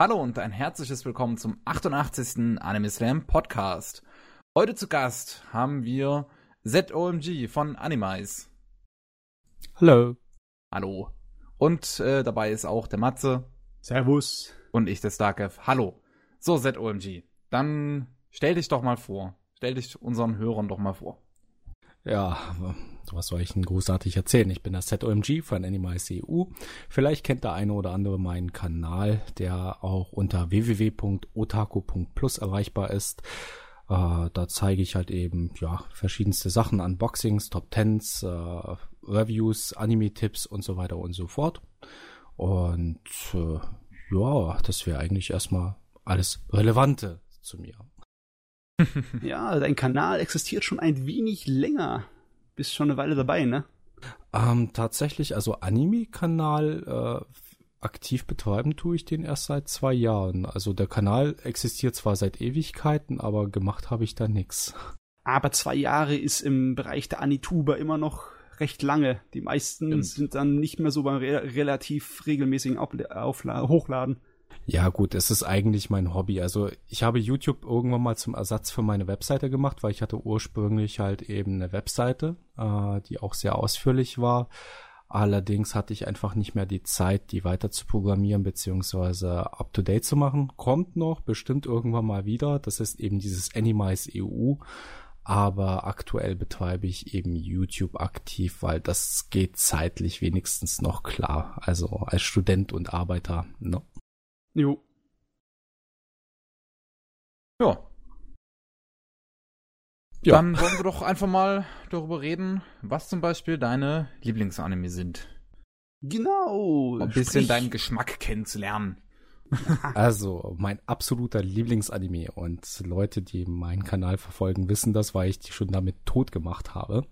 Hallo und ein herzliches Willkommen zum 88. Anime Slam Podcast. Heute zu Gast haben wir ZOMG von Animais. Hallo. Hallo. Und äh, dabei ist auch der Matze. Servus. Und ich, der Starkev. Hallo. So, ZOMG. Dann stell dich doch mal vor. Stell dich unseren Hörern doch mal vor. Ja, was soll ich denn großartig erzählen? Ich bin der ZOMG von Animais EU. Vielleicht kennt der eine oder andere meinen Kanal, der auch unter www.otaku.plus erreichbar ist. Äh, da zeige ich halt eben ja verschiedenste Sachen, Unboxings, Top Tens, äh, Reviews, Anime-Tipps und so weiter und so fort. Und äh, ja, das wäre eigentlich erstmal alles Relevante zu mir. ja, dein Kanal existiert schon ein wenig länger. Bist schon eine Weile dabei, ne? Ähm, tatsächlich, also Anime-Kanal äh, aktiv betreiben tue ich den erst seit zwei Jahren. Also der Kanal existiert zwar seit Ewigkeiten, aber gemacht habe ich da nix. Aber zwei Jahre ist im Bereich der Anituber immer noch recht lange. Die meisten Stimmt. sind dann nicht mehr so beim re relativ regelmäßigen Aufla Hochladen. Ja, gut, es ist eigentlich mein Hobby. Also ich habe YouTube irgendwann mal zum Ersatz für meine Webseite gemacht, weil ich hatte ursprünglich halt eben eine Webseite, äh, die auch sehr ausführlich war. Allerdings hatte ich einfach nicht mehr die Zeit, die weiter zu programmieren beziehungsweise up to date zu machen. Kommt noch, bestimmt irgendwann mal wieder. Das ist eben dieses Animais EU. Aber aktuell betreibe ich eben YouTube aktiv, weil das geht zeitlich wenigstens noch klar. Also als Student und Arbeiter. Ne? Jo. Ja. ja. Dann wollen wir doch einfach mal darüber reden, was zum Beispiel deine Lieblingsanime sind. Genau. Ein bisschen deinen Geschmack kennenzulernen. Also, mein absoluter Lieblingsanime und Leute, die meinen Kanal verfolgen, wissen das, weil ich die schon damit tot gemacht habe.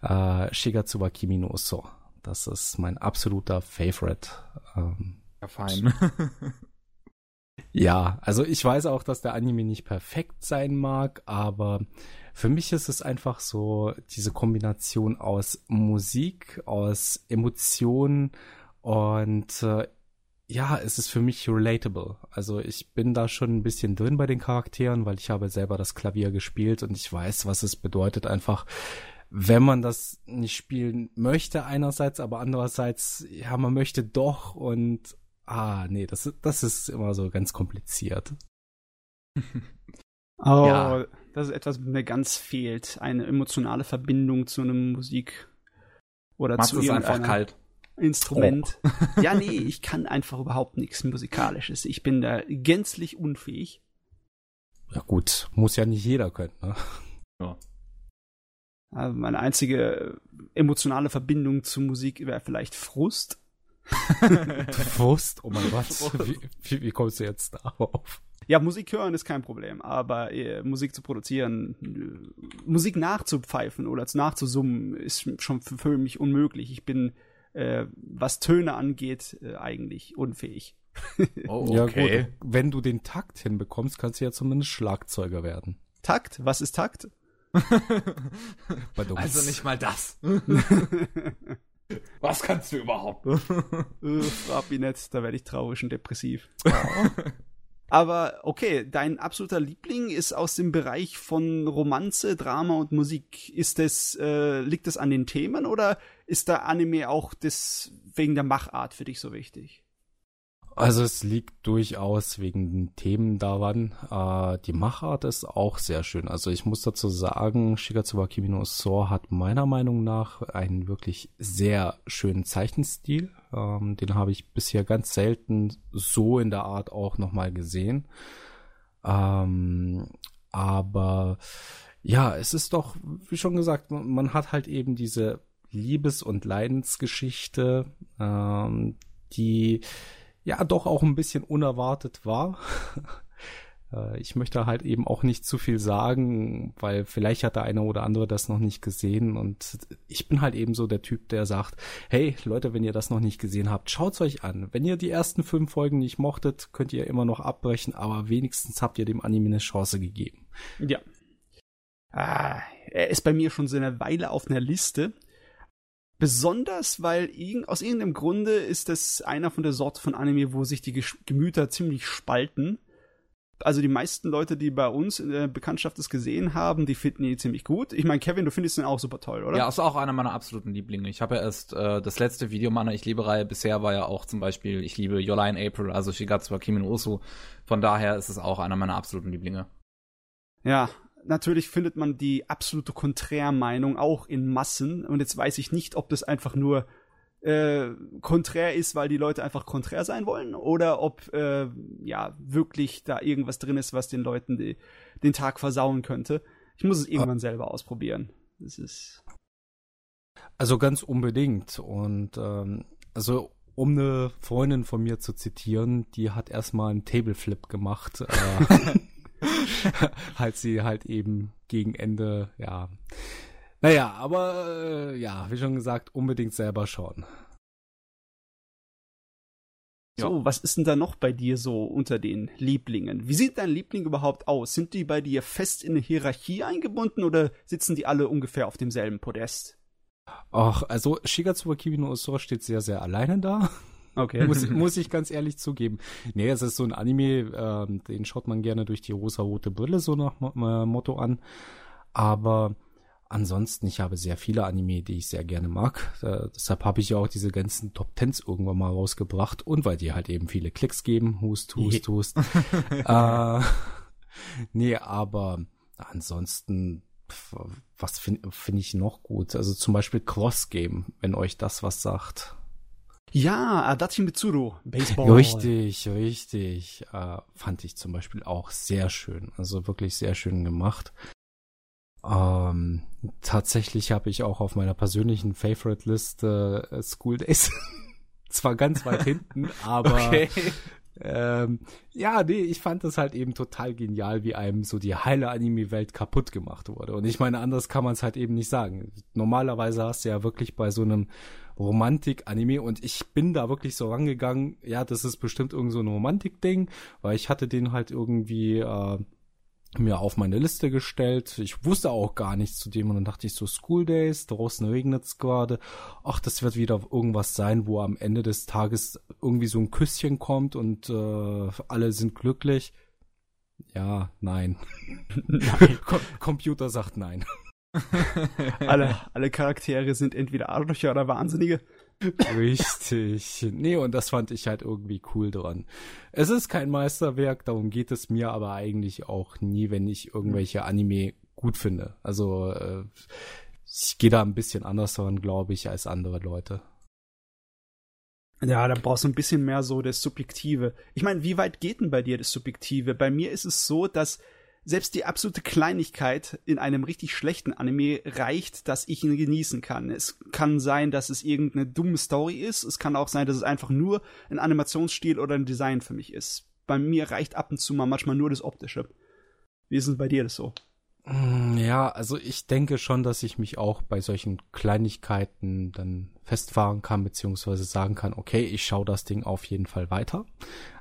Äh, Shigatsuba Kimi no Uso. Das ist mein absoluter Favorite. Ähm, ja, fein. ja, also ich weiß auch, dass der Anime nicht perfekt sein mag, aber für mich ist es einfach so diese Kombination aus Musik, aus Emotionen und äh, ja, es ist für mich relatable. Also ich bin da schon ein bisschen drin bei den Charakteren, weil ich habe selber das Klavier gespielt und ich weiß, was es bedeutet, einfach wenn man das nicht spielen möchte einerseits, aber andererseits, ja, man möchte doch und ah, nee, das, das ist immer so ganz kompliziert. oh, ja. das ist etwas, was mir ganz fehlt. Eine emotionale Verbindung zu einem Musik oder Machst zu einfach kalt. Instrument. Oh. ja, nee, ich kann einfach überhaupt nichts Musikalisches. Ich bin da gänzlich unfähig. Ja gut, muss ja nicht jeder können, ne? Ja. Also meine einzige emotionale Verbindung zu Musik wäre vielleicht Frust. Frust? Oh mein Gott. Wie, wie, wie, kommst du jetzt darauf? Ja, Musik hören ist kein Problem, aber äh, Musik zu produzieren, äh, Musik nachzupfeifen oder nachzusummen, ist schon für, für mich unmöglich. Ich bin, äh, was Töne angeht, äh, eigentlich unfähig. oh, okay. Ja gut, wenn du den Takt hinbekommst, kannst du ja zumindest Schlagzeuger werden. Takt? Was ist Takt? also nicht mal das. Was kannst du überhaupt? Frag mich nicht, da werde ich traurig und depressiv. Aber okay, dein absoluter Liebling ist aus dem Bereich von Romanze, Drama und Musik. Ist das, äh, liegt das an den Themen oder ist der Anime auch des, wegen der Machart für dich so wichtig? Also es liegt durchaus wegen den Themen daran. Äh, die Machart ist auch sehr schön. Also ich muss dazu sagen, Shigatsuwa Kimi no Sor hat meiner Meinung nach einen wirklich sehr schönen Zeichenstil. Ähm, den habe ich bisher ganz selten so in der Art auch nochmal gesehen. Ähm, aber ja, es ist doch, wie schon gesagt, man hat halt eben diese Liebes- und Leidensgeschichte, ähm, die ja doch auch ein bisschen unerwartet war. Äh, ich möchte halt eben auch nicht zu viel sagen, weil vielleicht hat der eine oder andere das noch nicht gesehen und ich bin halt eben so der Typ, der sagt, hey Leute, wenn ihr das noch nicht gesehen habt, schaut's euch an. Wenn ihr die ersten fünf Folgen nicht mochtet, könnt ihr immer noch abbrechen, aber wenigstens habt ihr dem Anime eine Chance gegeben. Ja. Ah, er ist bei mir schon so eine Weile auf einer Liste Besonders, weil irg aus irgendeinem Grunde ist das einer von der Sorte von Anime, wo sich die Gesch Gemüter ziemlich spalten. Also die meisten Leute, die bei uns in der Bekanntschaft das gesehen haben, die finden ihn ziemlich gut. Ich meine, Kevin, du findest ihn auch super toll, oder? Ja, ist auch einer meiner absoluten Lieblinge. Ich habe ja erst äh, das letzte Video meiner Ich liebe-Reihe bisher war ja auch zum Beispiel Ich liebe Yola in April, also Shigatsu wa Kimi no. Von daher ist es auch einer meiner absoluten Lieblinge. Ja, natürlich findet man die absolute Konträrmeinung auch in Massen. Und jetzt weiß ich nicht, ob das einfach nur äh, konträr ist, weil die Leute einfach konträr sein wollen, oder ob äh, ja wirklich da irgendwas drin ist, was den Leuten die, den Tag versauen könnte. Ich muss es irgendwann selber ausprobieren. Das ist also ganz unbedingt. Und ähm, also um eine Freundin von mir zu zitieren, die hat erstmal einen Tableflip gemacht, äh, als sie halt eben gegen Ende, ja. Naja, aber äh, ja, wie schon gesagt, unbedingt selber schauen. So, was ist denn da noch bei dir so unter den Lieblingen? Wie sieht dein Liebling überhaupt aus? Sind die bei dir fest in eine Hierarchie eingebunden oder sitzen die alle ungefähr auf demselben Podest? Ach, also Shigatsu wa Kimi no Uso steht sehr, sehr alleine da. Okay. muss, muss ich ganz ehrlich zugeben. Nee, es ist so ein Anime, ähm, den schaut man gerne durch die rosa-rote Brille so nach äh, Motto an. Aber ansonsten, ich habe sehr viele Anime, die ich sehr gerne mag. Äh, deshalb habe ich ja auch diese ganzen Top Tens irgendwann mal rausgebracht. Und weil die halt eben viele Klicks geben. Hust, hust, hust. äh, nee, aber ansonsten was finde find ich noch gut? Also zum Beispiel Cross Game, wenn euch das was sagt. Ja, Adachi Mitsuru, Baseball. Richtig, richtig. Äh, fand ich zum Beispiel auch sehr schön. Also wirklich sehr schön gemacht. Ähm, tatsächlich habe ich auch auf meiner persönlichen Favorite-Liste äh, School Days. Zwar ganz weit hinten, aber Okay. ähm, ja, nee, ich fand das halt eben total genial, wie einem so die heile Anime-Welt kaputt gemacht wurde. Und ich meine, anders kann man es halt eben nicht sagen. Normalerweise hast du ja wirklich bei so einem Romantik-Anime und ich bin da wirklich so rangegangen, ja, das ist bestimmt irgend so ein Romantik-Ding, weil ich hatte den halt irgendwie äh, mir auf meine Liste gestellt. Ich wusste auch gar nichts zu dem und dann dachte ich so School Days, draußen regnet's gerade. Ach, das wird wieder irgendwas sein, wo am Ende des Tages irgendwie so ein Küsschen kommt und äh, alle sind glücklich. Ja, nein. Nein. Com Computer sagt nein. alle, alle Charaktere sind entweder Arschlöcher oder Wahnsinnige. Richtig. Nee, und das fand ich halt irgendwie cool dran. Es ist kein Meisterwerk, darum geht es mir aber eigentlich auch nie, wenn ich irgendwelche Anime gut finde. Also äh, ich gehe da ein bisschen anders dran, glaube ich, als andere Leute. Ja, da brauchst du ein bisschen mehr so das Subjektive. Ich meine, wie weit geht denn bei dir das Subjektive? Bei mir ist es so, dass selbst die absolute Kleinigkeit in einem richtig schlechten Anime reicht, dass ich ihn genießen kann. Es kann sein, dass es irgendeine dumme Story ist. Es kann auch sein, dass es einfach nur ein Animationsstil oder ein Design für mich ist. Bei mir reicht ab und zu mal manchmal nur das Optische. Wie ist es bei dir das so? Mm, Ja, also ich denke schon, dass ich mich auch bei solchen Kleinigkeiten dann festfahren kann, beziehungsweise sagen kann, okay, ich schaue das Ding auf jeden Fall weiter.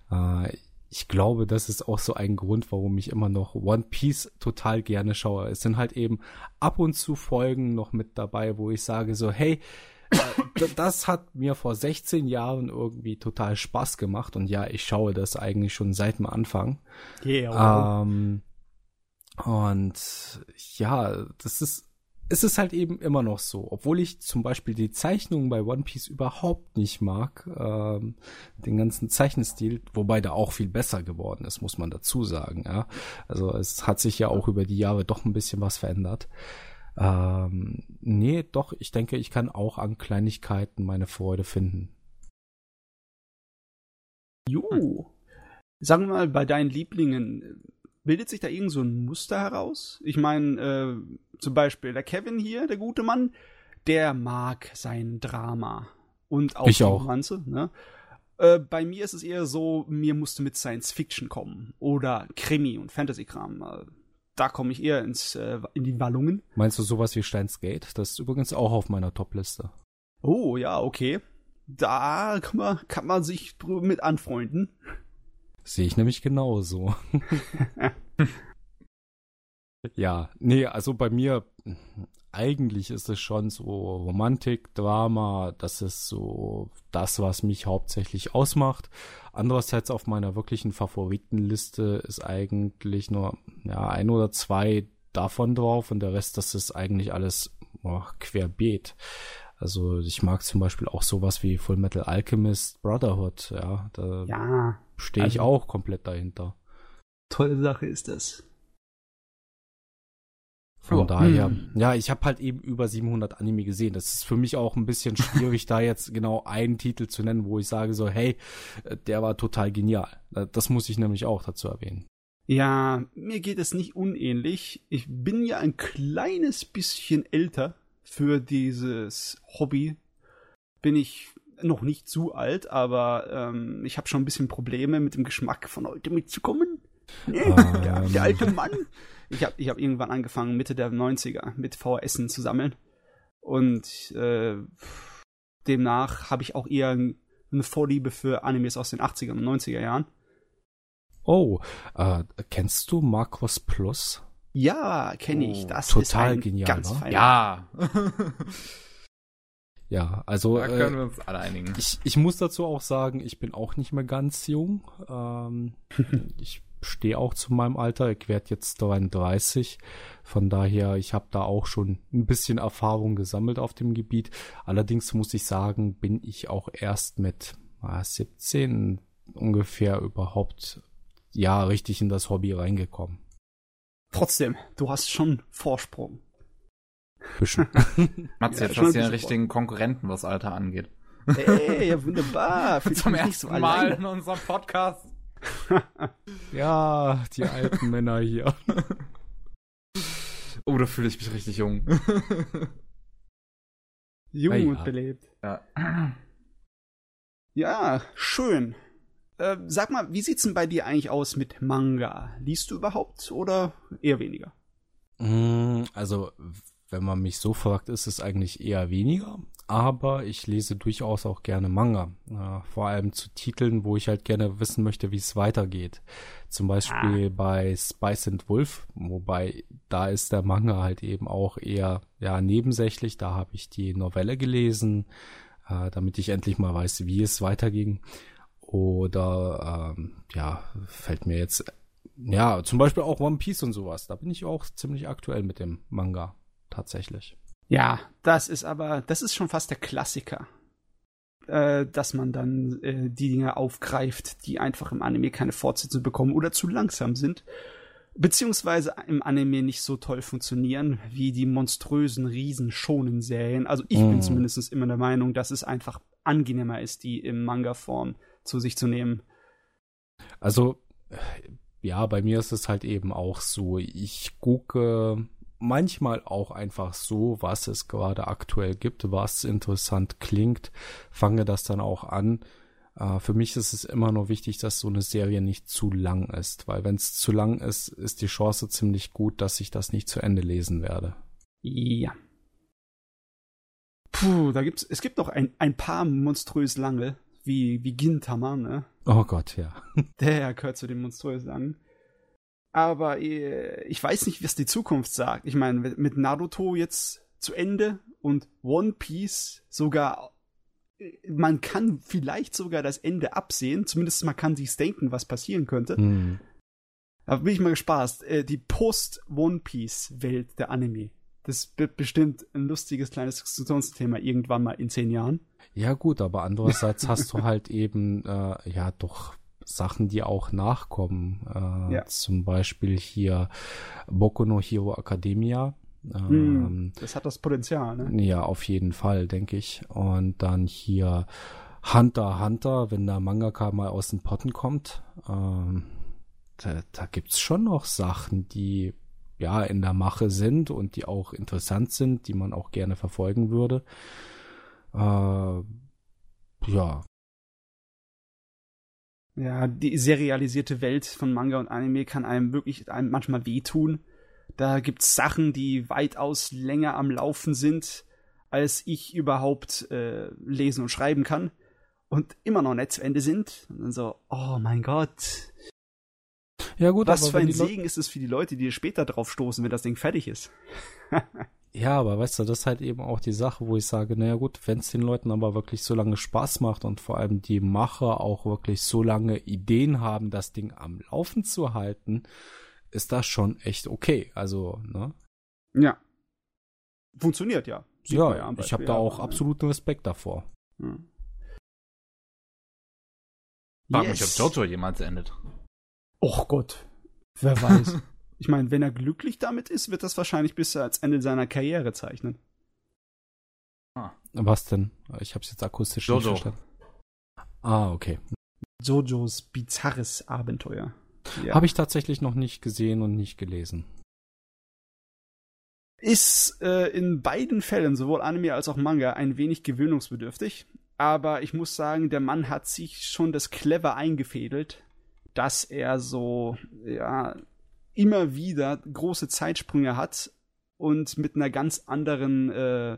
Äh, ich glaube, das ist auch so ein Grund, warum ich immer noch One Piece total gerne schaue. Es sind halt eben ab und zu Folgen noch mit dabei, wo ich sage so, hey, äh, das hat mir vor 16 Jahren irgendwie total Spaß gemacht und ja, ich schaue das eigentlich schon seit dem Anfang. Yeah, Ähm, und ja, das ist, es ist halt eben immer noch so, obwohl ich zum Beispiel die Zeichnungen bei One Piece überhaupt nicht mag, ähm, den ganzen Zeichenstil, wobei der auch viel besser geworden ist, muss man dazu sagen, ja. Also es hat sich ja auch über die Jahre doch ein bisschen was verändert. Ähm, nee, doch, ich denke, ich kann auch an Kleinigkeiten meine Freude finden. Jo. Sagen wir mal, bei deinen Lieblingen, bildet sich da irgend so ein Muster heraus? Ich meine, äh, zum Beispiel der Kevin hier, der gute Mann, der mag sein Drama. Und auch Ich die auch. Romanze, ne? Äh, bei mir ist es eher so, mir musste mit Science Fiction kommen. Oder Krimi und Fantasy-Kram. Äh, Da komme ich eher ins, äh, in die Wallungen. Meinst du sowas wie Steins Gate? Das ist übrigens auch auf meiner Top-Liste. Oh, ja, okay. Da kann man, kann man sich mit anfreunden. Sehe ich nämlich genauso. ja, nee, also bei mir, eigentlich ist es schon so Romantik, Drama, das ist so das, was mich hauptsächlich ausmacht. Andererseits auf meiner wirklichen Favoritenliste ist eigentlich nur ja, ein oder zwei davon drauf und der Rest, das ist eigentlich alles oh, querbeet. Also ich mag zum Beispiel auch sowas wie Full Metal Alchemist Brotherhood, ja. Da Ja, stehe ich also- auch komplett dahinter. tolle Sache ist das. Von Ja. daher, Hm. ja, ich habe halt eben über 700 Anime gesehen. Das ist für mich auch ein bisschen schwierig, da jetzt genau einen Titel zu nennen, wo ich sage so, hey, der war total genial. Das muss ich nämlich auch dazu erwähnen. Ja, mir geht es nicht unähnlich. Ich bin ja ein kleines bisschen älter für dieses Hobby. Bin ich noch nicht zu alt, aber ähm, ich habe schon ein bisschen Probleme mit dem Geschmack von heute mitzukommen. Nee, der, Ähm. der alte Mann. Ich habe ich hab irgendwann angefangen, Mitte der 90er, mit VHSen zu sammeln. Und äh, demnach habe ich auch eher eine Vorliebe für Animes aus den 80er und 90er Jahren. Oh, äh, kennst du Marcos Plus? Ja, kenne ich. Oh, Das total ist ein genial, ganz feiner. Ja. Ja, also da können äh, wir uns alle einigen. ich, ich muss dazu auch sagen, ich bin auch nicht mehr ganz jung. Ähm, ich stehe auch zu meinem Alter. Ich werde jetzt 33. Von daher, ich habe da auch schon ein bisschen Erfahrung gesammelt auf dem Gebiet. Allerdings muss ich sagen, bin ich auch erst mit ah, 17 ungefähr überhaupt ja richtig in das Hobby reingekommen. Trotzdem, du hast schon Vorsprung. Bisschen. Mats, Ja, jetzt schon hast du ja ein einen richtigen Konkurrenten, was Alter angeht. Ey, ja, wunderbar. Zum ersten so Mal alleine. in unserem Podcast. ja, die alten Männer hier. Oh, da fühle ich mich richtig jung. Jung ja. und belebt. ja. Ja, schön. Äh, sag mal, wie sieht's denn bei dir eigentlich aus mit Manga? Liest du überhaupt oder eher weniger? Mm, Also, wenn man mich so fragt, ist es eigentlich eher weniger. Aber ich lese durchaus auch gerne Manga. Äh, vor allem zu Titeln, wo ich halt gerne wissen möchte, wie es weitergeht. Zum Beispiel bei Spice and Wolf, wobei da ist der Manga halt eben auch eher ja nebensächlich. Da habe ich die Novelle gelesen, äh, damit ich endlich mal weiß, wie es weiterging. Oder ähm, ja, fällt mir jetzt ja, zum Beispiel auch One Piece und sowas. Da bin ich auch ziemlich aktuell mit dem Manga. Tatsächlich. Ja, das ist aber, das ist schon fast der Klassiker. Äh, dass man dann äh, die Dinge aufgreift, die einfach im Anime keine Fortsetzung bekommen oder zu langsam sind. Beziehungsweise im Anime nicht so toll funktionieren wie die monströsen Riesen-Shonen-Serien. Also ich bin Mm. zumindest immer der Meinung, dass es einfach angenehmer ist, die im Manga-Form zu sich zu nehmen. Also, äh, ja, bei mir ist es halt eben auch so. Ich gucke manchmal auch einfach so, was es gerade aktuell gibt, was interessant klingt, fange das dann auch an. Äh, für mich ist es immer nur wichtig, dass so eine Serie nicht zu lang ist, weil wenn es zu lang ist, ist die Chance ziemlich gut, dass ich das nicht zu Ende lesen werde. Ja. Puh, da gibt's, es gibt noch ein, ein paar monströs lange, wie, wie Gintama, ne? Oh Gott, ja. Der gehört zu den monströs langen. Aber äh, ich weiß nicht, was die Zukunft sagt. Ich meine, mit Naruto jetzt zu Ende und One Piece sogar, äh, man kann vielleicht sogar das Ende absehen. Zumindest man kann sich's denken, was passieren könnte. Hm. Da bin ich mal gespaßt. Äh, die Post-One Piece-Welt der Anime. Das wird bestimmt ein lustiges kleines Diskussionsthema irgendwann mal in zehn Jahren. Ja gut, aber andererseits hast du halt eben äh, ja doch Sachen, die auch nachkommen. Äh, Ja. Zum Beispiel hier Boku no Hero Academia. Ähm, Hm, das hat das Potenzial, ne? Ja, auf jeden Fall, denke ich. Und dann hier Hunter Hunter, wenn der Mangaka mal aus den Potten kommt. Ähm, da, da gibt's schon noch Sachen, die ja in der Mache sind und die auch interessant sind, die man auch gerne verfolgen würde. Äh, ja, Ja, die serialisierte Welt von Manga und Anime kann einem wirklich einem manchmal wehtun. Da gibt's Sachen, die weitaus länger am Laufen sind, als ich überhaupt äh, lesen und schreiben kann. Und immer noch nicht zu Ende sind. Und dann so, oh mein Gott. Ja gut, Was aber für ein Segen ist es für die Leute, die später drauf stoßen, wenn das Ding fertig ist. Ja, aber weißt du, das ist halt eben auch die Sache, wo ich sage, naja gut, wenn es den Leuten aber wirklich so lange Spaß macht und vor allem die Macher auch wirklich so lange Ideen haben, das Ding am Laufen zu halten, ist das schon echt okay. Also, ne? Ja. Funktioniert ja. Sieht ja, ja ich habe da auch absoluten Respekt davor. Hm. Frag yes. mich, ob Jojo jemals endet. Och Gott. Wer weiß. Ich meine, wenn er glücklich damit ist, wird das wahrscheinlich bis als Ende seiner Karriere zeichnen. Ah. Was denn? Ich habe es jetzt akustisch Jojo. nicht verstanden. Ah, okay. Jojos bizarres Abenteuer. Ja. Habe ich tatsächlich noch nicht gesehen und nicht gelesen. Ist äh, in beiden Fällen, sowohl Anime als auch Manga, ein wenig gewöhnungsbedürftig. Aber ich muss sagen, der Mann hat sich schon das clever eingefädelt, dass er so, ja, immer wieder große Zeitsprünge hat und mit einer ganz anderen äh,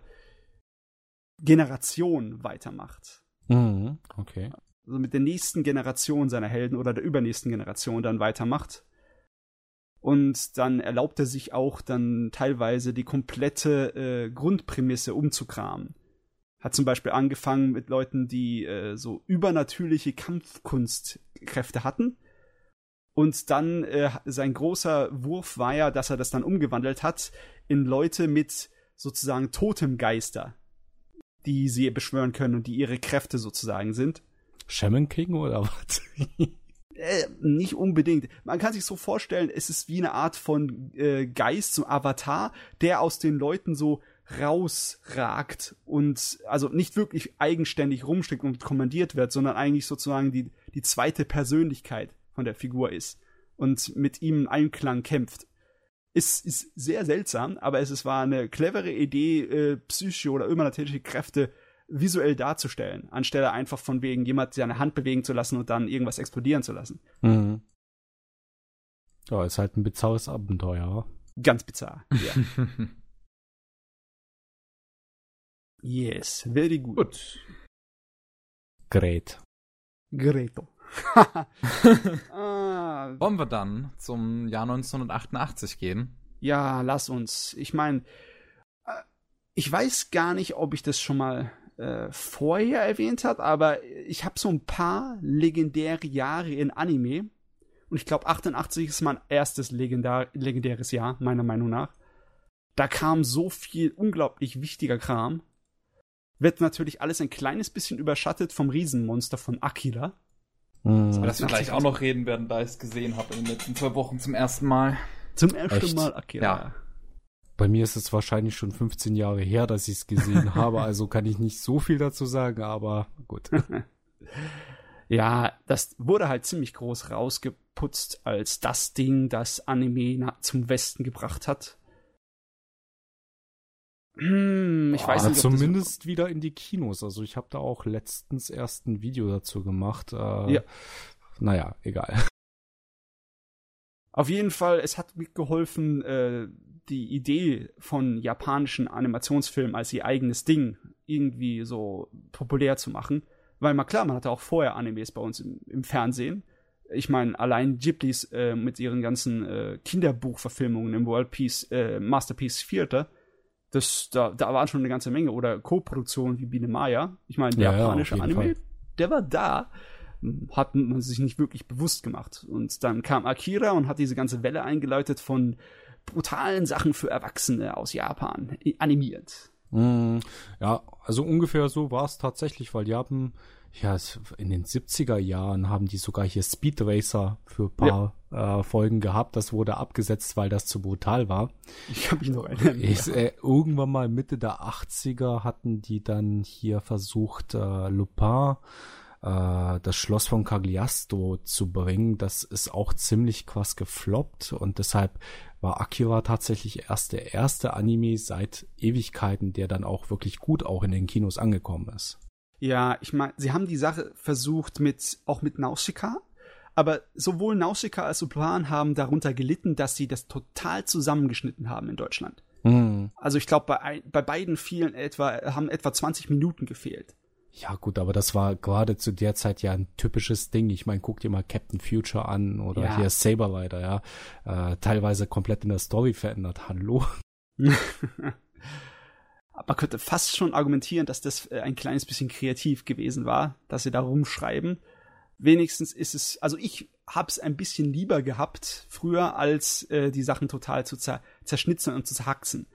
Generation weitermacht. Mhm, okay. Also mit der nächsten Generation seiner Helden oder der übernächsten Generation dann weitermacht. Und dann erlaubt er sich auch dann teilweise die komplette äh, Grundprämisse umzukramen. Hat zum Beispiel angefangen mit Leuten, die äh, so übernatürliche Kampfkunstkräfte hatten und dann äh, sein großer Wurf war ja, dass er das dann umgewandelt hat in Leute mit sozusagen Totemgeister, die sie beschwören können und die ihre Kräfte sozusagen sind. Shaman King oder was? äh, nicht unbedingt. Man kann sich so vorstellen, es ist wie eine Art von äh, Geist, so Avatar, der aus den Leuten so rausragt und also nicht wirklich eigenständig rumsteckt und kommandiert wird, sondern eigentlich sozusagen die, die zweite Persönlichkeit von der Figur ist und mit ihm in Einklang kämpft. Ist, ist sehr seltsam, aber es, es war eine clevere Idee, äh, psychische oder übernatürliche Kräfte visuell darzustellen, anstelle einfach von wegen jemand seine Hand bewegen zu lassen und dann irgendwas explodieren zu lassen. Mhm. Ja, ist halt ein bizarres Abenteuer. Ganz bizarr, ja. yes, very good. Gut. Great. Greto. ah. Wollen wir dann zum Jahr 1988 gehen? Ja, lass uns. Ich meine, äh, ich weiß gar nicht, ob ich das schon mal äh, vorher erwähnt habe, aber ich habe so ein paar legendäre Jahre in Anime. Und ich glaube, 88 ist mein erstes legendär legendäres Jahr, meiner Meinung nach. Da kam so viel unglaublich wichtiger Kram. Wird natürlich alles ein kleines bisschen überschattet vom Riesenmonster von Akira. Mhm. Aber dass wir gleich auch noch reden werden, da ich es gesehen habe in den letzten zwei Wochen zum ersten Mal. Zum ersten Echt? Mal Akira. Ja. Bei mir ist es wahrscheinlich schon 15 Jahre her, dass ich es gesehen habe, also kann ich nicht so viel dazu sagen, aber gut. ja, das wurde halt ziemlich groß rausgeputzt als das Ding, das Anime zum Westen gebracht hat. Hm, ich weiß nicht. Zumindest wieder in die Kinos. Also ich habe da auch letztens erst ein Video dazu gemacht. Äh, ja. Naja, egal. Auf jeden Fall, es hat mitgeholfen, äh, die Idee von japanischen Animationsfilmen als ihr eigenes Ding irgendwie so populär zu machen. Weil mal klar, man hatte auch vorher Animes bei uns im, im Fernsehen. Ich meine, allein Ghiblis äh, mit ihren ganzen äh, Kinderbuchverfilmungen im World Peace, äh, Masterpiece Theater das, da, da waren schon eine ganze Menge. Oder Co-Produktionen wie Biene Maya. Ich meine, der ja, japanische ja, Anime, Fall. der war da. Hat man sich nicht wirklich bewusst gemacht. Und dann kam Akira und hat diese ganze Welle eingeläutet von brutalen Sachen für Erwachsene aus Japan animiert. Mm, ja, also ungefähr so war es tatsächlich, weil haben ja, in den 70er Jahren haben die sogar hier Speed Racer für ein paar ja. äh, Folgen gehabt. Das wurde abgesetzt, weil das zu brutal war. Ich habe mich noch erinnert. Ich, äh, irgendwann mal Mitte der 80er hatten die dann hier versucht, äh, Lupin äh, das Schloss von Cagliasto zu bringen. Das ist auch ziemlich quasi gefloppt und deshalb war Akira tatsächlich erst der erste Anime seit Ewigkeiten, der dann auch wirklich gut auch in den Kinos angekommen ist. Ja, ich meine, sie haben die Sache versucht mit, auch mit Nausicaa, aber sowohl Nausicaa als auch Plan haben darunter gelitten, dass sie das total zusammengeschnitten haben in Deutschland. Mhm. Also ich glaube, bei, bei beiden vielen etwa, haben etwa 20 Minuten gefehlt. Ja, gut, aber das war gerade zu der Zeit ja ein typisches Ding. Ich meine, guck dir mal Captain Future an oder ja. hier Saber Rider, ja. Äh, teilweise komplett in der Story verändert. Hallo. man könnte fast schon argumentieren, dass das äh, ein kleines bisschen kreativ gewesen war, dass sie da rumschreiben. Wenigstens ist es, also ich hab's ein bisschen lieber gehabt früher, als äh, die Sachen total zu zer zerschnitzen und zu zerhaxen.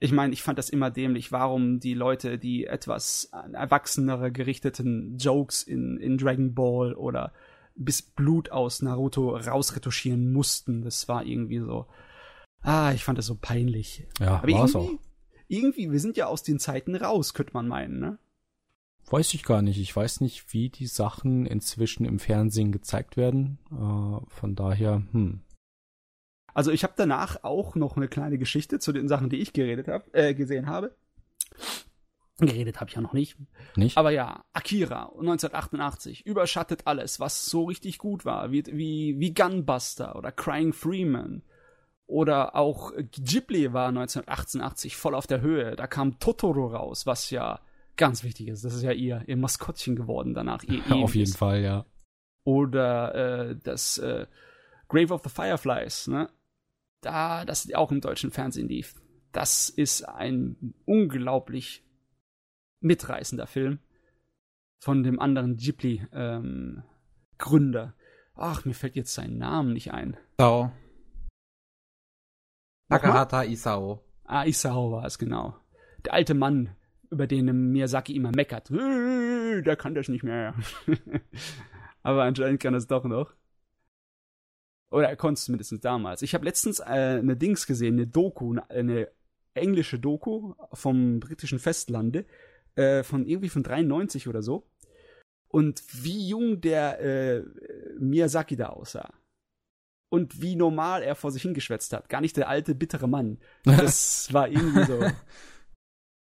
Ich meine, ich fand das immer dämlich, warum die Leute die etwas erwachsenere gerichteten Jokes in, in Dragon Ball oder bis Blut aus Naruto rausretuschieren mussten. Das war irgendwie so. Ah, ich fand das so peinlich. Ja, Aber war's auch. Irgendwie, wir sind ja aus den Zeiten raus, könnte man meinen, ne? Weiß ich gar nicht. Ich weiß nicht, wie die Sachen inzwischen im Fernsehen gezeigt werden. Äh, von daher, hm. Also ich habe danach auch noch eine kleine Geschichte zu den Sachen, die ich geredet habe, äh, gesehen habe. Geredet habe ich ja noch nicht. Nicht? Aber ja, Akira 1988 überschattet alles, was so richtig gut war, wie, wie, wie Gunbuster oder Crying Freeman. Oder auch Ghibli war 1988 voll auf der Höhe. Da kam Totoro raus, was ja ganz wichtig ist. Das ist ja ihr, ihr Maskottchen geworden danach. Ihr Auf jeden. Fall, ja. Oder äh, das äh, Grave of the Fireflies, ne? Da, das auch im deutschen Fernsehen lief. Das ist ein unglaublich mitreißender Film von dem anderen Ghibli-Gründer. Ach, mir fällt jetzt sein Name nicht ein. Isao. Takahata Isao. Ah, Isao war es, genau. Der alte Mann, über den Miyazaki immer meckert. Äh, Der kann das nicht mehr. Aber anscheinend kann es doch noch. Oder er konnte es zumindest damals. Ich habe letztens äh, eine Dings gesehen, eine Doku, eine, eine englische Doku vom britischen Festlande, äh, von irgendwie von 93 oder so. Und wie jung der äh, Miyazaki da aussah. Und wie normal er vor sich hingeschwätzt hat. Gar nicht der alte, bittere Mann. Das war irgendwie so.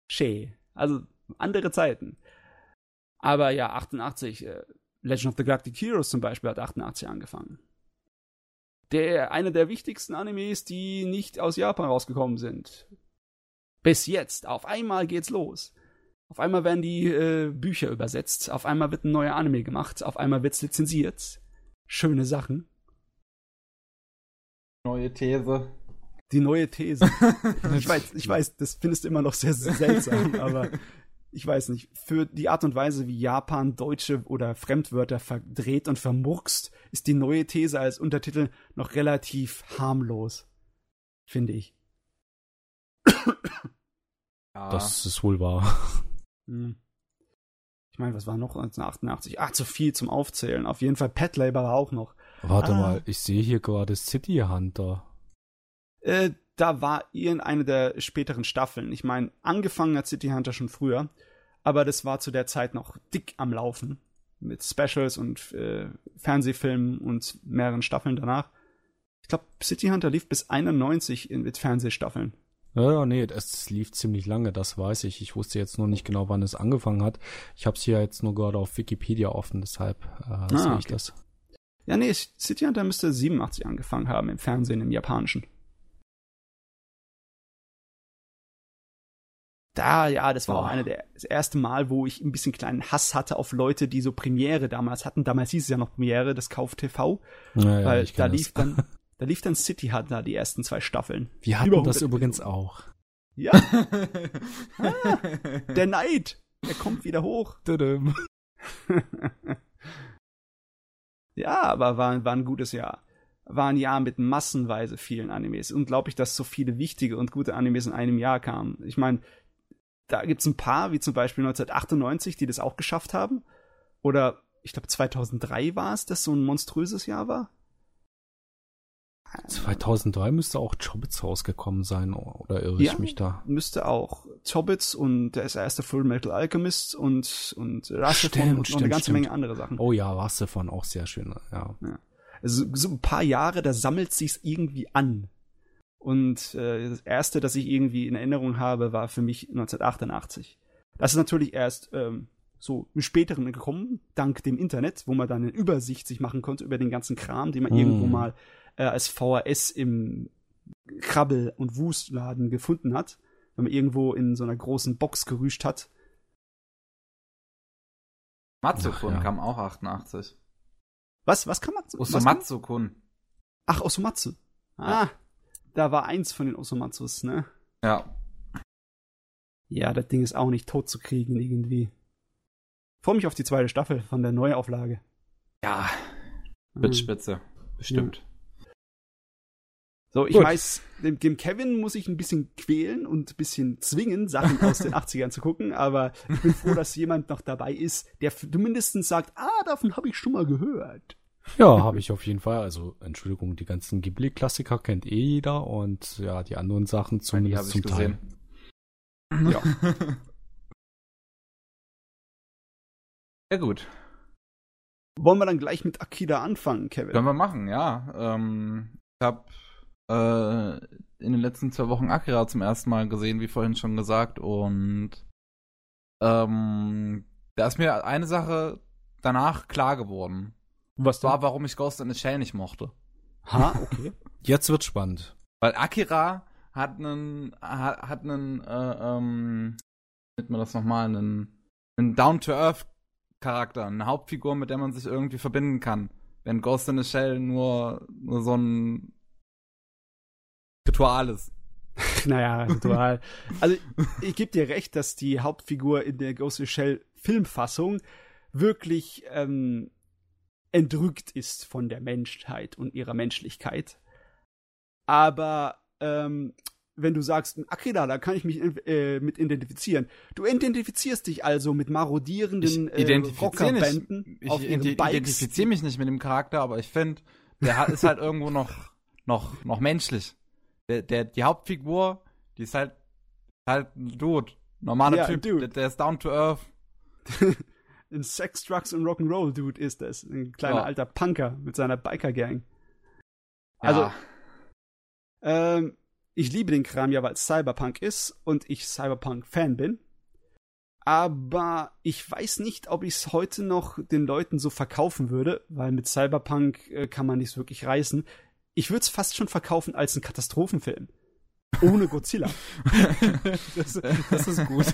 Schee. Also andere Zeiten. Aber ja, 88, äh, Legend of the Galactic Heroes zum Beispiel hat 88 angefangen. Der, einer der wichtigsten Animes, die nicht aus Japan rausgekommen sind. Bis jetzt. Auf einmal geht's los. Auf einmal werden die äh, Bücher übersetzt. Auf einmal wird ein neuer Anime gemacht. Auf einmal wird's lizenziert. Schöne Sachen. Neue These. Die neue These. ich weiß, ich weiß, das findest du immer noch sehr, sehr seltsam, aber ich weiß nicht. Für die Art und Weise, wie Japan deutsche oder Fremdwörter verdreht und vermurkst, ist die neue These als Untertitel noch relativ harmlos. Finde ich. Ja. Das ist wohl wahr. Hm. Ich meine, was war noch 1988? Ach, zu viel zum Aufzählen. Auf jeden Fall Pet Labor war auch noch. Warte Ah. mal, ich sehe hier gerade City Hunter. Äh, da war irgendeine der späteren Staffeln. Ich meine, angefangen hat City Hunter schon früher, aber das war zu der Zeit noch dick am Laufen. Mit Specials und äh, Fernsehfilmen und mehreren Staffeln danach. Ich glaube, City Hunter lief bis 91 in, mit Fernsehstaffeln. Ja, nee, es lief ziemlich lange, das weiß ich. Ich wusste jetzt nur nicht genau, wann es angefangen hat. Ich habe es hier jetzt nur gerade auf Wikipedia offen, deshalb äh, sehe ich Ah, okay. das. Ja, nee, City Hunter müsste 87 angefangen haben im Fernsehen, im Japanischen. Da, ja, das war auch Boah. eine der, das erste Mal, wo ich ein bisschen kleinen Hass hatte auf Leute, die so Premiere damals hatten. Damals hieß es ja noch Premiere, das Kauf TV, Ja, ja, weil da lief das. dann, da lief dann City Hunter die ersten zwei Staffeln. Wir hatten über das 100 übrigens auch. Ja, der Neid, der kommt wieder hoch. Ja, aber war, war ein gutes Jahr. War ein Jahr mit massenweise vielen Animes. Unglaublich, dass so viele wichtige und gute Animes in einem Jahr kamen. Ich meine, da gibt's ein paar, wie zum Beispiel 1998, die das auch geschafft haben. Oder ich glaube 2003 war es, das so ein monströses Jahr war. 2003 müsste auch Chobbits rausgekommen sein, oder irre Ja. ich mich da? Müsste auch Chobbits und das erste Full Metal Alchemist und, und Rasefon Stimmt, und noch eine stimmt, ganze stimmt. Menge andere Sachen. Oh ja, Wasserfon auch sehr schön, ja. also so ein paar Jahre, da sammelt sich's irgendwie an. Und äh, das erste, das ich irgendwie in Erinnerung habe, war für mich 1988. Das ist natürlich erst ähm, so im späteren gekommen, dank dem Internet, wo man dann eine Übersicht sich machen konnte über den ganzen Kram, den man Hm. irgendwo mal äh, als VHS im Krabbel- und Wustladen gefunden hat, wenn man irgendwo in so einer großen Box gerüscht hat. Matsukun ja. kam auch 88. Was, was kann man? was kann- Osomatsukun. Ach, Osomatsu. Ah, da war eins von den Osomatsus, ne? Ja. Ja, das Ding ist auch nicht tot zu kriegen irgendwie. Freue mich auf die zweite Staffel von der Neuauflage. Ja, wird spitze. Bestimmt. So, ich Gut. weiß, dem, dem Kevin muss ich ein bisschen quälen und ein bisschen zwingen, Sachen aus den 80ern zu gucken, aber ich bin froh, dass jemand noch dabei ist, der zumindest sagt, ah, davon habe ich schon mal gehört. Ja, habe ich auf jeden Fall. Also, Entschuldigung, die ganzen Ghibli-Klassiker kennt eh jeder und ja, die anderen Sachen zumindest zum Teil. gesehen. Ja. Ja, gut. Wollen wir dann gleich mit Akira anfangen, Kevin? Können wir machen, ja. Ähm, ich habe äh, in den letzten zwei Wochen Akira zum ersten Mal gesehen, wie vorhin schon gesagt. Und ähm, da ist mir eine Sache danach klar geworden. Was Das war, warum ich Ghost in the Shell nicht mochte. Ha, okay. Jetzt wird spannend. Weil Akira hat einen, hat, hat einen, äh, ähm, nennt man das nochmal, einen, einen Down-to-Earth-Charakter, eine Hauptfigur, mit der man sich irgendwie verbinden kann. Wenn Ghost in the Shell nur, nur so ein Ritual ist. naja, total. Also, ich gebe dir recht, dass die Hauptfigur in der Ghost in the Shell Filmfassung wirklich ähm, entrückt ist von der Menschheit und ihrer Menschlichkeit. Aber ähm, wenn du sagst, Akira, da kann ich mich äh, mit identifizieren. Du identifizierst dich also mit marodierenden äh, Rockerbänden ich, auf ich ihren Bikes. identifiziere mich nicht mit dem Charakter, aber ich finde, der ist halt irgendwo noch, noch, noch menschlich. Der, der, die Hauptfigur, die ist halt, halt ein Dude. Normaler Ja, Typ. Der, der ist down to earth. Ein Sex, Drugs und Rock'n'Roll Dude ist das. Ein kleiner Ja. alter Punker mit seiner Biker-Gang. Also, Ja. Ähm, ich liebe den Kram ja, weil es Cyberpunk ist und ich Cyberpunk-Fan bin. Aber ich weiß nicht, ob ich es heute noch den Leuten so verkaufen würde, weil mit Cyberpunk äh, kann man nichts wirklich reißen. Ich würde es fast schon verkaufen als ein Katastrophenfilm. Ohne Godzilla. Das, das ist gut.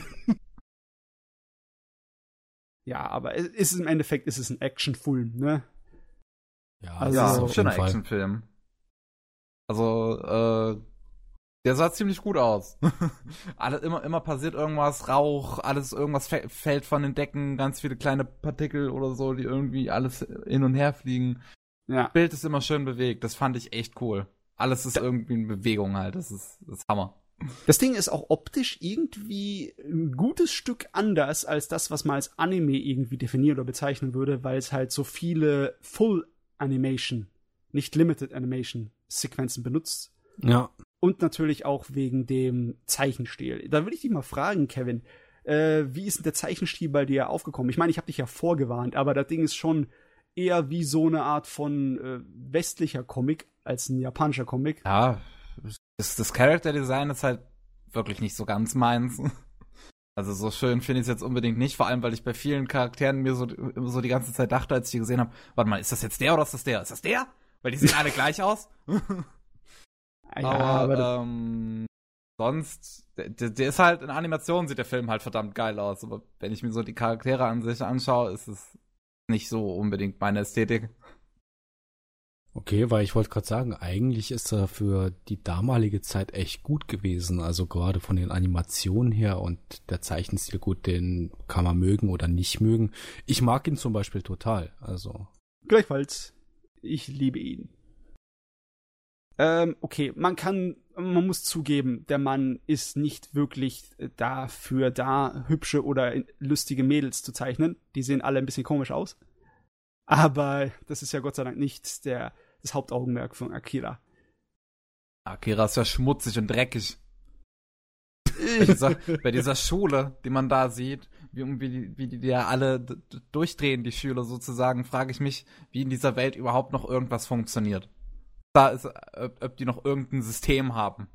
ja, aber es ist im Endeffekt ist es ein Actionfilm, ne? Ja, Also, ja, das ist ein jeden Fall. Actionfilm. Also, äh, der sah ziemlich gut aus. Alle, immer, immer passiert irgendwas, Rauch, alles, irgendwas fä- fällt von den Decken, ganz viele kleine Partikel oder so, die irgendwie alles hin und her fliegen. Ja. Bild ist immer schön bewegt, das fand ich echt cool. Alles ist irgendwie in Bewegung halt, das ist, das ist Hammer. Das Ding ist auch optisch irgendwie ein gutes Stück anders als das, was man als Anime irgendwie definieren oder bezeichnen würde, weil es halt so viele Full Animation, nicht Limited Animation Sequenzen benutzt. Ja. Und natürlich auch wegen dem Zeichenstil. Da will ich dich mal fragen, Kevin, äh, wie ist denn der Zeichenstil bei dir aufgekommen? Ich meine, ich habe dich ja vorgewarnt, aber das Ding ist schon eher wie so eine Art von äh, westlicher Comic als ein japanischer Comic. Ja, das, das Character Design ist halt wirklich nicht so ganz meins. Also so schön finde ich es jetzt unbedingt nicht, vor allem weil ich bei vielen Charakteren mir so, so die ganze Zeit dachte, als ich die gesehen habe, warte mal, ist das jetzt der oder ist das der? Ist das der? Weil die sehen alle gleich aus. Ja, aber das- ähm, sonst, der, der der ist halt in Animation sieht der Film halt verdammt geil aus. Aber wenn ich mir so die Charaktere an sich anschaue, ist es nicht so unbedingt meine Ästhetik. Okay, weil ich wollte gerade sagen, eigentlich ist er für die damalige Zeit echt gut gewesen. Also gerade von den Animationen her und der Zeichenstil gut, den kann man mögen oder nicht mögen. Ich mag ihn zum Beispiel total. Also Gleichfalls, ich liebe ihn. Ähm, okay, man kann, man muss zugeben, der Mann ist nicht wirklich dafür da, hübsche oder lustige Mädels zu zeichnen. Die sehen alle ein bisschen komisch aus. Aber das ist ja Gott sei Dank nicht der, das Hauptaugenmerk von Akira. Akira ist ja schmutzig und dreckig. bei, dieser, bei dieser Schule, die man da sieht, wie, wie, die- wie die ja alle durchdrehen, die Schüler sozusagen, frage ich mich, wie in dieser Welt überhaupt noch irgendwas funktioniert. Da ist, ob, ob die noch irgendein System haben.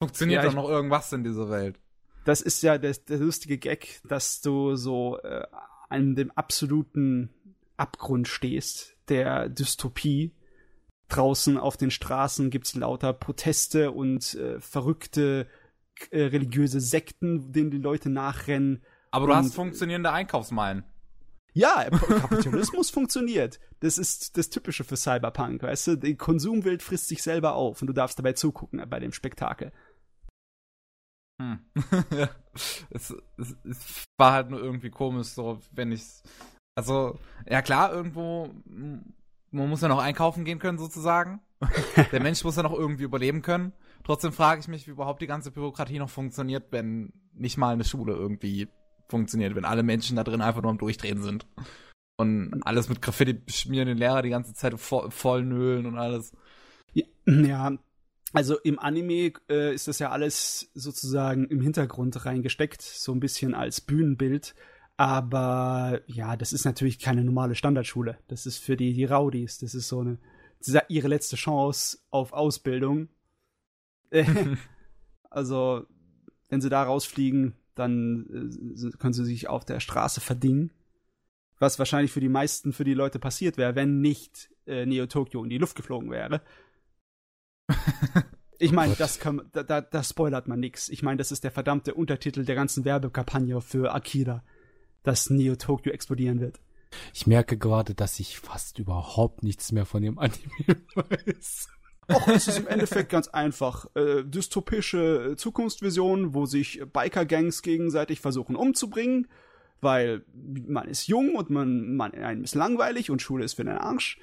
Funktioniert Ja, doch ich- noch irgendwas in dieser Welt? Das ist ja der, der lustige Gag, dass du so äh, an dem absoluten Abgrund stehst, der Dystopie. Draußen auf den Straßen gibt's lauter Proteste und äh, verrückte äh, religiöse Sekten, denen die Leute nachrennen. Aber du Und- hast funktionierende Einkaufsmeilen. Ja, Kapitalismus funktioniert. Das ist das Typische für Cyberpunk, weißt du? Die Konsumwelt frisst sich selber auf und du darfst dabei zugucken bei dem Spektakel. Hm. es, es, es, war halt nur irgendwie komisch, so, wenn ich. Also, ja klar, irgendwo. Man muss ja noch einkaufen gehen können, sozusagen. Der Mensch muss ja noch irgendwie überleben können. Trotzdem frage ich mich, wie überhaupt die ganze Bürokratie noch funktioniert, wenn nicht mal eine Schule irgendwie funktioniert, wenn alle Menschen da drin einfach nur am Durchdrehen sind. Und alles mit Graffiti beschmieren, den Lehrer die ganze Zeit voll, voll nölen und alles. Ja, also im Anime äh, ist das ja alles sozusagen im Hintergrund reingesteckt, so ein bisschen als Bühnenbild. Aber ja, das ist natürlich keine normale Standardschule. Das ist für die, die Rowdies. Das ist so eine, ihre letzte Chance auf Ausbildung. also, wenn sie da rausfliegen, dann äh, können sie sich auf der Straße verdingen. Was wahrscheinlich für die meisten, für die Leute passiert wäre, wenn nicht äh, Neo Tokyo in die Luft geflogen wäre. Ich meine, das kann, da, da, da spoilert man nix. Ich meine, das ist der verdammte Untertitel der ganzen Werbekampagne für Akira, dass Neo Tokyo explodieren wird. Ich merke gerade, dass ich fast überhaupt nichts mehr von dem Anime weiß. Och, es ist im Endeffekt ganz einfach. Äh, dystopische äh, Zukunftsvision, wo sich Biker-Gangs gegenseitig versuchen umzubringen, weil man ist jung und man, man einem ist langweilig und Schule ist für den Arsch.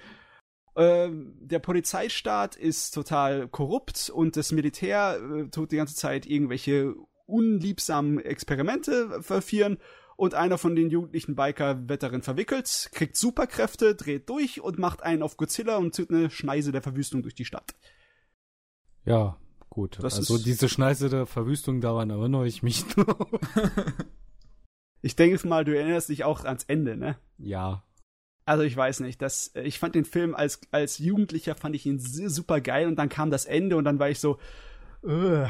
Ähm, der Polizeistaat ist total korrupt und das Militär äh, tut die ganze Zeit irgendwelche unliebsamen Experimente verführen und einer von den jugendlichen Biker wird darin verwickelt, kriegt Superkräfte, dreht durch und macht einen auf Godzilla und zieht eine Schneise der Verwüstung durch die Stadt. Ja, gut. Das also diese Schneise der Verwüstung, daran erinnere ich mich nur. ich denke mal, du erinnerst dich auch ans Ende, ne? Ja, also ich weiß nicht, das, äh, ich fand den Film als, als Jugendlicher fand ich ihn super geil und dann kam das Ende und dann war ich so, uh.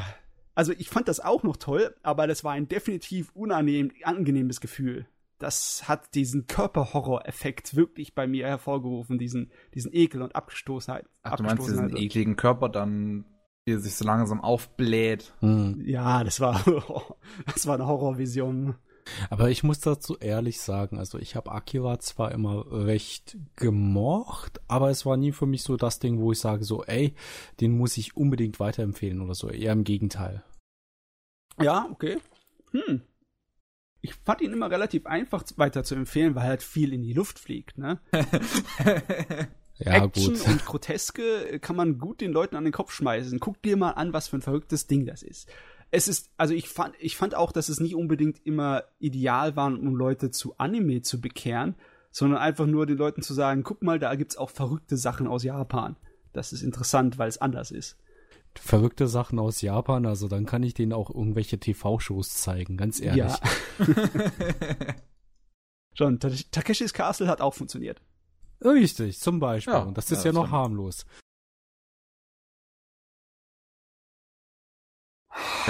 Also ich fand das auch noch toll, aber das war ein definitiv unangenehmes Gefühl. Das hat diesen Körperhorror-Effekt wirklich bei mir hervorgerufen, diesen, diesen Ekel und Abgestoßenheit. Ach, du meinst diesen ekligen Körper dann, wie er sich so langsam aufbläht? Hm. Ja, das war, das war eine Horrorvision. Aber ich muss dazu ehrlich sagen, also ich habe Akira zwar immer recht gemocht, aber es war nie für mich so das Ding, wo ich sage so, ey, den muss ich unbedingt weiterempfehlen oder so. Eher im Gegenteil. Ja, okay. Hm. Ich fand ihn immer relativ einfach weiter zu empfehlen, weil halt viel in die Luft fliegt, ne? ja, Action gut. und Groteske kann man gut den Leuten an den Kopf schmeißen. Guck dir mal an, was für ein verrücktes Ding das ist es ist, also ich fand, ich fand auch, dass es nicht unbedingt immer ideal war, um Leute zu Anime zu bekehren, sondern einfach nur den Leuten zu sagen, guck mal, da gibt's auch verrückte Sachen aus Japan. Das ist interessant, weil es anders ist. Verrückte Sachen aus Japan, also dann kann ich denen auch irgendwelche TV-Shows zeigen, ganz ehrlich. Ja. Schon, Takeshis Castle hat auch funktioniert. Richtig, zum Beispiel. Ja, Und das ist ja, ja noch harmlos.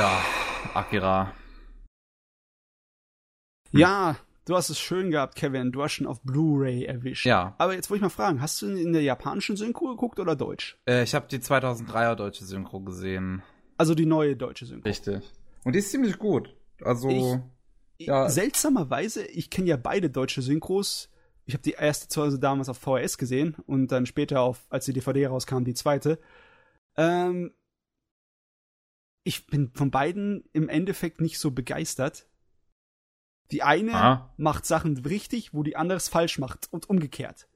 Ja, Akira. Ja, du hast es schön gehabt, Kevin. Du hast schon auf Blu-ray erwischt. Ja. Aber jetzt wollte ich mal fragen, hast du in der japanischen Synchro geguckt oder Deutsch? Äh, ich habe die 2003er deutsche Synchro gesehen. Also die neue deutsche Synchro. Richtig. Und die ist ziemlich gut. Also ich, ja. seltsamerweise, ich kenne ja beide deutsche Synchros. Ich habe die erste zu Hause damals auf VHS gesehen und dann später auf, als die DVD rauskam, die zweite. Ähm, ich bin von beiden im Endeffekt nicht so begeistert. Die eine Aha. macht Sachen richtig, wo die andere es falsch macht und umgekehrt.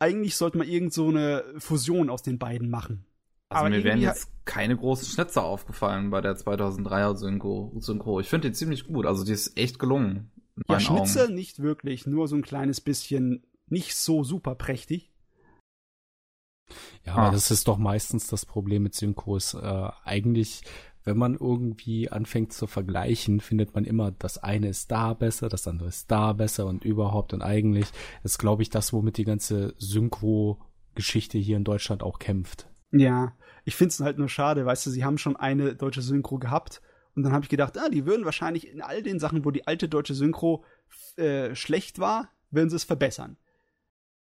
Eigentlich sollte man irgend so eine Fusion aus den beiden machen. Also Aber mir wären jetzt keine großen Schnitzer aufgefallen bei der 2003er Synchro. Synchro. Ich finde die ziemlich gut. Also die ist echt gelungen. Ja, Schnitzer Augen. nicht wirklich, nur so ein kleines bisschen nicht so super prächtig. Ja, ah. aber das ist doch meistens das Problem mit Synchros. Äh, eigentlich, wenn man irgendwie anfängt zu vergleichen, findet man immer, das eine ist da besser, das andere ist da besser und überhaupt. Und eigentlich ist, glaube ich, das, womit die ganze Synchro-Geschichte hier in Deutschland auch kämpft. Ja, ich finde es halt nur schade, weißt du, sie haben schon eine deutsche Synchro gehabt. Und dann habe ich gedacht, ah, die würden wahrscheinlich in all den Sachen, wo die alte deutsche Synchro äh, schlecht war, würden sie es verbessern.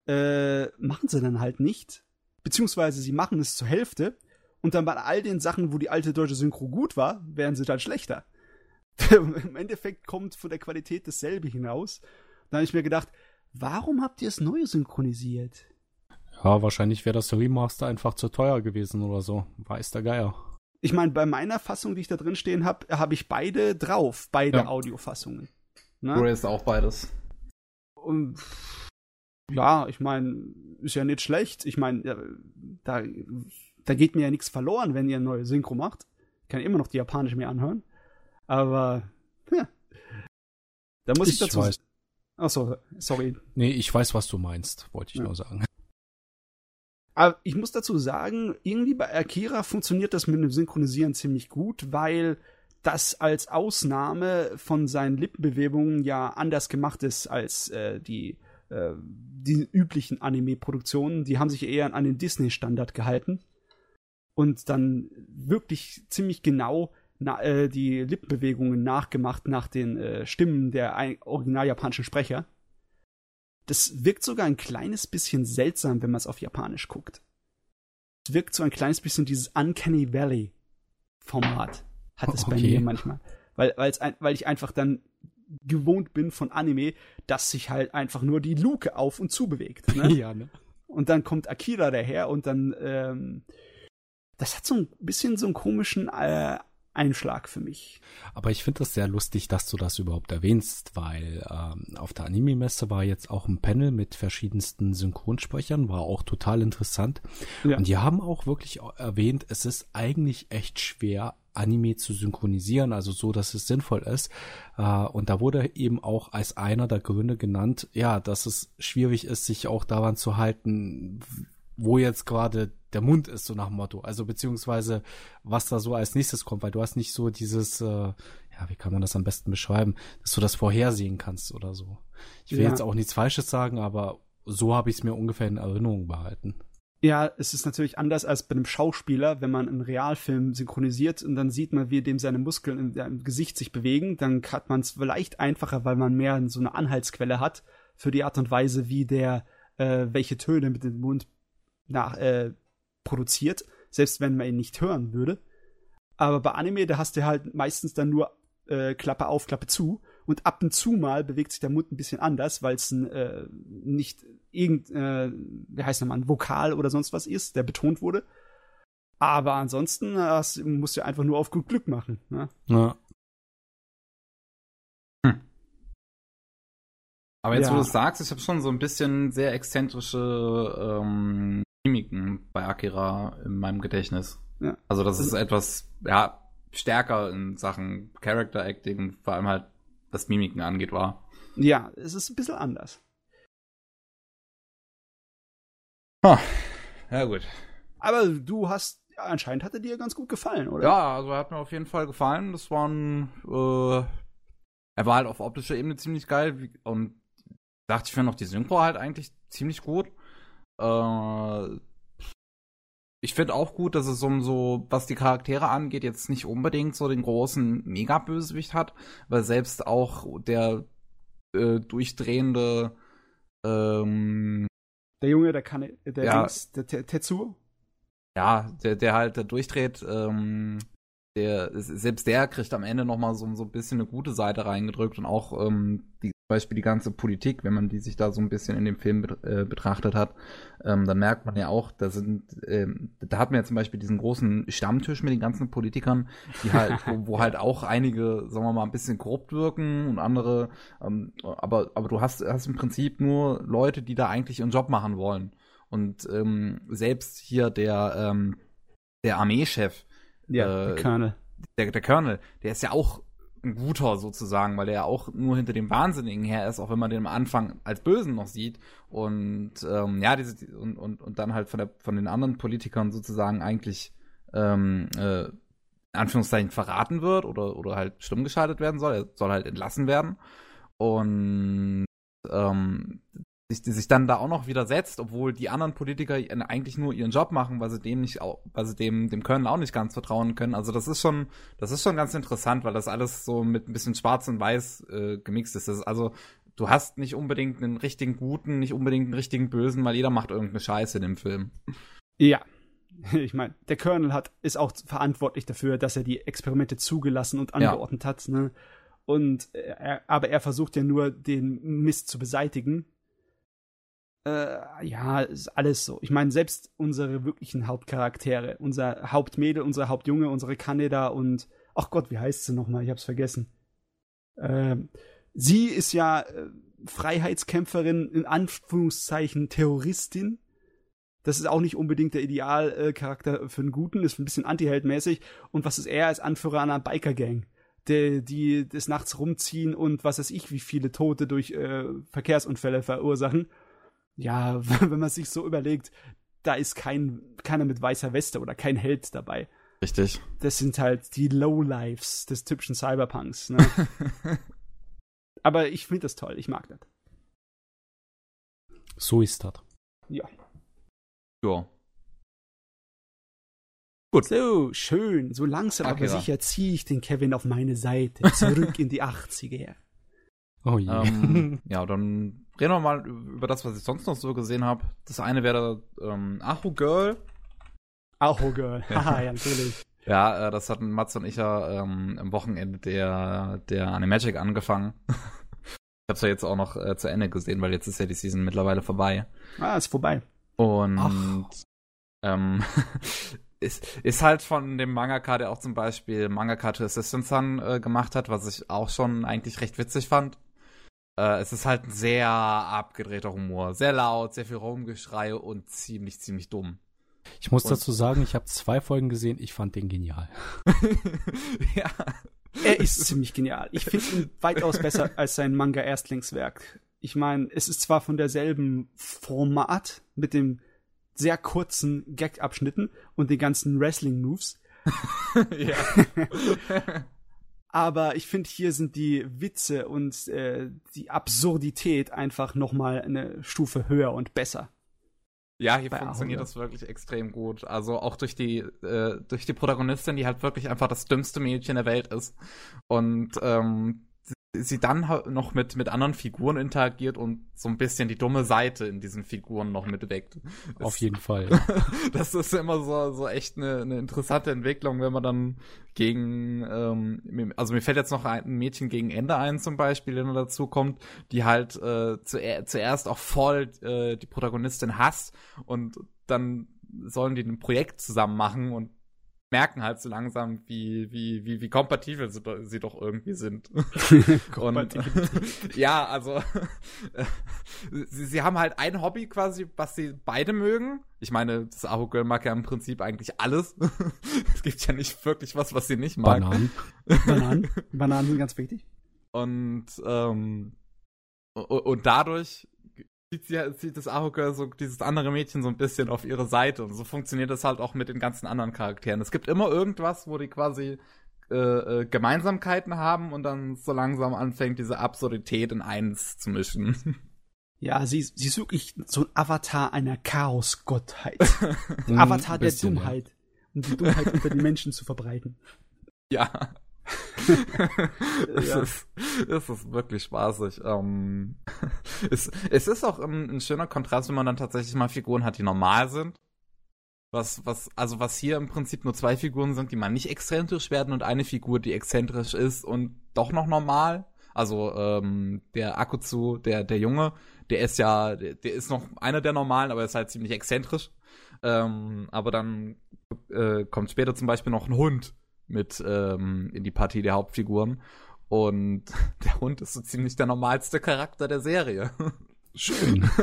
Äh, machen sie dann halt nicht beziehungsweise sie machen es zur Hälfte und dann bei all den Sachen, wo die alte deutsche Synchro gut war, werden sie dann schlechter. Im Endeffekt kommt von der Qualität dasselbe hinaus. Da habe ich mir gedacht, warum habt ihr es neu synchronisiert? Ja, wahrscheinlich wäre das Remaster einfach zu teuer gewesen oder so. Weiß der Geier. ich meine, bei meiner Fassung, die ich da drin stehen habe, habe ich beide drauf, beide ja. Audiofassungen. Ne? Blu-ray ist auch beides. Und ja, ich meine, ist ja nicht schlecht. Ich meine, da, da geht mir ja nichts verloren, wenn ihr eine neue Synchro macht. Ich kann immer noch die japanische mir anhören. Aber, ja. Da muss ich, ich dazu. Weiß. Achso, sorry. Nee, ich weiß, was du meinst, wollte ich ja. nur sagen. Aber ich muss dazu sagen, irgendwie bei Akira funktioniert das mit dem Synchronisieren ziemlich gut, weil das als Ausnahme von seinen Lippenbewegungen ja anders gemacht ist als äh, die, äh, die üblichen Anime-Produktionen. Die haben sich eher an den Disney-Standard gehalten und dann wirklich ziemlich genau na, äh, die Lippenbewegungen nachgemacht nach den äh, Stimmen der original japanischen Sprecher. Das wirkt sogar ein kleines bisschen seltsam, wenn man es auf Japanisch guckt. Es wirkt so ein kleines bisschen dieses Uncanny Valley Format hat es okay. bei mir manchmal. Weil, ein, weil ich einfach dann gewohnt bin von Anime, dass sich halt einfach nur die Luke auf und zu bewegt. Ne? ja, ne? Und dann kommt Akira daher und dann, ähm, das hat so ein bisschen so einen komischen äh, Einschlag für mich. Aber ich finde das sehr lustig, dass du das überhaupt erwähnst, weil ähm, auf der Anime-Messe war jetzt auch ein Panel mit verschiedensten Synchronsprechern, war auch total interessant. Ja. Und die haben auch wirklich erwähnt, es ist eigentlich echt schwer, Anime zu synchronisieren, also so, dass es sinnvoll ist. Äh, und da wurde eben auch als einer der Gründe genannt, ja, dass es schwierig ist, sich auch daran zu halten, wo jetzt gerade der Mund ist, so nach dem Motto. Also beziehungsweise, was da so als nächstes kommt, weil du hast nicht so dieses, äh, ja, wie kann man das am besten beschreiben, dass du das vorhersehen kannst oder so. Ich will ja. jetzt auch nichts Falsches sagen, aber so habe ich es mir ungefähr in Erinnerung behalten. Ja, es ist natürlich anders als bei einem Schauspieler, wenn man einen Realfilm synchronisiert und dann sieht man, wie dem seine Muskeln im, Gesicht sich bewegen, dann hat man es vielleicht einfacher, weil man mehr so eine Anhaltsquelle hat für die Art und Weise, wie der äh, welche Töne mit dem Mund nach, äh, produziert, selbst wenn man ihn nicht hören würde. Aber bei Anime, da hast du halt meistens dann nur äh, Klappe auf, Klappe zu. Und ab und zu mal bewegt sich der Mund ein bisschen anders, weil es äh, nicht irgend, äh, wie heißt nochmal, ein Vokal oder sonst was ist, der betont wurde. Aber ansonsten hast, musst du einfach nur auf gut Glück machen. Ne? Ja. Hm. Aber jetzt, ja. wo du es sagst, ich habe schon so ein bisschen sehr exzentrische ähm, Mimiken bei Akira in meinem Gedächtnis. Ja. Also das ist etwas, ja, stärker in Sachen Character Acting und vor allem halt, was Mimiken angeht, war. Ja, es ist ein bisschen anders. Oh, ja, gut. Aber du hast, anscheinend hat er dir ganz gut gefallen, oder? Ja, also er hat mir auf jeden Fall gefallen. Das war ein, äh, er war halt auf optischer Ebene ziemlich geil und dachte ich finde noch die Synchro halt eigentlich ziemlich gut. Äh, ich finde auch gut, dass es um so, was die Charaktere angeht, jetzt nicht unbedingt so den großen Mega-Bösewicht hat, weil selbst auch der äh, durchdrehende ähm, der Junge, der kann, der, ja, Dings, der Tetsuo? Ja, der, der halt der durchdreht, ähm, der, selbst der kriegt am Ende nochmal so, so ein bisschen eine gute Seite reingedrückt und auch ähm, die, Beispiel die ganze Politik, wenn man die sich da so ein bisschen in dem Film äh, betrachtet hat, ähm, dann merkt man ja auch, da sind, ähm, da hat man ja zum Beispiel diesen großen Stammtisch mit den ganzen Politikern, die halt, wo, wo, halt auch einige, sagen wir mal, ein bisschen korrupt wirken und andere, ähm, aber, aber du hast, hast im Prinzip nur Leute, die da eigentlich ihren Job machen wollen. Und ähm, selbst hier der, ähm, der Armeechef, ja, äh, der Colonel. Der, der Colonel, der ist ja auch ein guter sozusagen, weil er ja auch nur hinter dem Wahnsinnigen her ist, auch wenn man den am Anfang als Bösen noch sieht. Und ähm, ja, diese, und, und, und dann halt von, der, von den anderen Politikern sozusagen eigentlich ähm, äh, in Anführungszeichen verraten wird oder, oder halt stumm geschaltet werden soll. Er soll halt entlassen werden. Und ähm, sich, sich dann da auch noch widersetzt, obwohl die anderen Politiker eigentlich nur ihren Job machen, weil sie dem nicht, weil sie dem, dem Colonel auch nicht ganz vertrauen können. Also das ist schon, das ist schon ganz interessant, weil das alles so mit ein bisschen Schwarz und Weiß äh, gemixt ist. ist. Also du hast nicht unbedingt einen richtigen Guten, nicht unbedingt einen richtigen Bösen, weil jeder macht irgendeine Scheiße in dem Film. Ja. Ich meine, der Colonel hat, ist auch verantwortlich dafür, dass er die Experimente zugelassen und angeordnet ja. hat. Ne? Und er, aber er versucht ja nur, den Mist zu beseitigen Äh, ja, ist alles so. Ich meine, selbst unsere wirklichen Hauptcharaktere, unser Hauptmädel, unser Hauptjunge, unsere Kaneda und ach Gott, wie heißt sie nochmal? Ich hab's vergessen. Ähm, sie ist ja äh, Freiheitskämpferin, in Anführungszeichen Terroristin. Das ist auch nicht unbedingt der Idealcharakter äh, für einen Guten, ist ein bisschen antiheldmäßig. Und was ist er als Anführer einer Biker-Gang? Die, die des Nachts rumziehen und was weiß ich, wie viele Tote durch äh, Verkehrsunfälle verursachen. Ja, wenn man sich so überlegt, da ist kein, keiner mit weißer Weste oder kein Held dabei. Richtig. Das sind halt die Lowlives des typischen Cyberpunks. Ne? Aber ich finde das toll, ich mag das. So ist das. Ja. Ja. Gut. So, schön. So langsam aber Akira. sicher ziehe ich den Kevin auf meine Seite. Zurück in die 80er. Oh je. ähm, ja, dann reden wir mal über das, was ich sonst noch so gesehen habe. Das eine wäre ähm, Ahu Girl. Aho Girl. Haha, ja, natürlich. Ja, äh, das hatten Mats und ich ja ähm, am Wochenende der, der Animagic angefangen. ich hab's ja jetzt auch noch äh, zu Ende gesehen, weil jetzt ist ja die Season mittlerweile vorbei. Ah, ist vorbei. Und Ach. ähm, ist, ist halt von dem Mangaka, der auch zum Beispiel Mangaka to Assistant Sun äh, gemacht hat, was ich auch schon eigentlich recht witzig fand. Äh, es ist halt ein sehr abgedrehter Humor. Sehr laut, sehr viel Rumgeschrei und ziemlich, ziemlich dumm. Ich muss Und- dazu sagen, ich habe zwei Folgen gesehen, ich fand den genial. ja. Er ist ziemlich genial. Ich finde ihn weitaus besser als sein Manga-Erstlingswerk. Ich meine, es ist zwar von derselben Format mit dem sehr kurzen Gag-Abschnitten und den ganzen Wrestling-Moves, ja. aber ich finde, hier sind die Witze und äh, die Absurdität einfach noch mal eine Stufe höher und besser. Ja, hier Bei funktioniert Ahorn. das wirklich extrem gut. Also auch durch die, äh, durch die Protagonistin, die halt wirklich einfach das dümmste Mädchen der Welt ist. Und ähm, sie, dann noch mit, mit anderen Figuren interagiert und so ein bisschen die dumme Seite in diesen Figuren noch mitweckt. Auf jeden Fall. das ist immer so, so echt eine, eine interessante Entwicklung, wenn man dann gegen, ähm, also mir fällt jetzt noch ein Mädchen gegen Ende ein zum Beispiel, der dazu kommt, die halt äh, zuer zuerst auch voll äh, die Protagonistin hasst und dann sollen die ein Projekt zusammen machen und merken halt so langsam, wie, wie, wie, wie kompatibel sie, sie doch irgendwie sind. Und ja, also sie, sie haben halt ein Hobby quasi, was sie beide mögen. Ich meine, das Aho Girl mag ja im Prinzip eigentlich alles. es gibt ja nicht wirklich was, was sie nicht mag. Bananen. Bananen. Bananen sind ganz wichtig. Und ähm, und dadurch zieht, sie, zieht das Aho Girl so dieses andere Mädchen so ein bisschen auf ihre Seite. Und so funktioniert das halt auch mit den ganzen anderen Charakteren. Es gibt immer irgendwas, wo die quasi äh, äh, Gemeinsamkeiten haben und dann so langsam anfängt, diese Absurdität in eins zu mischen. Ja, sie, sie ist wirklich so ein Avatar einer Chaosgottheit. Ein Avatar der bisschen, ja. Dummheit. Um die Dummheit unter den Menschen zu verbreiten. Ja. es, Ja. ist, es ist wirklich spaßig. Ähm, es, es ist auch ein, ein schöner Kontrast, wenn man dann tatsächlich mal Figuren hat, die normal sind. Was, was, also was hier im Prinzip nur zwei Figuren sind, die mal nicht exzentrisch werden und eine Figur, die exzentrisch ist und doch noch normal. Also ähm, der Akutsu, der, der Junge, der ist ja, der, der ist noch einer der normalen, aber ist halt ziemlich exzentrisch. Ähm, aber dann äh, kommt später zum Beispiel noch ein Hund mit ähm, in die Partie der Hauptfiguren. Und der Hund ist so ziemlich der normalste Charakter der Serie. Schön.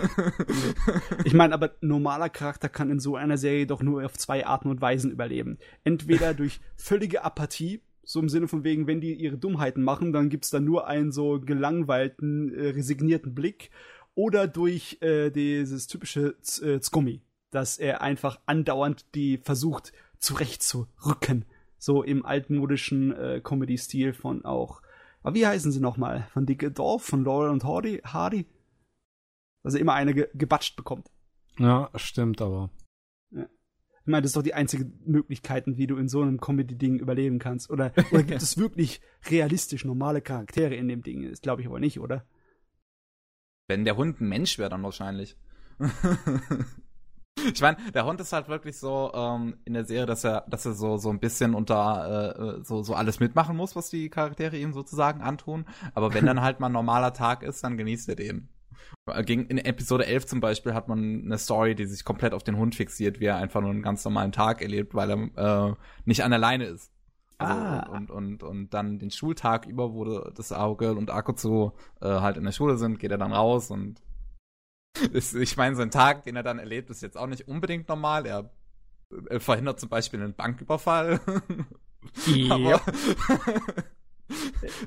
Ich meine, aber normaler Charakter kann in so einer Serie doch nur auf zwei Arten und Weisen überleben. Entweder durch völlige Apathie, so im Sinne von wegen, wenn die ihre Dummheiten machen, dann gibt's da nur einen so gelangweilten, äh, resignierten Blick, oder durch äh, dieses typische Z äh, Zgummi, dass er einfach andauernd die versucht zurechtzurücken. So im altmodischen äh, Comedy-Stil von auch. Aber wie heißen sie nochmal? Von Dicke Dorf, von Laurel und Hardy? Hardy? Dass er immer eine ge gebatscht bekommt. Ja, stimmt, aber. Ich meine, das ist doch die einzige Möglichkeit, wie du in so einem Comedy-Ding überleben kannst. Oder, oder gibt es wirklich realistisch normale Charaktere in dem Ding? Das glaube ich aber nicht, oder? Wenn der Hund ein Mensch wäre, dann wahrscheinlich. ich meine, der Hund ist halt wirklich so ähm, in der Serie, dass er, dass er so so ein bisschen unter äh, äh, so so alles mitmachen muss, was die Charaktere ihm sozusagen antun. Aber wenn dann halt mal ein normaler Tag ist, dann genießt er den. Gegen, in Episode 11 zum Beispiel hat man eine Story, die sich komplett auf den Hund fixiert, wie er einfach nur einen ganz normalen Tag erlebt, weil er äh, nicht an der Leine ist. Also, ah. und, und, und dann den Schultag über, wo das Auge und Akutsu äh, halt in der Schule sind, geht er dann raus und ich meine, so ein Tag, den er dann erlebt, ist jetzt auch nicht unbedingt normal. Er, er verhindert zum Beispiel einen Banküberfall. Aber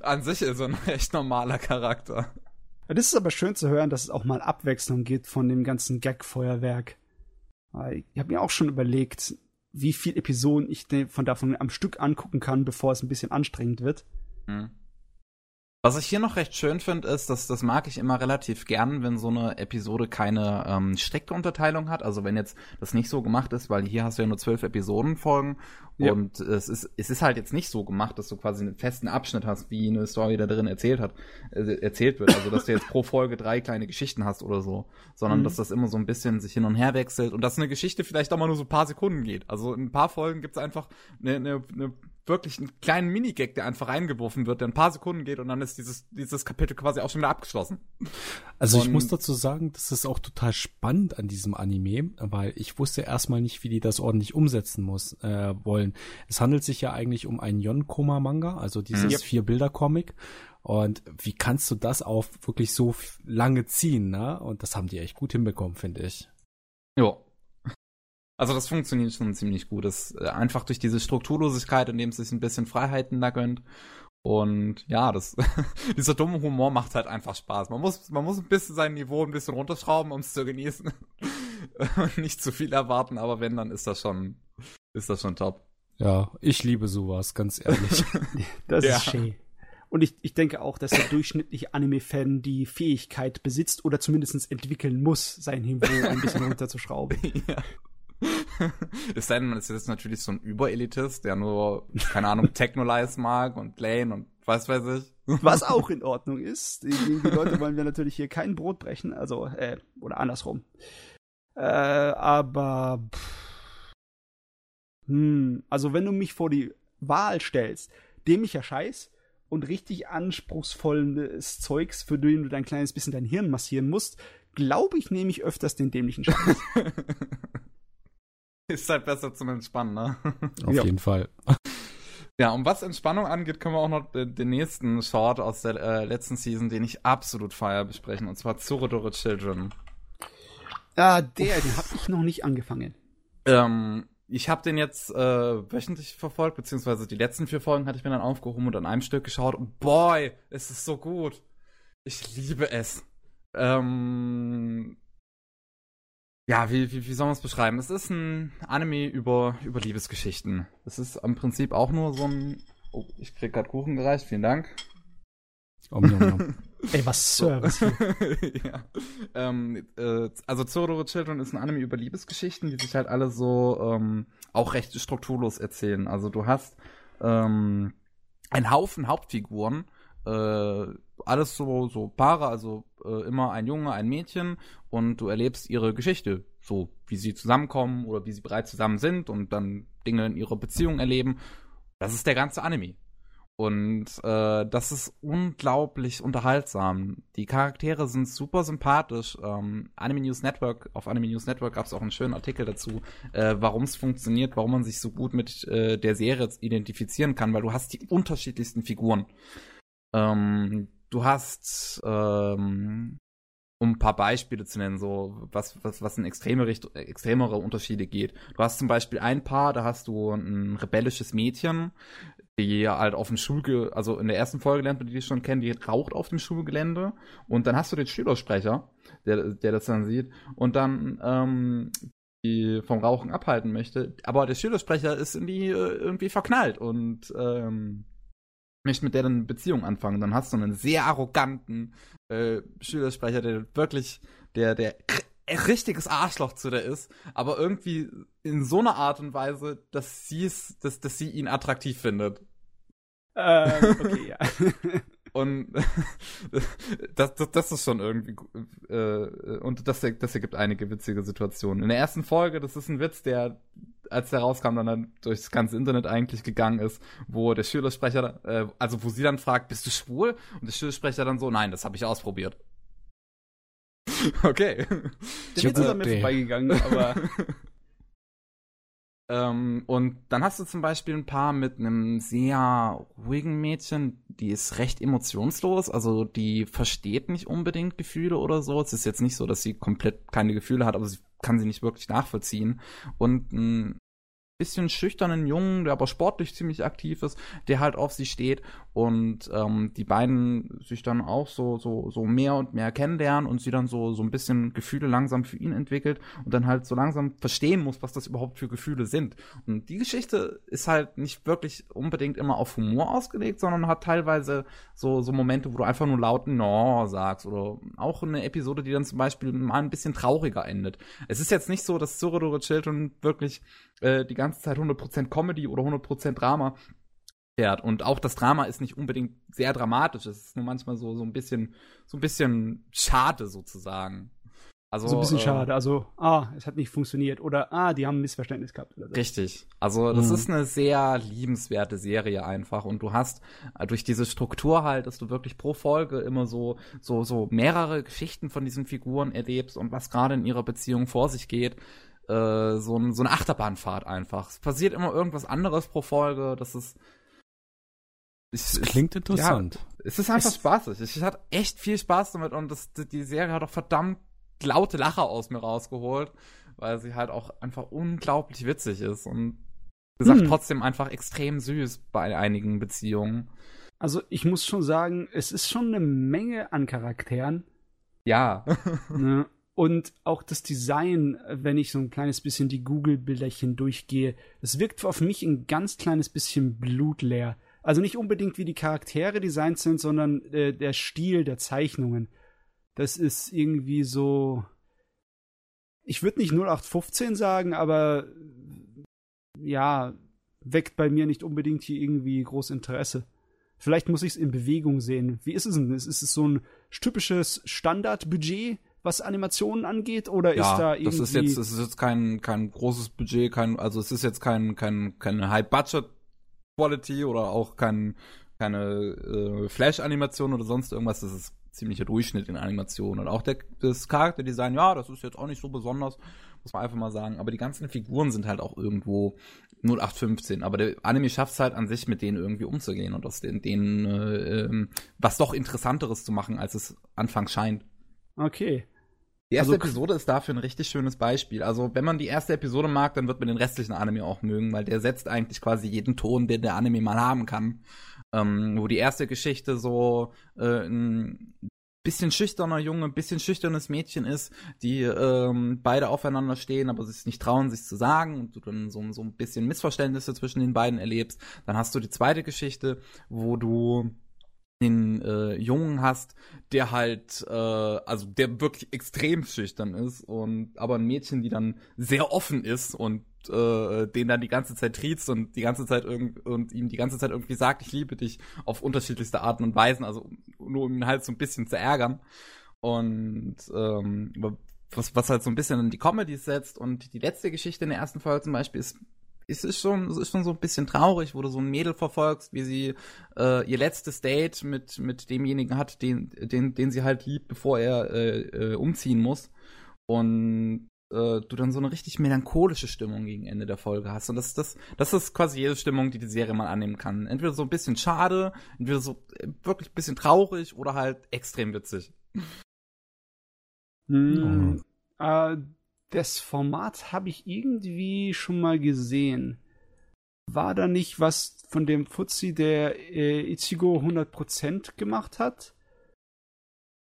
an sich ist er ein recht normaler Charakter. Das ist aber schön zu hören, dass es auch mal Abwechslung gibt von dem ganzen Gag-Feuerwerk. Ich habe mir auch schon überlegt, wie viele Episoden ich von davon am Stück angucken kann, bevor es ein bisschen anstrengend wird. Mhm. Was ich hier noch recht schön finde, ist, dass das mag ich immer relativ gern, wenn so eine Episode keine ähm, strikte Unterteilung hat. Also wenn jetzt das nicht so gemacht ist, weil hier hast du ja nur zwölf Episodenfolgen ja. und es ist, es ist halt jetzt nicht so gemacht, dass du quasi einen festen Abschnitt hast, wie eine Story da drin erzählt hat, äh, erzählt wird. Also dass du jetzt pro Folge drei kleine Geschichten hast oder so, sondern mhm. dass das immer so ein bisschen sich hin und her wechselt und dass eine Geschichte vielleicht auch mal nur so ein paar Sekunden geht. Also in ein paar Folgen gibt's einfach eine, eine, eine wirklich einen kleinen Minigag, der einfach reingeworfen wird, der ein paar Sekunden geht und dann ist dieses, dieses Kapitel quasi auch schon wieder abgeschlossen. Also und ich muss dazu sagen, das ist auch total spannend an diesem Anime, weil ich wusste erstmal nicht, wie die das ordentlich umsetzen muss, äh, wollen. Es handelt sich ja eigentlich um einen Yonkoma-Manga, also dieses mhm. Vier-Bilder-Comic. Und wie kannst du das auf wirklich so lange ziehen, ne? Und das haben die echt gut hinbekommen, finde ich. Ja, also das funktioniert schon ziemlich gut. Das äh, einfach durch diese Strukturlosigkeit, indem es sich ein bisschen Freiheiten da gönnt. Und ja, das, dieser dumme Humor macht halt einfach Spaß. Man muss, man muss ein bisschen sein Niveau ein bisschen runterschrauben, um es zu genießen. Und nicht zu viel erwarten, aber wenn, dann ist das schon, ist das schon top. Ja, ich liebe sowas, ganz ehrlich. das ja. ist schön. Und ich, ich denke auch, dass der durchschnittliche Anime-Fan die Fähigkeit besitzt oder zumindest entwickeln muss, sein Niveau ein bisschen runterzuschrauben. ja. Es sei denn, man ist jetzt natürlich so ein Überelitist, der nur, keine Ahnung, Technolize mag und Lane und was weiß ich. Was auch in Ordnung ist. Die, die Leute wollen wir natürlich hier kein Brot brechen, also, äh, oder andersrum. Äh, aber, pff, hm, also wenn du mich vor die Wahl stellst, dämlicher Scheiß und richtig anspruchsvolles Zeugs, für den du dein kleines bisschen dein Hirn massieren musst, glaube ich, nehme ich öfters den dämlichen Scheiß. Ist halt besser zum Entspannen, ne? Auf ja. jeden Fall. Ja, und was Entspannung angeht, können wir auch noch den, nächsten Short aus der äh, letzten Season, den ich absolut feier, besprechen, und zwar Zurodore Children. Ah, der, den hab ich noch nicht angefangen. Ähm, ich habe den jetzt äh, wöchentlich verfolgt, beziehungsweise die letzten vier Folgen hatte ich mir dann aufgehoben und an einem Stück geschaut und boy, es ist so gut. Ich liebe es. Ähm, ja, wie, wie, wie soll man es beschreiben? Es ist ein Anime über, über Liebesgeschichten. Es ist im Prinzip auch nur so ein. Oh, ich krieg grad Kuchen gereicht, vielen Dank. Um, um, um. Ey, was Service ja. Ähm, äh, also Zoro Children ist ein Anime über Liebesgeschichten, die sich halt alle so ähm, auch recht strukturlos erzählen. Also du hast ähm, einen Haufen Hauptfiguren, äh, alles so, so Paare, also äh, immer ein Junge, ein Mädchen und du erlebst ihre Geschichte, so wie sie zusammenkommen oder wie sie bereits zusammen sind und dann Dinge in ihrer Beziehung erleben. Das ist der ganze Anime. Und äh, das ist unglaublich unterhaltsam. Die Charaktere sind super sympathisch. Ähm, Anime News Network, auf Anime News Network gab es auch einen schönen Artikel dazu, äh, warum es funktioniert, warum man sich so gut mit äh, der Serie identifizieren kann, weil du hast die unterschiedlichsten Figuren. Ähm, du hast, ähm, um ein paar Beispiele zu nennen, so was, was, was in extreme Richt extremere Unterschiede geht. Du hast zum Beispiel ein Paar, da hast du ein rebellisches Mädchen, die halt auf dem Schulgelände, also in der ersten Folge lernt man die schon kennen, die raucht auf dem Schulgelände und dann hast du den Schülersprecher, der, der das dann sieht und dann ähm, die vom Rauchen abhalten möchte, aber der Schülersprecher ist in die äh, irgendwie verknallt und ähm, möchte mit der dann eine Beziehung anfangen. Dann hast du einen sehr arroganten äh, Schülersprecher, der wirklich, der, der richtiges Arschloch zu der ist, aber irgendwie in so einer Art und Weise, dass sie es, dass, dass sie ihn attraktiv findet. Ähm, okay, ja. Und das, das, das ist schon irgendwie äh, und das, das ergibt einige witzige Situationen. In der ersten Folge, das ist ein Witz, der als der rauskam, dann, dann durchs ganze Internet eigentlich gegangen ist, wo der Schülersprecher, äh, also wo sie dann fragt, bist du schwul? Und der Schülersprecher dann so, nein, das habe ich ausprobiert. Okay. Der Witz ist an mir vorbeigegangen, aber. ähm, und dann hast du zum Beispiel ein Paar mit einem sehr ruhigen Mädchen, die ist recht emotionslos, also die versteht nicht unbedingt Gefühle oder so. Es ist jetzt nicht so, dass sie komplett keine Gefühle hat, aber sie kann sie nicht wirklich nachvollziehen. Und ein bisschen schüchternen Jungen, der aber sportlich ziemlich aktiv ist, der halt auf sie steht und ähm, die beiden sich dann auch so so so mehr und mehr kennenlernen und sie dann so so ein bisschen Gefühle langsam für ihn entwickelt und dann halt so langsam verstehen muss, was das überhaupt für Gefühle sind. Und die Geschichte ist halt nicht wirklich unbedingt immer auf Humor ausgelegt, sondern hat teilweise so so Momente, wo du einfach nur laut No sagst oder auch eine Episode, die dann zum Beispiel mal ein bisschen trauriger endet. Es ist jetzt nicht so, dass Surrodore Children wirklich äh, die ganze Zeit 100% Comedy oder 100% Drama fährt. Und auch das Drama ist nicht unbedingt sehr dramatisch. Es ist nur manchmal so, so ein bisschen, so ein bisschen schade sozusagen. Also, so ein bisschen äh, schade. Also, ah, es hat nicht funktioniert. Oder, ah, die haben ein Missverständnis gehabt. So. Richtig. Also, das mhm. ist eine sehr liebenswerte Serie einfach. Und du hast äh, durch diese Struktur halt, dass du wirklich pro Folge immer so, so, so mehrere Geschichten von diesen Figuren erlebst und was gerade in ihrer Beziehung vor sich geht äh, so, ein, so eine Achterbahnfahrt einfach. Es passiert immer irgendwas anderes pro Folge. Das ist. Es klingt interessant. Ja, es ist einfach es, spaßig. Es hat echt viel Spaß damit und das, die Serie hat auch verdammt laute Lacher aus mir rausgeholt, weil sie halt auch einfach unglaublich witzig ist und gesagt hm. trotzdem einfach extrem süß bei einigen Beziehungen. Also ich muss schon sagen, es ist schon eine Menge an Charakteren. Ja. ne? Und auch das Design, wenn ich so ein kleines bisschen die Google-Bilderchen durchgehe, es wirkt auf mich ein ganz kleines bisschen blutleer. Also nicht unbedingt wie die Charaktere designt sind, sondern äh, der Stil der Zeichnungen. Das ist irgendwie so. Ich würde nicht 0815 sagen, aber ja, weckt bei mir nicht unbedingt hier irgendwie groß Interesse. Vielleicht muss ich es in Bewegung sehen. Wie ist es denn? Ist es so ein typisches Standardbudget? Was Animationen angeht, oder ja, ist da irgendwie. Das ist jetzt, das ist jetzt kein, kein großes Budget, kein, also es ist jetzt kein, kein, keine High-Budget-Quality oder auch kein, keine äh, Flash-Animation oder sonst irgendwas. Das ist ziemlicher Durchschnitt in Animationen. Und auch der, das Charakterdesign, ja, das ist jetzt auch nicht so besonders, muss man einfach mal sagen. Aber die ganzen Figuren sind halt auch irgendwo 0815. Aber der Anime schafft es halt an sich, mit denen irgendwie umzugehen und aus den, denen äh, ähm, was doch Interessanteres zu machen, als es anfangs scheint. Okay. Die erste also, Episode ist dafür ein richtig schönes Beispiel. Also, wenn man die erste Episode mag, dann wird man den restlichen Anime auch mögen, weil der setzt eigentlich quasi jeden Ton, den der Anime mal haben kann. Ähm, wo die erste Geschichte so äh, ein bisschen schüchterner Junge, ein bisschen schüchternes Mädchen ist, die ähm, beide aufeinander stehen, aber sich nicht trauen, sich zu sagen und du dann so, so ein bisschen Missverständnisse zwischen den beiden erlebst. Dann hast du die zweite Geschichte, wo du den äh, Jungen hast, der halt, äh, also der wirklich extrem schüchtern ist und aber ein Mädchen, die dann sehr offen ist und äh, den dann die ganze Zeit triezt und die ganze Zeit und ihm die ganze Zeit irgendwie sagt, ich liebe dich auf unterschiedlichste Arten und Weisen, also nur um ihn halt so ein bisschen zu ärgern. Und ähm, was, was halt so ein bisschen in die Comedy setzt und die letzte Geschichte in der ersten Folge zum Beispiel ist es ist schon, es ist schon so ein bisschen traurig, wo du so ein Mädel verfolgst, wie sie äh, ihr letztes Date mit, mit demjenigen hat, den, den, den sie halt liebt, bevor er äh, äh, umziehen muss. Und äh, du dann so eine richtig melancholische Stimmung gegen Ende der Folge hast. Und das, das, das ist quasi jede Stimmung, die die Serie mal annehmen kann. Entweder so ein bisschen schade, entweder so äh, wirklich ein bisschen traurig oder halt extrem witzig. Hm, mhm. äh, das Format habe ich irgendwie schon mal gesehen. War da nicht was von dem Fuzzi, der äh, Ichigo 100% gemacht hat?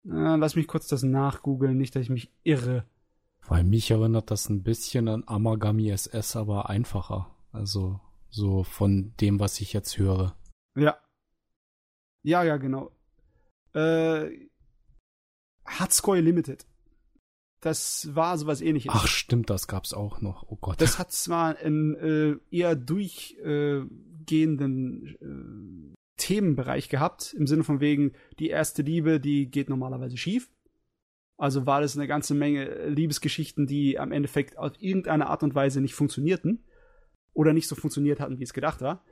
Äh, lass mich kurz das nachgoogeln, nicht, dass ich mich irre. Weil mich erinnert das ein bisschen an Amagami SS, aber einfacher. Also so von dem, was ich jetzt höre. Ja. Ja, ja, genau. Äh, Hatsukoi Limited. Das war sowas ähnliches. Ach, stimmt, das gab's auch noch. Oh Gott. Das hat zwar einen äh, eher durchgehenden äh, Themenbereich gehabt, im Sinne von wegen, die erste Liebe, die geht normalerweise schief. Also war das eine ganze Menge Liebesgeschichten, die am Endeffekt auf irgendeine Art und Weise nicht funktionierten. Oder nicht so funktioniert hatten, wie es gedacht war.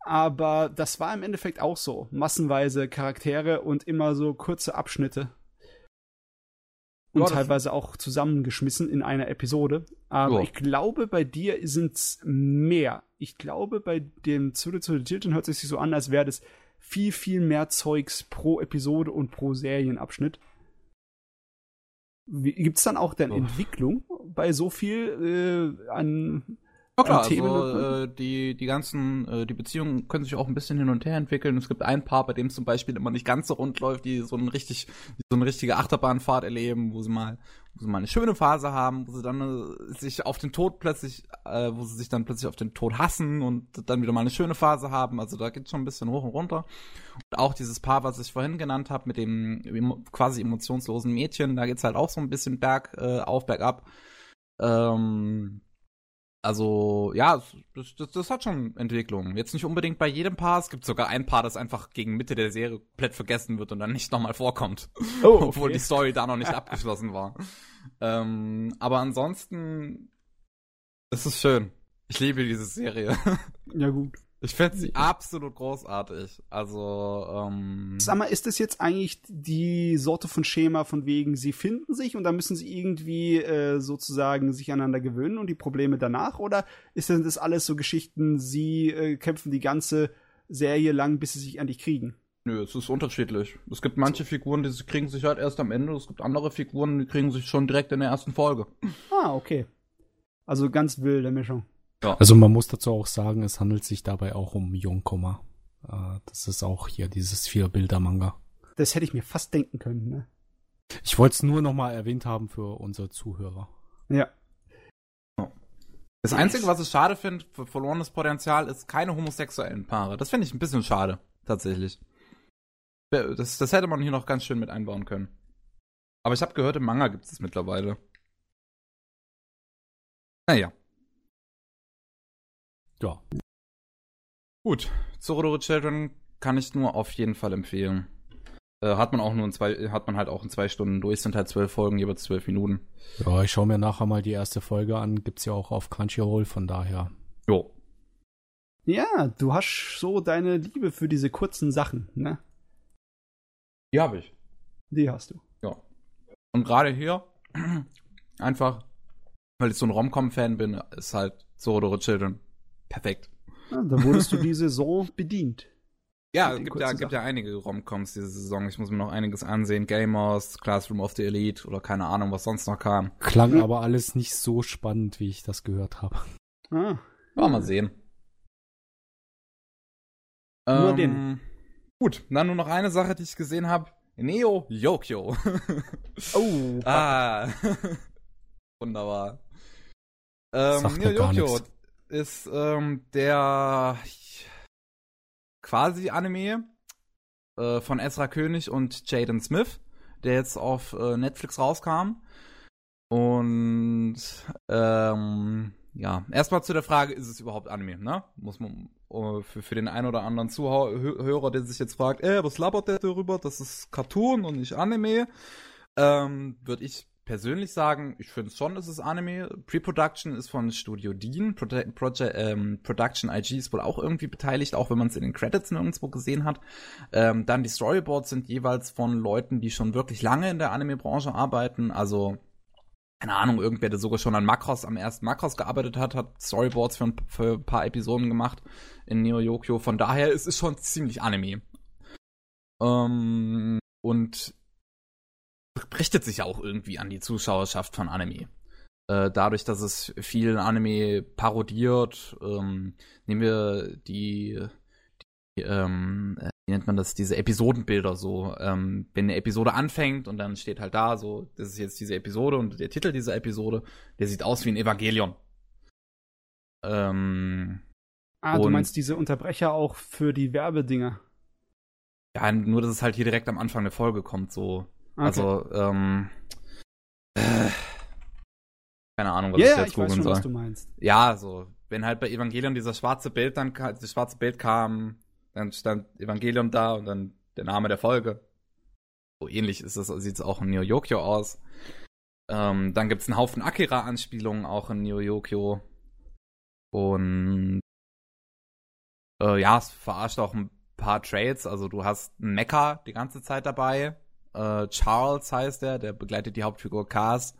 Aber das war im Endeffekt auch so. Massenweise Charaktere und immer so kurze Abschnitte und Ja, teilweise auch zusammengeschmissen in einer Episode. Aber Ja. ich glaube, bei dir sind's mehr. Ich glaube, bei dem Zulu zu Children hört es sich so an, als wäre das viel, viel mehr Zeugs pro Episode und pro Serienabschnitt. Wie, gibt's dann auch dann Oh. Entwicklung bei so viel äh, an Ja klar, also äh, die, die ganzen, äh, die Beziehungen können sich auch ein bisschen hin und her entwickeln. Es gibt ein Paar, bei dem es zum Beispiel immer nicht ganz so rund läuft, die so ein richtig, so eine richtige Achterbahnfahrt erleben, wo sie mal, wo sie mal eine schöne Phase haben, wo sie dann äh, sich auf den Tod plötzlich, äh, wo sie sich dann plötzlich auf den Tod hassen und dann wieder mal eine schöne Phase haben. Also da geht schon ein bisschen hoch und runter. Und auch dieses Paar, was ich vorhin genannt habe, mit dem quasi emotionslosen Mädchen, da geht's halt auch so ein bisschen berg äh, auf, bergab. Ähm, also, ja, das, das, das hat schon Entwicklungen. Jetzt nicht unbedingt bei jedem Paar. Es gibt sogar ein Paar, das einfach gegen Mitte der Serie komplett vergessen wird und dann nicht nochmal vorkommt. Oh, Obwohl okay. die Story da noch nicht abgeschlossen war. Ähm, aber ansonsten, es ist schön. Ich liebe diese Serie. Ja, gut. Ich finde sie absolut großartig. Also, ähm, Sag mal, ist das jetzt eigentlich die Sorte von Schema von wegen, sie finden sich und dann müssen sie irgendwie äh, sozusagen sich aneinander gewöhnen und die Probleme danach? Oder ist denn das alles so Geschichten, sie äh, kämpfen die ganze Serie lang, bis sie sich endlich kriegen? Nö, es ist unterschiedlich. Es gibt manche Figuren, die kriegen sich halt erst am Ende. Es gibt andere Figuren, die kriegen sich schon direkt in der ersten Folge. Ah, okay. Also ganz wilde Mischung. Also man muss dazu auch sagen, es handelt sich dabei auch um Yonkoma. Äh, das ist auch hier dieses Vier-Bilder-Manga. Das hätte ich mir fast denken können, ne? Ich wollte es nur noch mal erwähnt haben für unsere Zuhörer. Ja. Das Einzige, was ich schade finde für verlorenes Potenzial, ist keine homosexuellen Paare. Das finde ich ein bisschen schade, tatsächlich. Das, das hätte man hier noch ganz schön mit einbauen können. Aber ich habe gehört, im Manga gibt es mittlerweile. Naja, Ja. gut. Zorodoro Children kann ich nur auf jeden Fall empfehlen. Äh, hat man auch nur in zwei, hat man halt auch in zwei Stunden durch, sind halt zwölf Folgen, jeweils zwölf Minuten. Ja, ich schaue mir nachher mal die erste Folge an. Gibt's ja auch auf Crunchyroll, von daher. Jo. Ja, du hast so deine Liebe für diese kurzen Sachen, ne? Die habe ich. Die hast du. Ja. Und gerade hier, einfach, weil ich so ein Rom-Com-Fan bin, ist halt Zorodoro Children perfekt. Ja, da wurdest du die Saison bedient. Ja, es gibt ja, gibt ja einige Rom-Coms diese Saison. Ich muss mir noch einiges ansehen. Gamers, Classroom of the Elite oder keine Ahnung, was sonst noch kam. Klang aber alles nicht so spannend, wie ich das gehört habe. Ah, Ja, mal sehen. Nur ähm, den. Gut, dann nur noch eine Sache, die ich gesehen habe. Neo Yokio. oh, ah. Wunderbar. Ähm, Neo Yokio nix. Ist ähm, der quasi Anime äh, von Ezra König und Jaden Smith, der jetzt auf äh, Netflix rauskam. Und ähm, ja, erstmal zu der Frage, ist es überhaupt Anime, ne? Muss man äh, für, für den einen oder anderen Zuhörer, der sich jetzt fragt, äh, was labert der darüber? Das ist Cartoon und nicht Anime. Ähm, Würde ich persönlich sagen, ich finde schon, es Anime. Pre-Production ist von Studio Dean. Proje Proje ähm, Production IG ist wohl auch irgendwie beteiligt, auch wenn man es in den Credits nirgendwo gesehen hat. Ähm, dann die Storyboards sind jeweils von Leuten, die schon wirklich lange in der Anime-Branche arbeiten. Also keine Ahnung, irgendwer, der sogar schon an Macross, am ersten Macross gearbeitet hat, hat Storyboards für ein, für ein paar Episoden gemacht in Neo Yokio. Von daher ist es schon ziemlich Anime. Ähm, und richtet sich auch irgendwie an die Zuschauerschaft von Anime. Äh, dadurch, dass es viel Anime parodiert, ähm, nehmen wir die, die ähm, äh, wie nennt man das, diese Episodenbilder so. Ähm, wenn eine Episode anfängt und dann steht halt da so, das ist jetzt diese Episode und der Titel dieser Episode, der sieht aus wie ein Evangelion. Ähm, ah, du meinst diese Unterbrecher auch für die Werbedinger. ja, nur dass es halt hier direkt am Anfang der Folge kommt, so. Okay. Also, ähm, äh, keine Ahnung, was ja, ich jetzt ich weiß googeln schon, was soll. du meinst. Ja, so, wenn halt bei Evangelion dieser schwarze Bild dann, das schwarze Bild kam, dann stand Evangelion da und dann der Name der Folge. So ähnlich ist es, sieht es auch in Neo Yokio aus. Ähm, dann gibt's einen Haufen Akira-Anspielungen auch in Neo Yokio. Und äh, ja, es verarscht auch ein paar Trades. Also du hast einen Mecha die ganze Zeit dabei. Äh, Charles heißt er, der begleitet die Hauptfigur Cars.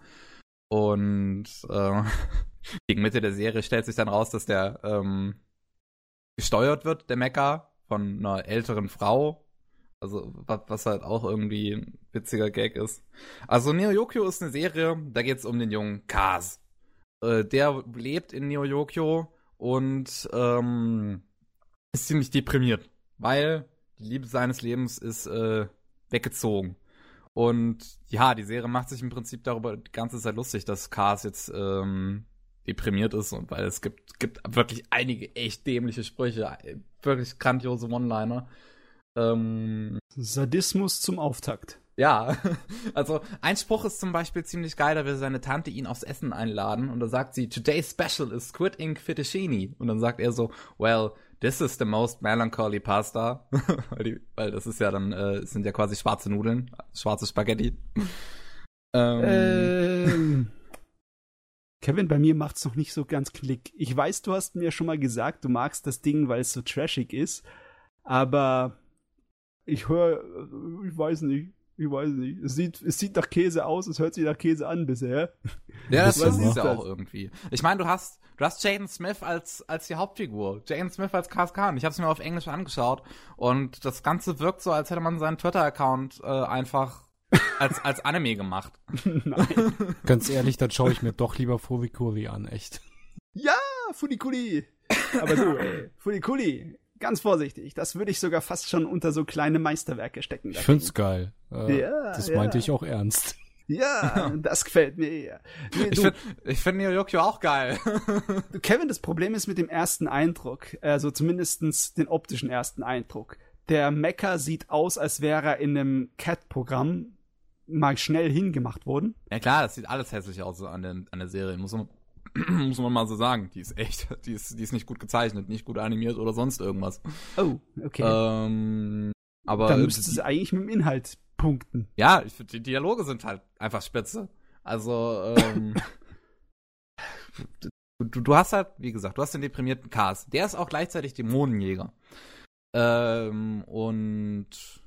Und äh, gegen Mitte der Serie stellt sich dann raus, dass der ähm, gesteuert wird, der Mecha, von einer älteren Frau. Also, was, halt auch irgendwie ein witziger Gag ist. Also, Neo Yokio ist eine Serie, da geht's um den jungen Kaz. Äh, der lebt in Neo Yokio und ähm, ist ziemlich deprimiert, weil die Liebe seines Lebens ist äh, weggezogen. Und ja, die Serie macht sich im Prinzip darüber die ganze Zeit lustig, dass Cars jetzt ähm, deprimiert ist und weil es gibt, gibt wirklich einige echt dämliche Sprüche, wirklich grandiose One-Liner. Ähm, Sadismus zum Auftakt. Ja, also ein Spruch ist zum Beispiel ziemlich geil, da will seine Tante ihn aufs Essen einladen und da sagt sie, Today's special is Squid Ink Fettuccine. Und dann sagt er so, well, this is the most melancholy pasta. weil, die, weil, das ist ja dann, äh, sind ja quasi schwarze Nudeln, schwarze Spaghetti. ähm, ähm. Kevin, bei mir macht's noch nicht so ganz Klick. Ich weiß, du hast mir schon mal gesagt, du magst das Ding, weil es so trashig ist, aber ich höre, ich weiß nicht, ich weiß nicht. Es sieht, es sieht nach Käse aus, es hört sich nach Käse an bisher. Ja, das ist ja auch irgendwie. Ich meine, du hast, du hast Jaden Smith als, als die Hauptfigur. Jaden Smith als Kaz Khan. Ich habe es mir auf Englisch angeschaut und das Ganze wirkt so, als hätte man seinen Twitter-Account äh, einfach als, als Anime gemacht. Nein. Ganz ehrlich, dann schaue ich mir doch lieber Furikuri an, echt. Ja, Furikuri. Aber du, ey, Furikuri, ganz vorsichtig. Das würde ich sogar fast schon unter so kleine Meisterwerke stecken. Ich find's geil. Äh, ja, das ja. meinte ich auch ernst. Ja, das gefällt mir eher. Nee, ich finde find Neo Yokio auch geil. Kevin, das Problem ist mit dem ersten Eindruck, also zumindestens den optischen ersten Eindruck. Der Mecha sieht aus, als wäre er in einem Cat-Programm mal schnell hingemacht worden. Ja klar, das sieht alles hässlich aus an der, an der Serie, muss man, muss man mal so sagen. Die ist echt, die ist, die ist nicht gut gezeichnet, nicht gut animiert oder sonst irgendwas. Oh, okay. Ähm, aber dann müsste es eigentlich mit dem Inhalt punkten. Ja, ich die Dialoge sind halt einfach spitze. Also, ähm, du, du hast halt, wie gesagt, du hast den deprimierten Cast. Der ist auch gleichzeitig Dämonenjäger. Ähm, und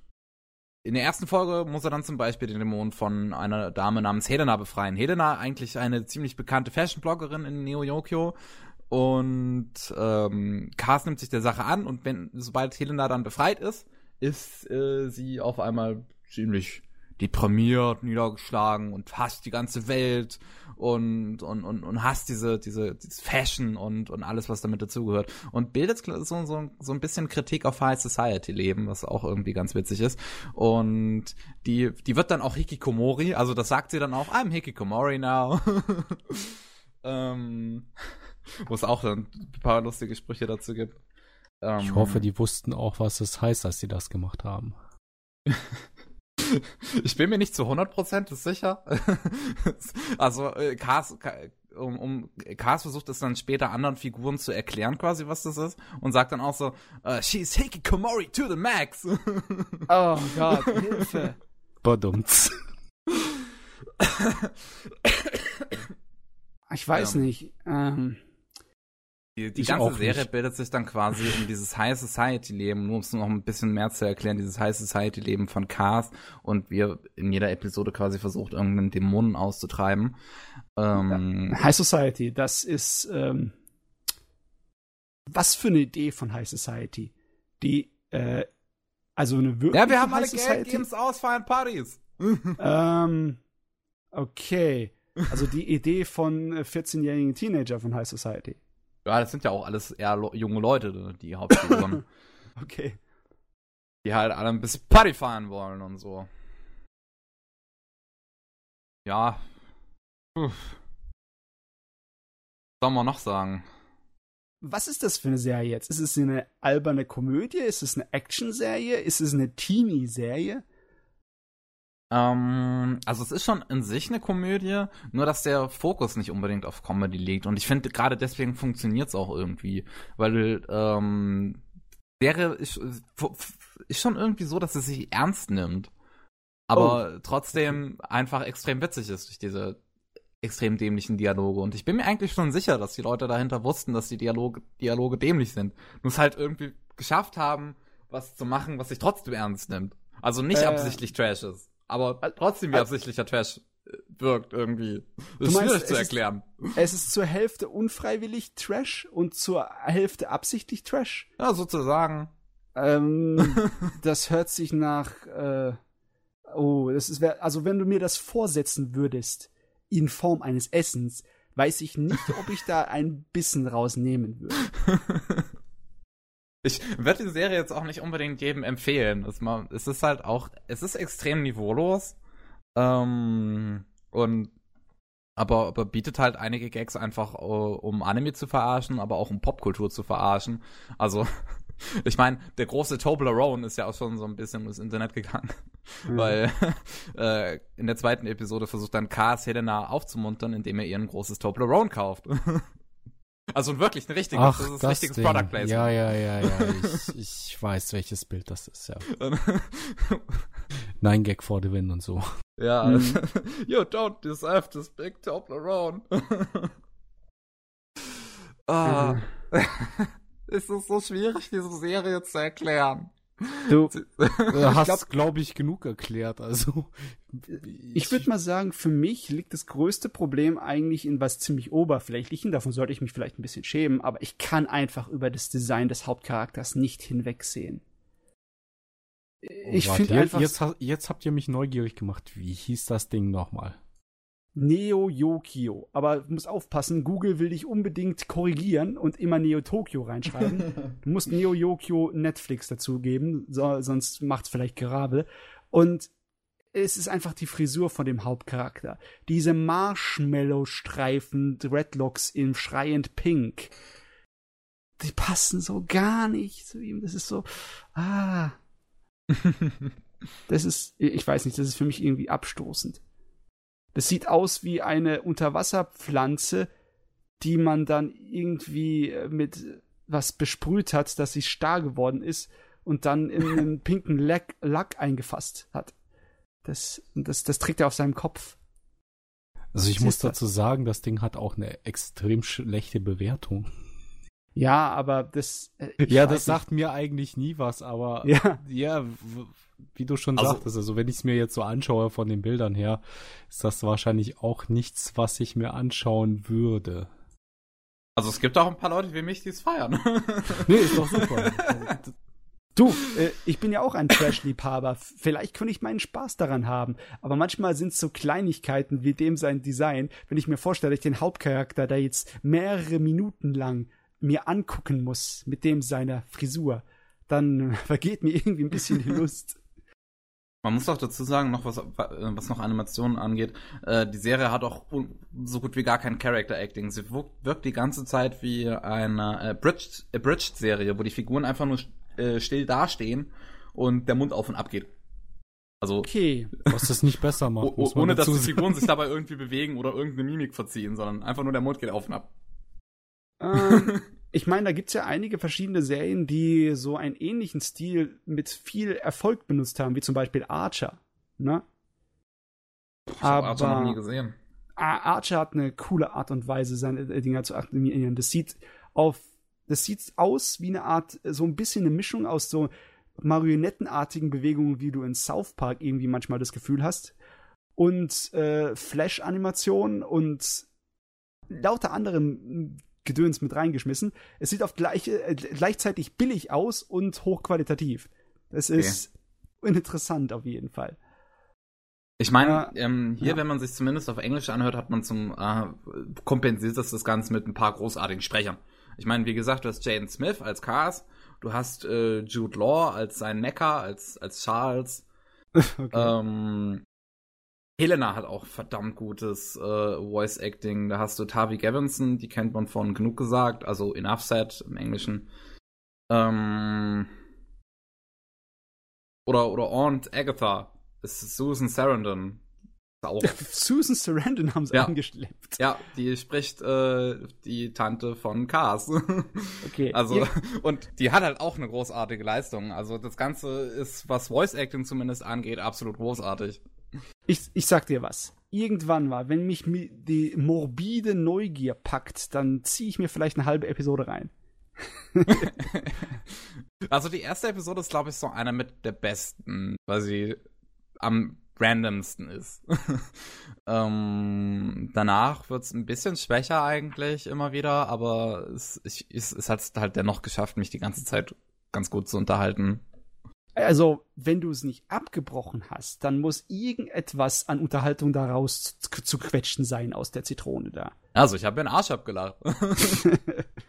in der ersten Folge muss er dann zum Beispiel den Dämon von einer Dame namens Helena befreien. Helena, eigentlich eine ziemlich bekannte Fashion-Bloggerin in Neo Yokio. Und ähm, Cars nimmt sich der Sache an und wenn, sobald Helena dann befreit ist, ist äh, sie auf einmal ziemlich deprimiert, niedergeschlagen und hasst die ganze Welt und, und, und, und hasst diese, diese, dieses Fashion und, und alles, was damit dazugehört. Und bildet so, so, so ein bisschen Kritik auf High Society Leben, was auch irgendwie ganz witzig ist. Und die, die wird dann auch Hikikomori, also das sagt sie dann auch, I'm Hikikomori now. ähm, wo es auch dann ein paar lustige Sprüche dazu gibt. Ähm, ich hoffe, die wussten auch, was es heißt, als sie das gemacht haben. ich bin mir nicht zu 100% sicher. also, äh, Cars, um, um, Cars versucht es dann später anderen Figuren zu erklären, quasi, was das ist. Und sagt dann auch so, uh, she's Hikikomori to the max. oh Gott, Hilfe. Badumts. ich weiß ja. nicht. Ähm, die, die ganze Serie nicht. bildet sich dann quasi um dieses High Society Leben, nur um es noch ein bisschen mehr zu erklären, dieses High Society Leben von Cars und wir in jeder Episode quasi versucht, irgendeinen Dämonen auszutreiben. Ähm, ja. High Society, das ist ähm, was für eine Idee von High Society? Die, äh, also eine wirklich Ja, wir haben High alle Society? Geld, geben's aus, feiern Partys. ähm, okay. Also die Idee von 14-jährigen äh, Teenager von High Society. Ja, das sind ja auch alles eher junge Leute, ne, die Hauptfiguren. okay. Die halt alle ein bisschen Party feiern wollen und so. Ja. Puh. Was soll man noch sagen? Was ist das für eine Serie jetzt? Ist es eine alberne Komödie? Ist es eine Action-Serie? Ist es eine Teenie-Serie? Ähm, also es ist schon in sich eine Komödie, nur dass der Fokus nicht unbedingt auf Comedy liegt. Und ich finde, gerade deswegen funktioniert es auch irgendwie. Weil, ähm, Serie ist, ist schon irgendwie so, dass es sich ernst nimmt. Aber oh. trotzdem einfach extrem witzig ist durch diese extrem dämlichen Dialoge. Und ich bin mir eigentlich schon sicher, dass die Leute dahinter wussten, dass die Dialoge, Dialoge dämlich sind. Nur es halt irgendwie geschafft haben, was zu machen, was sich trotzdem ernst nimmt. Also nicht äh, absichtlich Trash ist. Aber trotzdem wie absichtlicher Trash äh, wirkt irgendwie. Das ist meinst, schwierig es zu ist- erklären. Es ist zur Hälfte unfreiwillig Trash und zur Hälfte absichtlich Trash. Ja, sozusagen. Ähm, das hört sich nach. Äh, oh, das ist. Also, wenn du mir das vorsetzen würdest, in Form eines Essens, weiß ich nicht, ob ich da ein Bissen rausnehmen würde. Ich werde die Serie jetzt auch nicht unbedingt jedem empfehlen. Es, ist halt auch, es ist extrem niveaulos. Ähm, und aber, aber bietet halt einige Gags einfach, äh, um Anime zu verarschen, aber auch um Popkultur zu verarschen. Also, ich meine, der große Toblerone ist ja auch schon so ein bisschen ins Internet gegangen. Weil äh, in der zweiten Episode versucht dann Cars Helena aufzumuntern, indem er ihr ein großes Toblerone kauft. Also wirklich ein richtiges, Ach, das ist das richtiges Ding. Product Placement. Ja, ja, ja, ja. Ich, ich weiß, welches Bild das ist, ja. Nein, Gag for the win und so. Ja, Mhm. you don't deserve this big Toblerone. ah, es ist so schwierig, diese Serie zu erklären. Du, Du hast, glaub- glaube ich, genug erklärt. Also ich würde mal sagen, für mich liegt das größte Problem eigentlich in was ziemlich Oberflächlichen. Davon sollte ich mich vielleicht ein bisschen schämen, aber ich kann einfach über das Design des Hauptcharakters nicht hinwegsehen. Ich Oh, finde einfach Jetzt, jetzt habt ihr mich neugierig gemacht. Wie hieß das Ding nochmal? Neo Yokio. Aber du musst aufpassen, Google will dich unbedingt korrigieren und immer Neo Tokyo reinschreiben. du musst Neo Yokio Netflix dazugeben, so, sonst macht's vielleicht Gerabel. Und es ist einfach die Frisur von dem Hauptcharakter. Diese Marshmallow-Streifen, Dreadlocks im schreiend Pink. Die passen so gar nicht zu ihm. Das ist so, ah. Das ist, ich weiß nicht, das ist für mich irgendwie abstoßend. Das sieht aus wie eine Unterwasserpflanze, die man dann irgendwie äh, mit was besprüht hat, dass sie starr geworden ist und dann in einen pinken Lack, Lack eingefasst hat. Das, das, das trägt er auf seinem Kopf. Also ich muss dazu sagen, das Ding hat auch eine extrem schlechte Bewertung. Ja, aber das. äh, ja, das nicht. sagt mir eigentlich nie was, aber Ja, ja, wie du schon Also- sagtest, also wenn ich es mir jetzt so anschaue von den Bildern her, ist das wahrscheinlich auch nichts, was ich mir anschauen würde. Also es gibt auch ein paar Leute wie mich, die es feiern. Nee, ist doch super. Du, äh, ich bin ja auch ein Trash-Liebhaber. Vielleicht könnte ich meinen Spaß daran haben. Aber manchmal sind es so Kleinigkeiten wie dem sein Design. Wenn ich mir vorstelle, ich den Hauptcharakter, der jetzt mehrere Minuten lang mir angucken muss mit dem seiner Frisur, dann vergeht mir irgendwie ein bisschen die Lust. Man muss auch dazu sagen, noch was, was noch Animationen angeht, äh, die Serie hat auch so gut wie gar kein Character Acting. Sie wirkt, die ganze Zeit wie eine Abridged, Abridged Serie, wo die Figuren einfach nur äh, still dastehen und der Mund auf und ab geht. Also Okay. Was das nicht besser macht, o- muss man ohne dass die. Figuren sich dabei irgendwie bewegen oder irgendeine Mimik verziehen, sondern einfach nur der Mund geht auf und ab. Ähm, ich meine, da gibt's ja einige verschiedene Serien, die so einen ähnlichen Stil mit viel Erfolg benutzt haben, wie zum Beispiel Archer. Ne? Ich habe Archer noch nie gesehen. Ar- Archer hat eine coole Art und Weise, seine äh, Dinger zu animieren. Das sieht auf, das sieht aus wie eine Art, so ein bisschen eine Mischung aus so marionettenartigen Bewegungen, wie du in South Park irgendwie manchmal das Gefühl hast. Und äh, Flash-Animation und lauter anderem Gedöns mit reingeschmissen. Es sieht auf gleiche, äh, gleichzeitig billig aus und hochqualitativ. Das Okay. ist interessant auf jeden Fall. Ich meine, ähm, hier, Ja. wenn man sich zumindest auf Englisch anhört, hat man zum äh, kompensiert das das Ganze mit ein paar großartigen Sprechern. Ich meine, wie gesagt, du hast Jaden Smith als Cars, du hast äh, Jude Law als sein Necker, als als Charles. Okay. Ähm, Helena hat auch verdammt gutes äh, Voice Acting. Da hast du Tavi Gavinson, die kennt man von genug gesagt, also Enough Said im Englischen. Ähm, oder oder Aunt Agatha, das ist Susan Sarandon. Ist Auch, Susan Sarandon haben sie Ja. angeschleppt. ja, die spricht äh, die Tante von Cars. Okay. Also, Ihr- und die hat halt auch eine großartige Leistung. Also, das Ganze ist, was Voice Acting zumindest angeht, absolut großartig. Ich, ich sag dir was. Irgendwann mal, wenn mich mi- die morbide Neugier packt, dann ziehe ich mir vielleicht eine halbe Episode rein. also, die erste Episode ist, glaube ich, so einer mit der besten, weil sie am randomsten ist. ähm, danach wird's ein bisschen schwächer eigentlich immer wieder, aber es, es, es hat halt dennoch geschafft, mich die ganze Zeit ganz gut zu unterhalten. Also, wenn du es nicht abgebrochen hast, dann muss irgendetwas an Unterhaltung daraus zu, zu quetschen sein aus der Zitrone da. Also, ich habe mir den Arsch abgelacht.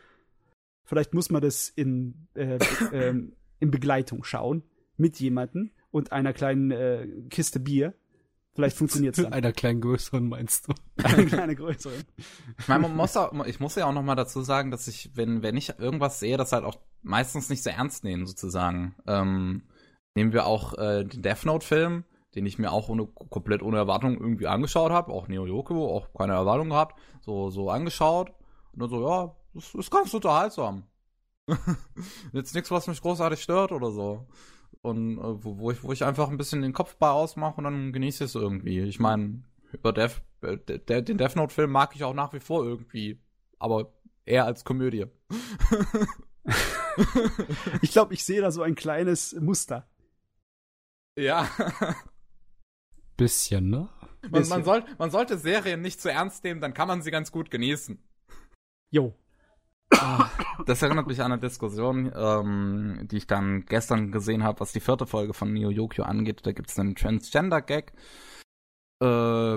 Vielleicht muss man das in, äh, ähm, in Begleitung schauen mit jemandem und einer kleinen äh, Kiste Bier. Vielleicht funktioniert's dann. Einer kleinen größeren meinst du? Eine kleine größere. Ich meine, man muss auch, ich muss ja auch noch mal dazu sagen, dass ich, wenn, wenn ich irgendwas sehe, das halt auch meistens nicht so ernst nehmen, sozusagen. Ähm, nehmen wir auch äh, den Death Note-Film, den ich mir auch ohne, komplett ohne Erwartung irgendwie angeschaut habe, auch Neo Yoko, auch keine Erwartung gehabt, so, so angeschaut. Und dann so, ja, das ist ganz unterhaltsam. Jetzt nichts, was mich großartig stört oder so. Und äh, wo, wo, ich, wo ich einfach ein bisschen den Kopf bei ausmache und dann genieße ich es irgendwie. Ich meine, über Death, äh, der, den Death Note-Film mag ich auch nach wie vor irgendwie. Aber eher als Komödie. ich glaube, ich sehe da so ein kleines Muster. Ja. Bisschen, ne? Man, man, soll, man sollte Serien nicht zu ernst nehmen, dann kann man sie ganz gut genießen. Jo. Das erinnert mich an eine Diskussion, ähm, die ich dann gestern gesehen habe, was die vierte Folge von Neo Yokio angeht. Da gibt es einen Transgender-Gag. Äh,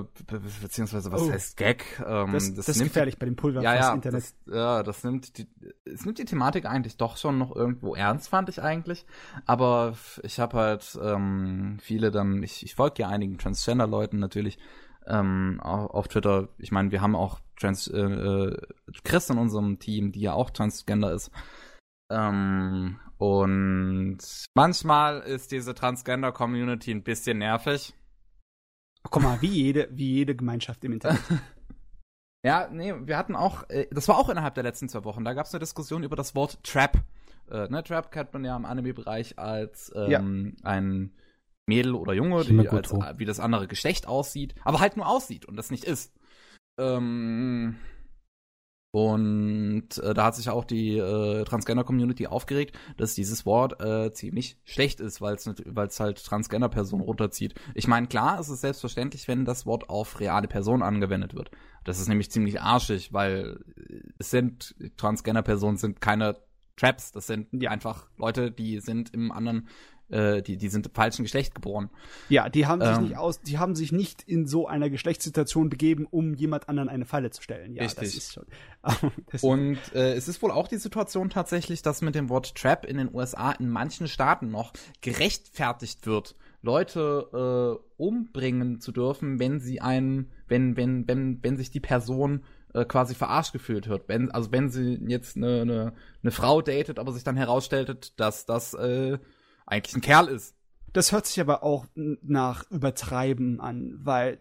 be beziehungsweise was Oh. heißt Gag? Ähm, Das, das, ist nimmt- gefährlich bei dem Pulver ja, ja, Internet. Das, ja, das nimmt die, es nimmt die Thematik eigentlich doch schon noch irgendwo ernst, fand ich eigentlich. Aber ich habe halt ähm, viele dann, ich, ich folge ja einigen Transgender-Leuten natürlich ähm, auf, auf Twitter. Ich meine, wir haben auch Trans, äh, äh, Chris in unserem Team, die ja auch Transgender ist. Ähm, und manchmal ist diese Transgender-Community ein bisschen nervig. Guck mal, wie jede, wie jede Gemeinschaft im Internet. Ja, nee, wir hatten auch, äh, das war auch innerhalb der letzten zwei Wochen, da gab es eine Diskussion über das Wort Trap. Äh, ne, Trap kennt man ja im Anime-Bereich als ähm, ein Mädel oder Junge, die als, Himagotto. wie das andere Geschlecht aussieht, aber halt nur aussieht und das nicht ist. Ähm, und äh, da hat sich auch die äh, Transgender-Community aufgeregt, dass dieses Wort äh, ziemlich schlecht ist, weil es halt Transgender-Personen runterzieht. Ich meine, klar, es ist selbstverständlich, wenn das Wort auf reale Personen angewendet wird. Das ist nämlich ziemlich arschig, weil es sind Transgender-Personen sind keine Traps, das sind Ja. einfach Leute, die sind im anderen, äh, die die sind im falschen Geschlecht geboren. Ja, die haben sich Ähm. nicht aus, die haben sich nicht in so einer Geschlechtssituation begeben, um jemand anderen eine Falle zu stellen. Ja, das Richtig. ist schon. das Und äh, es ist wohl auch die Situation tatsächlich, dass mit dem Wort Trap in den USA in manchen Staaten noch gerechtfertigt wird, Leute äh, umbringen zu dürfen, wenn sie einen, wenn, wenn, wenn, wenn sich die Person äh, quasi verarscht gefühlt wird. Wenn, also wenn sie jetzt eine, eine, eine Frau datet, aber sich dann herausstellt, dass das äh, eigentlich ein Kerl ist. Das hört sich aber auch nach Übertreiben an, weil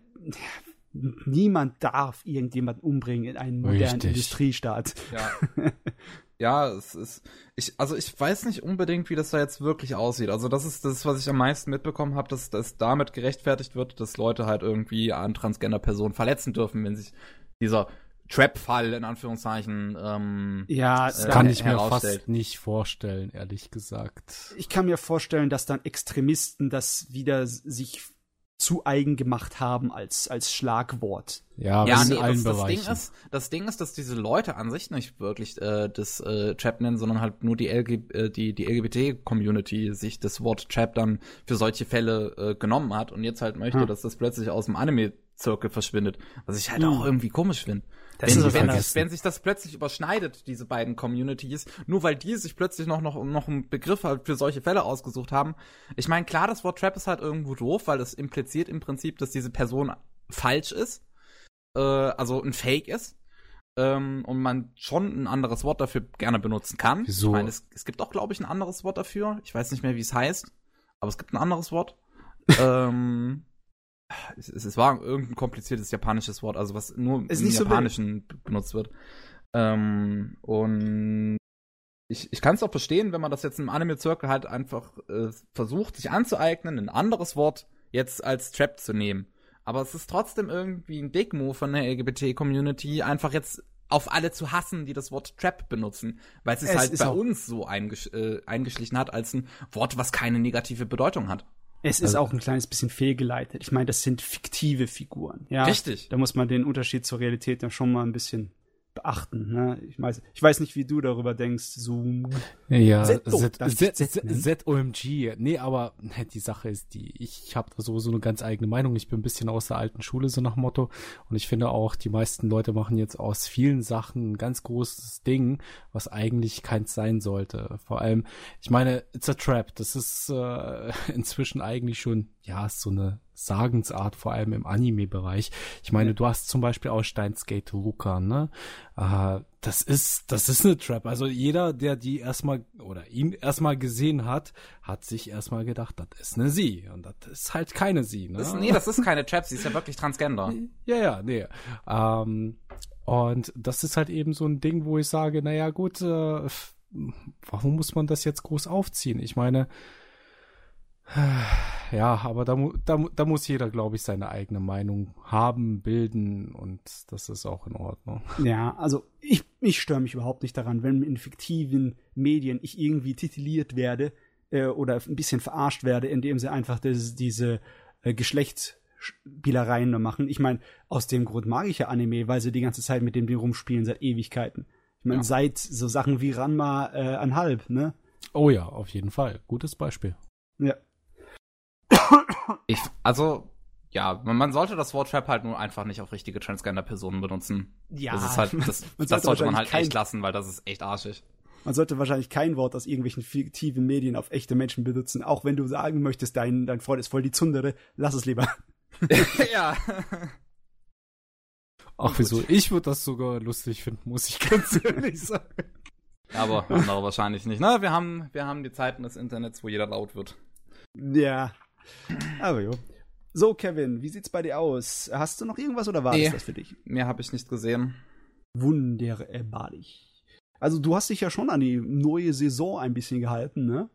niemand darf irgendjemanden umbringen in einem modernen Richtig. Industriestaat. Ja. ja, es ist. Ich, also ich weiß nicht unbedingt, wie das da jetzt wirklich aussieht. Also das ist das, was ich am meisten mitbekommen habe, dass das damit gerechtfertigt wird, dass Leute halt irgendwie an Transgender-Personen verletzen dürfen, wenn sich dieser Trap-Fall in Anführungszeichen ähm, Ja, Das Äh, kann ich mir fast nicht vorstellen, ehrlich gesagt. ich kann mir vorstellen, dass dann Extremisten das wieder sich zu eigen gemacht haben als, als Schlagwort. Ja, ja, in nee, allen das, das Ding ist, das Ding ist, dass diese Leute an sich nicht wirklich äh, das äh, Trap nennen, sondern halt nur die, LG, äh, die, die LGBT-Community sich das Wort Trap dann für solche Fälle äh, genommen hat und jetzt halt möchte, Hm. dass das plötzlich aus dem Anime-Zirkel verschwindet. Was ich halt Hm. auch irgendwie komisch finde. Das Wenn, ist wenn, sich, wenn sich das plötzlich überschneidet, diese beiden Communities, nur weil die sich plötzlich noch, noch, noch einen Begriff halt für solche Fälle ausgesucht haben. Ich meine, klar, das Wort Trap ist halt irgendwo doof, weil es impliziert im Prinzip, dass diese Person falsch ist, äh, also ein Fake ist. Ähm, und man schon ein anderes Wort dafür gerne benutzen kann. Wieso? Ich meine, es, es gibt auch, glaube ich, ein anderes Wort dafür. Ich weiß nicht mehr, wie es heißt, aber es gibt ein anderes Wort. ähm, es, es, war irgendein kompliziertes japanisches Wort, also was nur Ist im so. Japanischen b- benutzt wird. Ähm, und ich, ich kann es auch verstehen, wenn man das jetzt im Anime-Zirkel halt einfach äh, versucht, sich anzueignen, ein anderes Wort jetzt als Trap zu nehmen. Aber es ist trotzdem irgendwie ein Dick-Move von der LGBT-Community, einfach jetzt auf alle zu hassen, die das Wort Trap benutzen, weil es sich Es halt bei uns so eingesch äh, eingeschlichen hat als ein Wort, was keine negative Bedeutung hat. Es ist also, auch ein kleines bisschen fehlgeleitet. Ich meine, das sind fiktive Figuren. Ja, richtig. Da muss man den Unterschied zur Realität ja schon mal ein bisschen beachten. Ne? Ich, weiß, ich weiß nicht, wie du darüber denkst. Zoom. Ja, ZOMG. Nee, aber ne, die Sache ist die, ich habe da sowieso eine ganz eigene Meinung. Ich bin ein bisschen aus der alten Schule, so nach Motto. Und ich finde auch, die meisten Leute machen jetzt aus vielen Sachen ein ganz großes Ding, was eigentlich keins sein sollte. Vor allem, ich meine, It's a Trap. Das ist äh, inzwischen eigentlich schon, ja, ist so eine Sagensart, vor allem im Anime-Bereich. Ich meine, du hast zum Beispiel auch Steins Gate Luca, ne? Äh, das ist, das ist eine Trap. Also jeder, der die erstmal oder ihn erstmal gesehen hat, hat sich erstmal gedacht, das ist eine sie. Und das ist halt keine sie, ne? Das, nee, das ist keine Trap, sie ist ja wirklich Transgender. Ja, ja, nee. Ähm, und das ist halt eben so ein Ding, wo ich sage, naja, gut, äh, warum muss man das jetzt groß aufziehen? Ich meine, ja, aber da, da, da muss jeder, glaube ich, seine eigene Meinung haben, bilden und das ist auch in Ordnung. Ja, also ich, ich störe mich überhaupt nicht daran, wenn in fiktiven Medien ich irgendwie tituliert werde äh, oder ein bisschen verarscht werde, indem sie einfach das, diese äh, Geschlechtsspielereien machen. Ich meine, aus dem Grund mag ich ja Anime, weil sie die ganze Zeit mit dem rumspielen seit Ewigkeiten. Ich meine, ja. seit so Sachen wie Ranma äh, an halb, ne? Oh ja, auf jeden Fall. Gutes Beispiel. Ja. Ich, also, ja, man sollte das Wort Trap halt nur einfach nicht auf richtige Transgender-Personen benutzen. Ja. Das, ist halt, das, das sollte man halt kein, echt lassen, weil das ist echt arschig. Man sollte wahrscheinlich kein Wort aus irgendwelchen fiktiven Medien auf echte Menschen benutzen, auch wenn du sagen möchtest, dein, dein Freund ist voll die Zundere, lass es lieber. ja. Ach, wieso? Ich würde das sogar lustig finden, muss ich ganz ehrlich sagen. Aber andere wahrscheinlich nicht. Na, wir haben, wir haben die Zeiten des Internets, wo jeder laut wird. Ja, aber jo. So, Kevin, wie sieht's bei dir aus? Hast du noch irgendwas oder war nee, das für dich? Mehr habe ich nicht gesehen. Wunderbarlich. Also, du hast dich ja schon an die neue Saison ein bisschen gehalten, ne?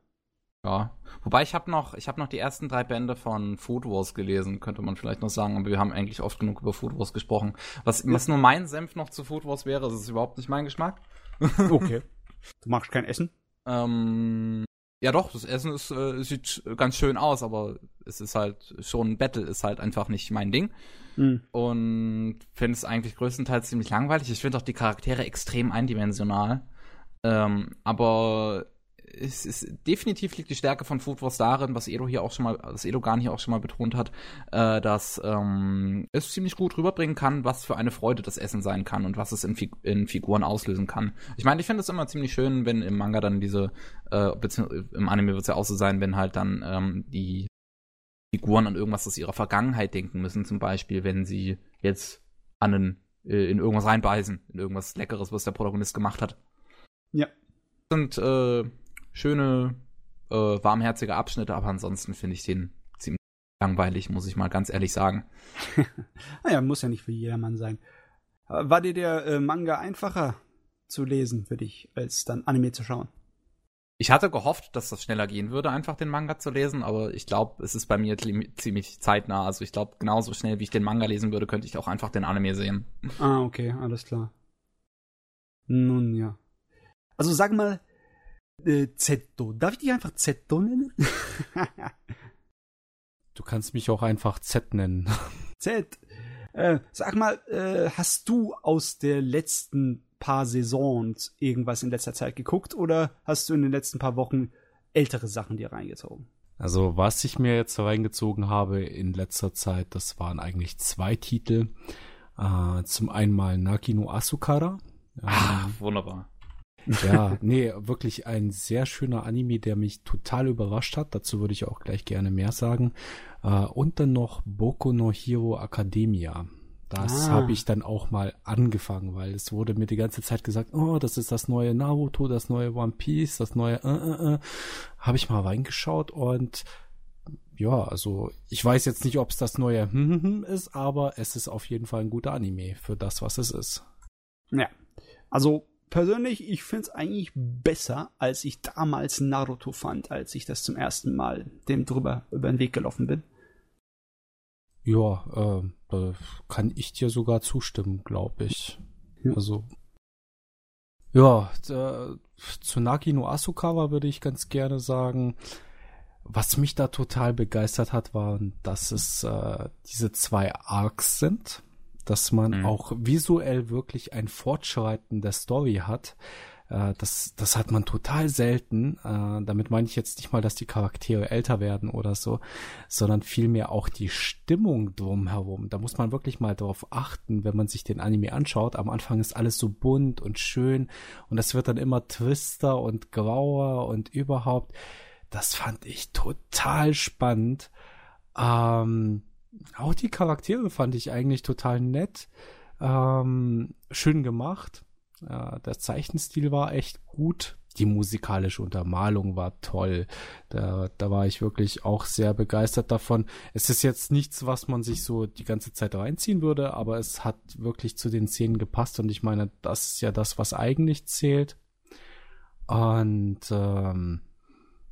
Ja. Wobei ich habe noch, ich habe noch die ersten drei Bände von Food Wars gelesen, könnte man vielleicht noch sagen, aber wir haben eigentlich oft genug über Food Wars gesprochen. Was, was nur mein Senf noch zu Food Wars wäre, das ist überhaupt nicht mein Geschmack. okay. Du magst kein Essen? Ähm, ja, doch, das Essen ist, äh, sieht ganz schön aus, aber es ist halt schon Battle ist halt einfach nicht mein Ding. Mhm. Und finde es eigentlich größtenteils ziemlich langweilig. Ich finde auch die Charaktere extrem eindimensional. Ähm, aber es ist definitiv liegt die Stärke von Food Wars darin, was Edo hier auch schon mal, was Edo Gan hier auch schon mal betont hat, äh, dass ähm, es ziemlich gut rüberbringen kann, was für eine Freude das Essen sein kann und was es in, Fig in Figuren auslösen kann. Ich meine, ich finde es immer ziemlich schön, wenn im Manga dann diese, äh, beziehungsweise im Anime wird es ja auch so sein, wenn halt dann ähm, die Figuren an irgendwas aus ihrer Vergangenheit denken müssen, zum Beispiel, wenn sie jetzt an einen, äh, in irgendwas reinbeißen, in irgendwas Leckeres, was der Protagonist gemacht hat. Ja. Und äh, schöne, äh, warmherzige Abschnitte, aber ansonsten finde ich den ziemlich langweilig, muss ich mal ganz ehrlich sagen. naja, muss ja nicht für jedermann sein. War dir der äh, Manga einfacher zu lesen für dich, als dann Anime zu schauen? Ich hatte gehofft, dass das schneller gehen würde, einfach den Manga zu lesen, aber ich glaube, es ist bei mir ziemlich zeitnah. Also ich glaube, genauso schnell wie ich den Manga lesen würde, könnte ich auch einfach den Anime sehen. Ah, okay, alles klar. Nun ja. Also sag mal, äh, Zetto. Darf ich dich einfach Zetto nennen? du kannst mich auch einfach Z nennen. Z. Äh, sag mal, äh, hast du aus der letzten paar Saisons irgendwas in letzter Zeit geguckt oder hast du in den letzten paar Wochen ältere Sachen dir reingezogen? Also was ich mir jetzt reingezogen habe in letzter Zeit, das waren eigentlich zwei Titel. Äh, zum einen mal Nakino Asukara. Ah, wunderbar. Ja, nee, wirklich ein sehr schöner Anime, der mich total überrascht hat. Dazu würde ich auch gleich gerne mehr sagen. Äh, und dann noch Boku no Hero Academia. Das ah. habe ich dann auch mal angefangen, weil es wurde mir die ganze Zeit gesagt, oh, das ist das neue Naruto, das neue One Piece, das neue, äh, äh, äh. Habe ich mal reingeschaut und ja, also ich weiß jetzt nicht, ob es das neue ist, aber es ist auf jeden Fall ein guter Anime für das, was es ist. Ja, also persönlich, ich finde es eigentlich besser, als ich damals Naruto fand, als ich das zum ersten Mal dem drüber über den Weg gelaufen bin. Ja, äh, da kann ich dir sogar zustimmen, glaube ich. Ja. Also ja, äh, zu Naki no Asukawa würde ich ganz gerne sagen, Was mich da total begeistert hat, war, dass es äh, diese zwei Arcs sind, dass man mhm. auch visuell wirklich ein Fortschreiten der Story hat. Äh, das, das hat man total selten. Äh, damit meine ich jetzt nicht mal, dass die Charaktere älter werden oder so, sondern vielmehr auch die Stimmung drumherum. Da muss man wirklich mal darauf achten, wenn man sich den Anime anschaut. Am Anfang ist alles so bunt und schön und das wird dann immer twister und grauer und überhaupt. Das fand ich total spannend. Ähm, auch die Charaktere fand ich eigentlich total nett. Ähm, schön gemacht. Äh, der Zeichenstil war echt gut. Die musikalische Untermalung war toll. Da, da war ich wirklich auch sehr begeistert davon. Es ist jetzt nichts, was man sich so die ganze Zeit reinziehen würde, aber es hat wirklich zu den Szenen gepasst und ich meine, das ist ja das, was eigentlich zählt. Und ähm,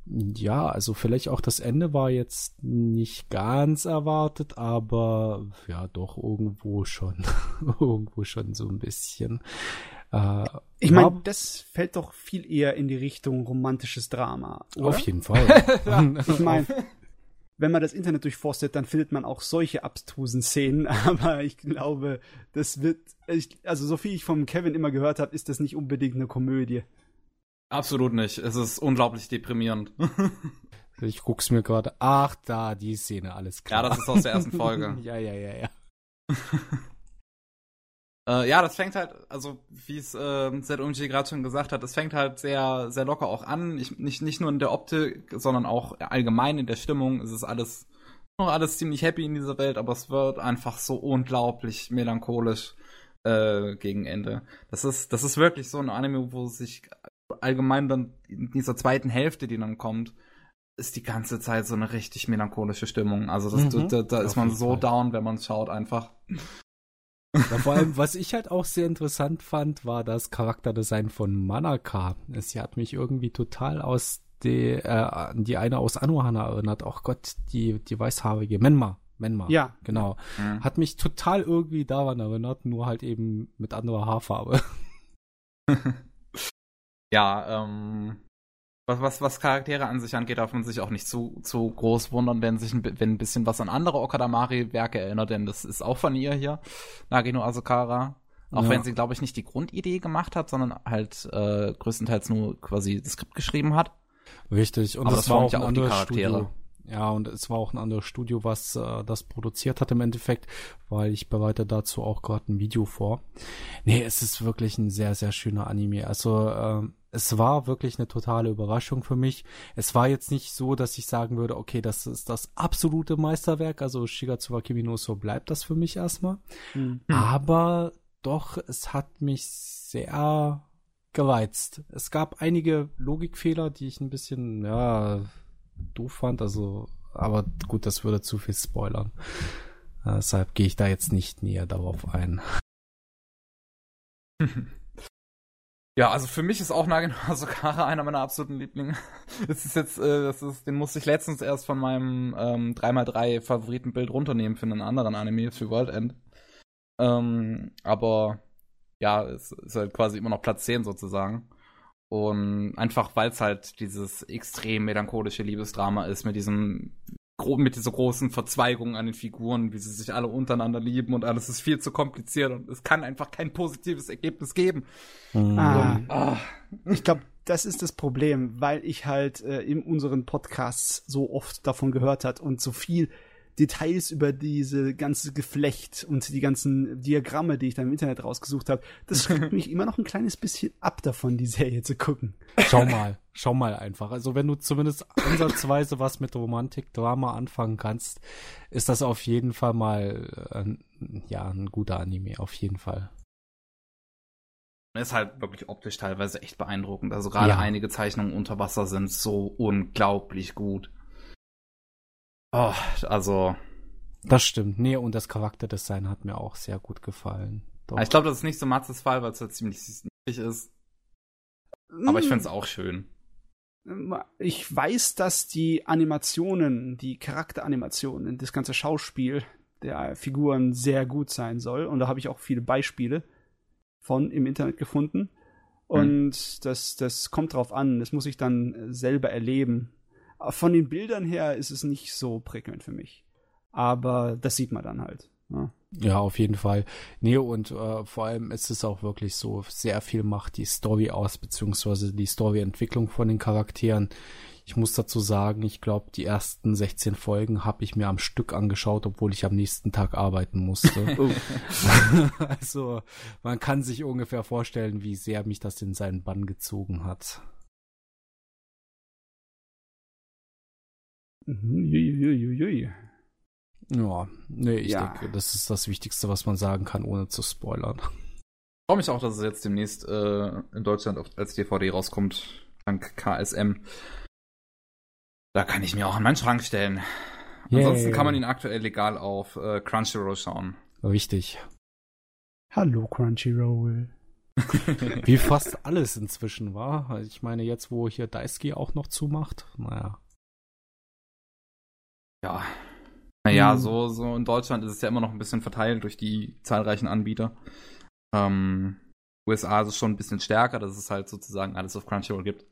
ja, also vielleicht auch das Ende war jetzt nicht ganz erwartet, aber ja, doch irgendwo schon, irgendwo schon so ein bisschen. Äh, ich meine, das fällt doch viel eher in die Richtung romantisches Drama. Oder? Auf jeden Fall. ich meine, wenn man das Internet durchforstet, dann findet man auch solche abstrusen Szenen, aber ich glaube, das wird, also so viel ich vom Kevin immer gehört habe, ist das nicht unbedingt eine Komödie. Absolut nicht. Es ist unglaublich deprimierend. ich guck's mir gerade. Ach, da, die Szene, alles klar. Ja, das ist aus der ersten Folge. ja, ja, ja, ja. Äh, ja, das fängt halt, also wie es äh, ZOMG gerade schon gesagt hat, es fängt halt sehr, sehr locker auch an. Ich, nicht, nicht nur in der Optik, sondern auch allgemein in der Stimmung. Es ist alles noch alles ziemlich happy in dieser Welt, aber es wird einfach so unglaublich melancholisch äh, gegen Ende. Das ist, das ist wirklich so ein Anime, wo sich allgemein dann in dieser zweiten Hälfte, die dann kommt, ist die ganze Zeit so eine richtig melancholische Stimmung. Also das, mhm, da, da ist man so Fall. down, wenn man es schaut, einfach. Ja, vor allem, was ich halt auch sehr interessant fand, war das Charakterdesign von Manaka. Sie hat mich irgendwie total aus die, äh, die eine aus Anohana erinnert. Auch Gott, die, die weißhaarige Menma. Menma. Ja. Genau. Mhm. Hat mich total irgendwie daran erinnert, nur halt eben mit anderer Haarfarbe. ja, ähm, was, was, was Charaktere an sich angeht, darf man sich auch nicht zu, zu groß wundern, wenn sich ein, wenn ein bisschen was an andere Okadamari-Werke erinnert, denn das ist auch von ihr hier, Nagino Asukara. Auch ja. wenn sie, glaube ich, nicht die Grundidee gemacht hat, sondern halt äh, größtenteils nur quasi das Skript geschrieben hat. Richtig, und Aber das, das war auch, ein auch die Charaktere. Studio. Ja, und es war auch ein anderes Studio, was äh, das produziert hat im Endeffekt, weil ich bereite dazu auch gerade ein Video vor. Nee, es ist wirklich ein sehr, sehr schöner Anime. Also äh, es war wirklich eine totale Überraschung für mich. Es war jetzt nicht so, dass ich sagen würde, okay, das ist das absolute Meisterwerk, also Shigatsuwa Kimi no So bleibt das für mich erstmal. Mhm. Aber doch, es hat mich sehr geweizt. Es gab einige Logikfehler, die ich ein bisschen, ja, doof fand, also, aber gut, das würde zu viel spoilern. Äh, deshalb gehe ich da jetzt nicht näher darauf ein. Ja, also für mich ist auch Nagino Asokara einer meiner absoluten Lieblinge. Das ist jetzt, äh, das ist, den musste ich letztens erst von meinem ähm, 3x3 Favoritenbild runternehmen für einen anderen Anime, für World End. Ähm, aber ja, es ist halt quasi immer noch Platz 10 sozusagen. Und einfach, weil es halt dieses extrem melancholische Liebesdrama ist mit diesem mit dieser großen Verzweigung an den Figuren, wie sie sich alle untereinander lieben und alles ist viel zu kompliziert und es kann einfach kein positives Ergebnis geben. Mhm. Ah, ah. Ich glaube, das ist das Problem, weil ich halt äh, in unseren Podcasts so oft davon gehört hat und so viel Details über diese ganze Geflecht und die ganzen Diagramme, die ich da im Internet rausgesucht habe, das schreckt mich immer noch ein kleines bisschen ab davon, die Serie zu gucken. Schau mal, schau mal einfach. Also wenn du zumindest ansatzweise was mit Romantik, Drama anfangen kannst, ist das auf jeden Fall mal ein, ja ein guter Anime, auf jeden Fall. Ist halt wirklich optisch teilweise echt beeindruckend. Also gerade ja. einige Zeichnungen unter Wasser sind so unglaublich gut. Oh, also. Das stimmt. Nee, und das Charakterdesign hat mir auch sehr gut gefallen. Doch. Ich glaube, das ist nicht so Matzes Fall, weil es halt ziemlich niedlich ist. Aber ich mm. finde es auch schön. Ich weiß, dass die Animationen, die Charakteranimationen, das ganze Schauspiel der Figuren sehr gut sein soll. Und da habe ich auch viele Beispiele von im Internet gefunden. Und hm. das, das kommt drauf an. Das muss ich dann selber erleben Von den Bildern her ist es nicht so prickelnd für mich. Aber das sieht man dann halt. Ja, ja auf jeden Fall. Nee, und äh, vor allem ist es auch wirklich so, sehr viel macht die Story aus, beziehungsweise die Storyentwicklung von den Charakteren. Ich muss dazu sagen, ich glaube, die ersten 16 Folgen habe ich mir am Stück angeschaut, obwohl ich am nächsten Tag arbeiten musste. oh. also man kann sich ungefähr vorstellen, wie sehr mich das in seinen Bann gezogen hat. Uiuiuiui. Ja, nee, ich ja. denke, das ist das Wichtigste, was man sagen kann, ohne zu spoilern. Ich freue mich auch, dass es jetzt demnächst äh, in Deutschland als DVD rauskommt, dank KSM. Da kann ich mir auch an meinen Schrank stellen. Yeah. Ansonsten kann man ihn aktuell legal auf äh, Crunchyroll schauen. Richtig. Hallo Crunchyroll. Wie fast alles inzwischen war. Ich meine, jetzt, wo hier Daisuke auch noch zumacht, naja. Ja. Naja, hm. so, so in Deutschland ist es ja immer noch ein bisschen verteilt durch die zahlreichen Anbieter. Ähm, USA ist es schon ein bisschen stärker, dass es halt sozusagen alles auf Crunchyroll gibt.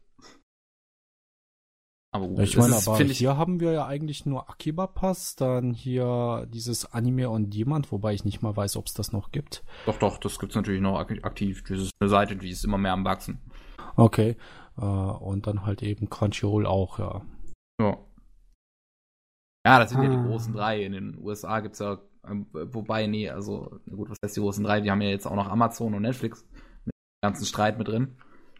Aber gut, ich meine, aber ich, hier haben wir ja eigentlich nur Akiba Pass, dann hier dieses Anime on Demand, wobei ich nicht mal weiß, ob es das noch gibt. Doch, doch, das gibt's natürlich noch aktiv. Das ist eine Seite, die ist immer mehr am wachsen. Okay, äh, und dann halt eben Crunchyroll auch, ja. Ja. Ja, das sind ah. ja die ah. großen drei. In den USA gibt's ja, ähm, wobei, nee, also, gut, was heißt die großen drei? Die haben ja jetzt auch noch Amazon und Netflix mit dem ganzen Streit mit drin.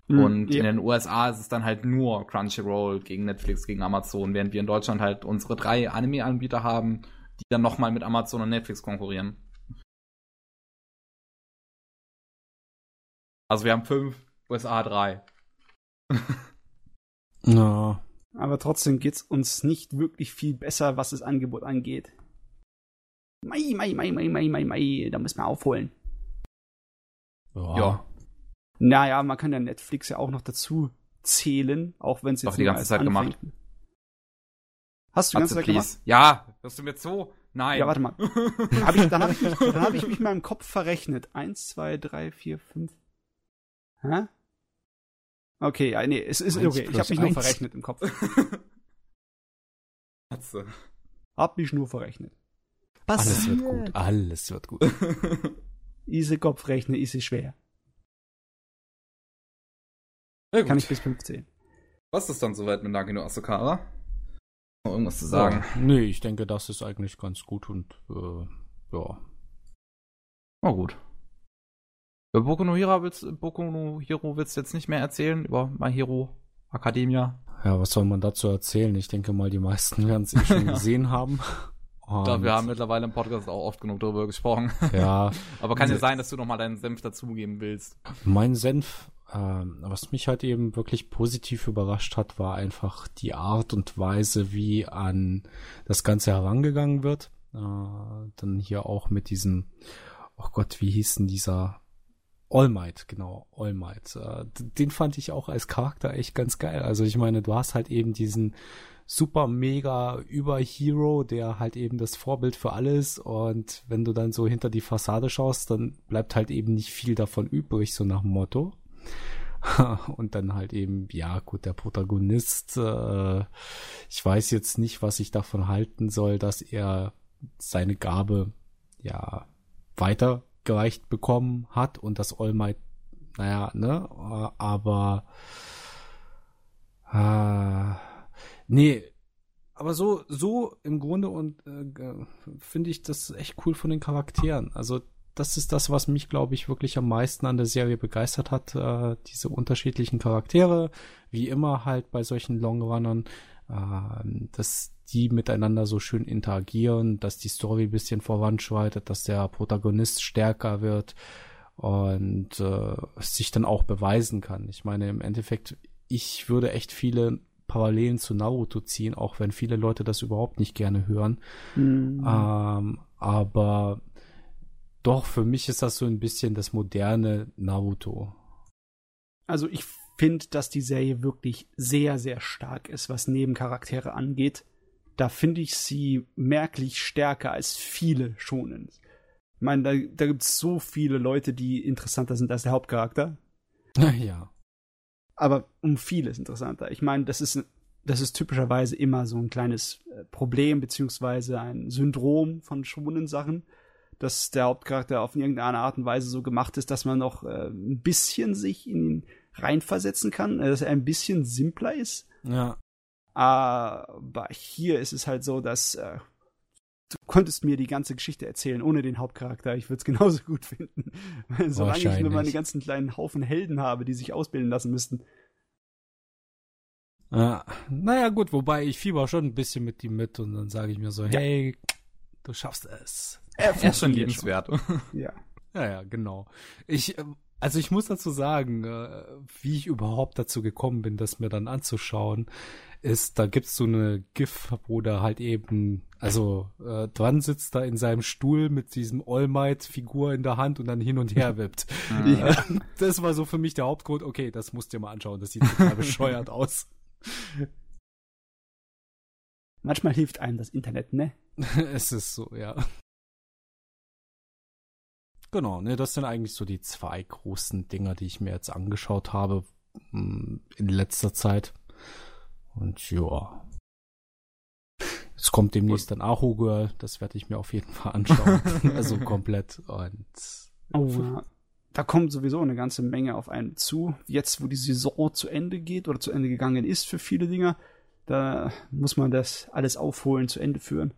Mhm, und ja. in den USA ist es dann halt nur Crunchyroll gegen Netflix, gegen Amazon, während wir in Deutschland halt unsere drei Anime-Anbieter haben, die dann nochmal mit Amazon und Netflix konkurrieren. Also wir haben fünf, USA drei. no. Aber trotzdem geht's uns nicht wirklich viel besser, was das Angebot angeht. Mai, mai, mai, mai, mai, mai, mai, da müssen wir aufholen. Ja. ja. Naja, man kann ja Netflix ja auch noch dazu zählen, auch wenn es jetzt Doch, die ganze Zeit anfängt. gemacht. Hast du die ganze Zeit gemacht? Ja, hörst du mir zu? Nein. Ja, warte mal. hab ich, dann habe ich, mich, hab ich mich mal im Kopf verrechnet. Eins, zwei, drei, vier, fünf. Hä? Okay, ja, nee, es ist okay. Ich habe mich nur verrechnet im Kopf. Hatze. hab mich nur verrechnet. Passiert. Alles wird gut. Alles wird gut. Ise Kopfrechnen, ist schwer. Ja, Kann ich bis 15. Was ist dann soweit mit Nagino Asukara? Noch irgendwas zu sagen? Ja, nee, ich denke, das ist eigentlich ganz gut und äh, ja. Oh gut. Über Boku no Hero willst, Boku no Hero willst du jetzt nicht mehr erzählen, über My Hero Academia. Ja, was soll man dazu erzählen? Ich denke mal, die meisten werden es eh schon gesehen haben. Und Doch, wir haben mittlerweile im Podcast auch oft genug darüber gesprochen. Ja. Aber kann ja sein, dass du nochmal deinen Senf dazugeben willst. Mein Senf ähm, was mich halt eben wirklich positiv überrascht hat, war einfach die Art und Weise, wie an das Ganze herangegangen wird. Äh, dann hier auch mit diesem, oh Gott, wie hieß denn dieser All Might, genau, All Might. Äh, den fand ich auch als Charakter echt ganz geil. Also ich meine, du hast halt eben diesen super mega Über-Hero, der halt eben das Vorbild für alles und wenn du dann so hinter die Fassade schaust, dann bleibt halt eben nicht viel davon übrig, so nach dem Motto. und dann halt eben, ja gut, der Protagonist, äh, ich weiß jetzt nicht, was ich davon halten soll, dass er seine Gabe ja weitergereicht bekommen hat und das All Might, naja, ne, aber äh, nee, aber so, so im Grunde und äh, finde ich das echt cool von den Charakteren. Also das ist das, was mich, glaube ich, wirklich am meisten an der Serie begeistert hat. Äh, diese unterschiedlichen Charaktere, wie immer halt bei solchen Longrunnern, dass die miteinander so schön interagieren, dass die Story ein bisschen voranschreitet, dass der Protagonist stärker wird und äh, sich dann auch beweisen kann. Ich meine, im Endeffekt, ich würde echt viele Parallelen zu Naruto ziehen, auch wenn viele Leute das überhaupt nicht gerne hören. Mhm. Ähm, aber doch, für mich ist das so ein bisschen das moderne Naruto. Also ich finde, dass die Serie wirklich sehr, sehr stark ist, was Nebencharaktere angeht. Da finde ich sie merklich stärker als viele Shonens. Ich meine, da, da gibt es so viele Leute, die interessanter sind als der Hauptcharakter. Ja. Aber um vieles interessanter. Ich meine, das ist das ist typischerweise immer so ein kleines äh, Problem beziehungsweise ein Syndrom von schonen Sachen, dass der Hauptcharakter auf irgendeine Art und Weise so gemacht ist, dass man noch äh, ein bisschen sich in ihn reinversetzen kann, äh, dass er ein bisschen simpler ist. Ja. Aber hier ist es halt so, dass äh, du könntest mir die ganze Geschichte erzählen ohne den Hauptcharakter. Ich würde es genauso gut finden. Solange ich nur meine ganzen kleinen Haufen Helden habe, die sich ausbilden lassen müssten. Ja, naja, gut, wobei ich fieber schon ein bisschen mit ihm mit und dann sage ich mir so, ja. hey, du schaffst es. Er, er ist schon liebenswert. Ja. Ja, ja, genau. Ich, ähm, also ich muss dazu sagen, äh, wie ich überhaupt dazu gekommen bin, das mir dann anzuschauen, ist, da gibt's so eine GIF, wo der halt eben, also äh, dran sitzt da in seinem Stuhl mit diesem All Might-Figur in der Hand und dann hin und her wippt. ja. Das war so für mich der Hauptgrund, okay, das musst du dir mal anschauen, das sieht total bescheuert aus. Manchmal hilft einem das Internet, ne? es ist so, ja. Genau, ne, das sind eigentlich so die zwei großen Dinger, die ich mir jetzt angeschaut habe hm, in letzter Zeit. Und ja. Es kommt demnächst dann Aho Girl, das werde ich mir auf jeden Fall anschauen. also komplett. Und oh, da kommt sowieso eine ganze Menge auf einen zu. Jetzt, wo die Saison zu Ende geht oder zu Ende gegangen ist für viele Dinger, da muss man das alles aufholen, zu Ende führen.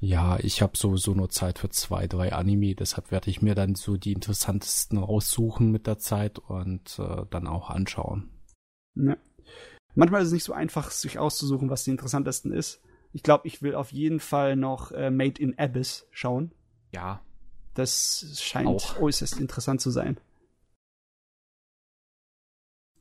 Ja, ich habe sowieso nur Zeit für zwei, drei Anime. Deshalb werde ich mir dann so die interessantesten raussuchen mit der Zeit und äh, dann auch anschauen. Ja. Manchmal ist es nicht so einfach, sich auszusuchen, was die interessantesten ist. Ich glaube, ich will auf jeden Fall noch äh, Made in Abyss schauen. Ja, das scheint auch. äußerst interessant zu sein.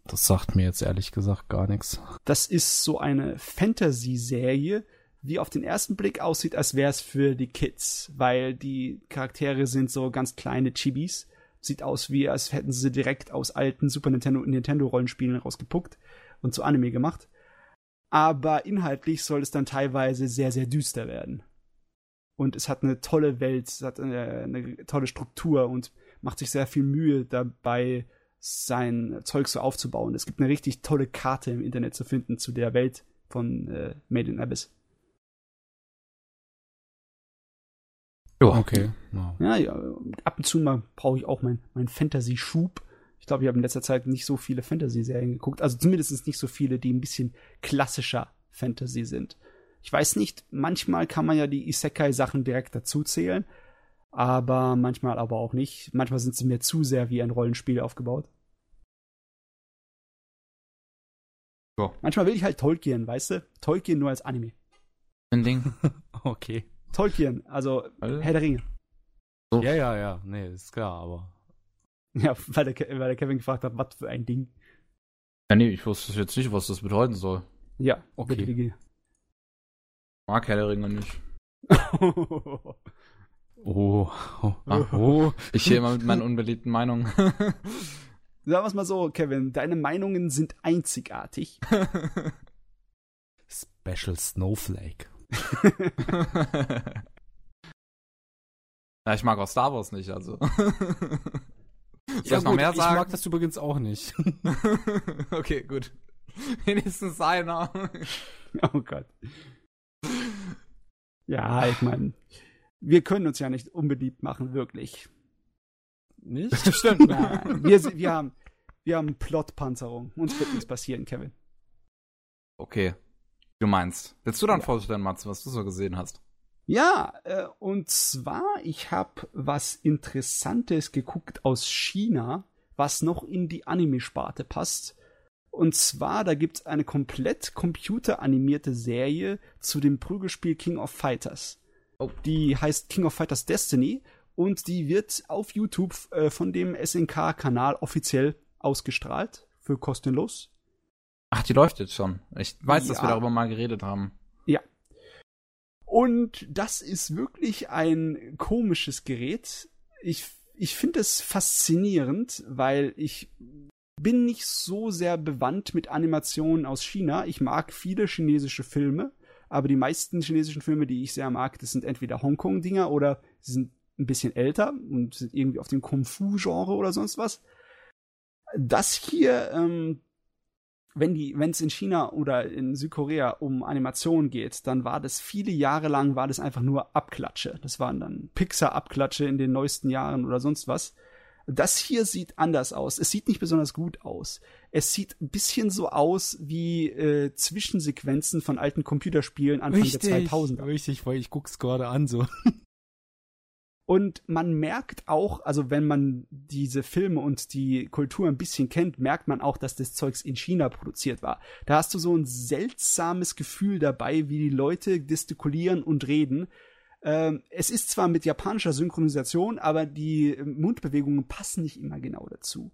Das sagt mir jetzt ehrlich gesagt gar nichts. Das ist so eine Fantasy-Serie, die auf den ersten Blick aussieht, als wäre es für die Kids, weil die Charaktere sind so ganz kleine Chibis. Sieht aus wie, als hätten sie direkt aus alten Super Nintendo und Nintendo Rollenspielen rausgepuckt und zu Anime gemacht. Aber inhaltlich soll es dann teilweise sehr, sehr düster werden und es hat eine tolle Welt, es hat eine, eine, tolle Struktur und macht sich sehr viel Mühe dabei, sein Zeug so aufzubauen. Es gibt eine richtig tolle Karte im Internet zu finden zu der Welt von äh, Made in Abyss. Ja, okay. Ja, ja, ab und zu mal brauche ich auch meinen mein Fantasy-Schub. Ich glaube, ich habe in letzter Zeit nicht so viele Fantasy-Serien geguckt. Also zumindest nicht so viele, die ein bisschen klassischer Fantasy sind. Ich weiß nicht, manchmal kann man ja die Isekai-Sachen direkt dazu zählen, aber manchmal aber auch nicht. Manchmal sind sie mir zu sehr wie ein Rollenspiel aufgebaut. So. Manchmal will ich halt Tolkien, weißt du? Tolkien nur als Anime. Ein Ding. okay. Tolkien, also Alter. Herr der Ringe. So. Ja, ja, ja. Nee, ist klar, aber. Ja, weil der, weil der Kevin gefragt hat, was für ein Ding. Ja, nee, ich wusste jetzt nicht, was das bedeuten soll. Ja, okay. Bitte, mag Herr der Ringe nicht. oh. Oh. Ah, oh. Ich gehe immer mit meinen unbeliebten Meinungen. Sagen wir es mal so, Kevin, deine Meinungen sind einzigartig. Special Snowflake. ja, ich mag auch Star Wars nicht, also. Soll ja, ich noch mehr sagen? Ich mag das übrigens auch nicht. okay, gut. Wenigstens einer. oh Gott. Ja, ich meine, wir können uns ja nicht unbeliebt machen, wirklich. Nicht? Stimmt. Nein, wir, wir haben, wir haben Plotpanzerung. Uns wird nichts passieren, Kevin. Okay. Du meinst. Willst du dann ja. vorstellen, Mats, was du so gesehen hast? Ja, äh, und zwar, ich habe was Interessantes geguckt aus China, was noch in die Anime-Sparte passt. Und zwar, da gibt's eine komplett computeranimierte Serie zu dem Prügelspiel King of Fighters. Oh. Die heißt King of Fighters Destiny und die wird auf YouTube äh, von dem SNK-Kanal offiziell ausgestrahlt für kostenlos. Ach, die läuft jetzt schon. Ich weiß, ja. dass wir darüber mal geredet haben. Ja. Und das ist wirklich ein komisches Gerät. Ich, ich finde es faszinierend, weil ich bin nicht so sehr bewandt mit Animationen aus China. Ich mag viele chinesische Filme, aber die meisten chinesischen Filme, die ich sehr mag, das sind entweder Hongkong-Dinger oder sie sind ein bisschen älter und sind irgendwie auf dem Kung-Fu-Genre oder sonst was. Das hier ähm, wenn die, wenn es in China oder in Südkorea um Animation geht, dann war das viele Jahre lang war das einfach nur Abklatsche. Das waren dann Pixar-Abklatsche in den neuesten Jahren oder sonst was. Das hier sieht anders aus. Es sieht nicht besonders gut aus. Es sieht ein bisschen so aus wie äh, Zwischensequenzen von alten Computerspielen Anfang richtig, der 2000er. Richtig, weil ich guck's gerade an so. Und man merkt auch, also wenn man diese Filme und die Kultur ein bisschen kennt, merkt man auch, dass das Zeugs in China produziert war. Da hast du so ein seltsames Gefühl dabei, wie die Leute gestikulieren und reden. Ähm, es ist zwar mit japanischer Synchronisation, aber die Mundbewegungen passen nicht immer genau dazu.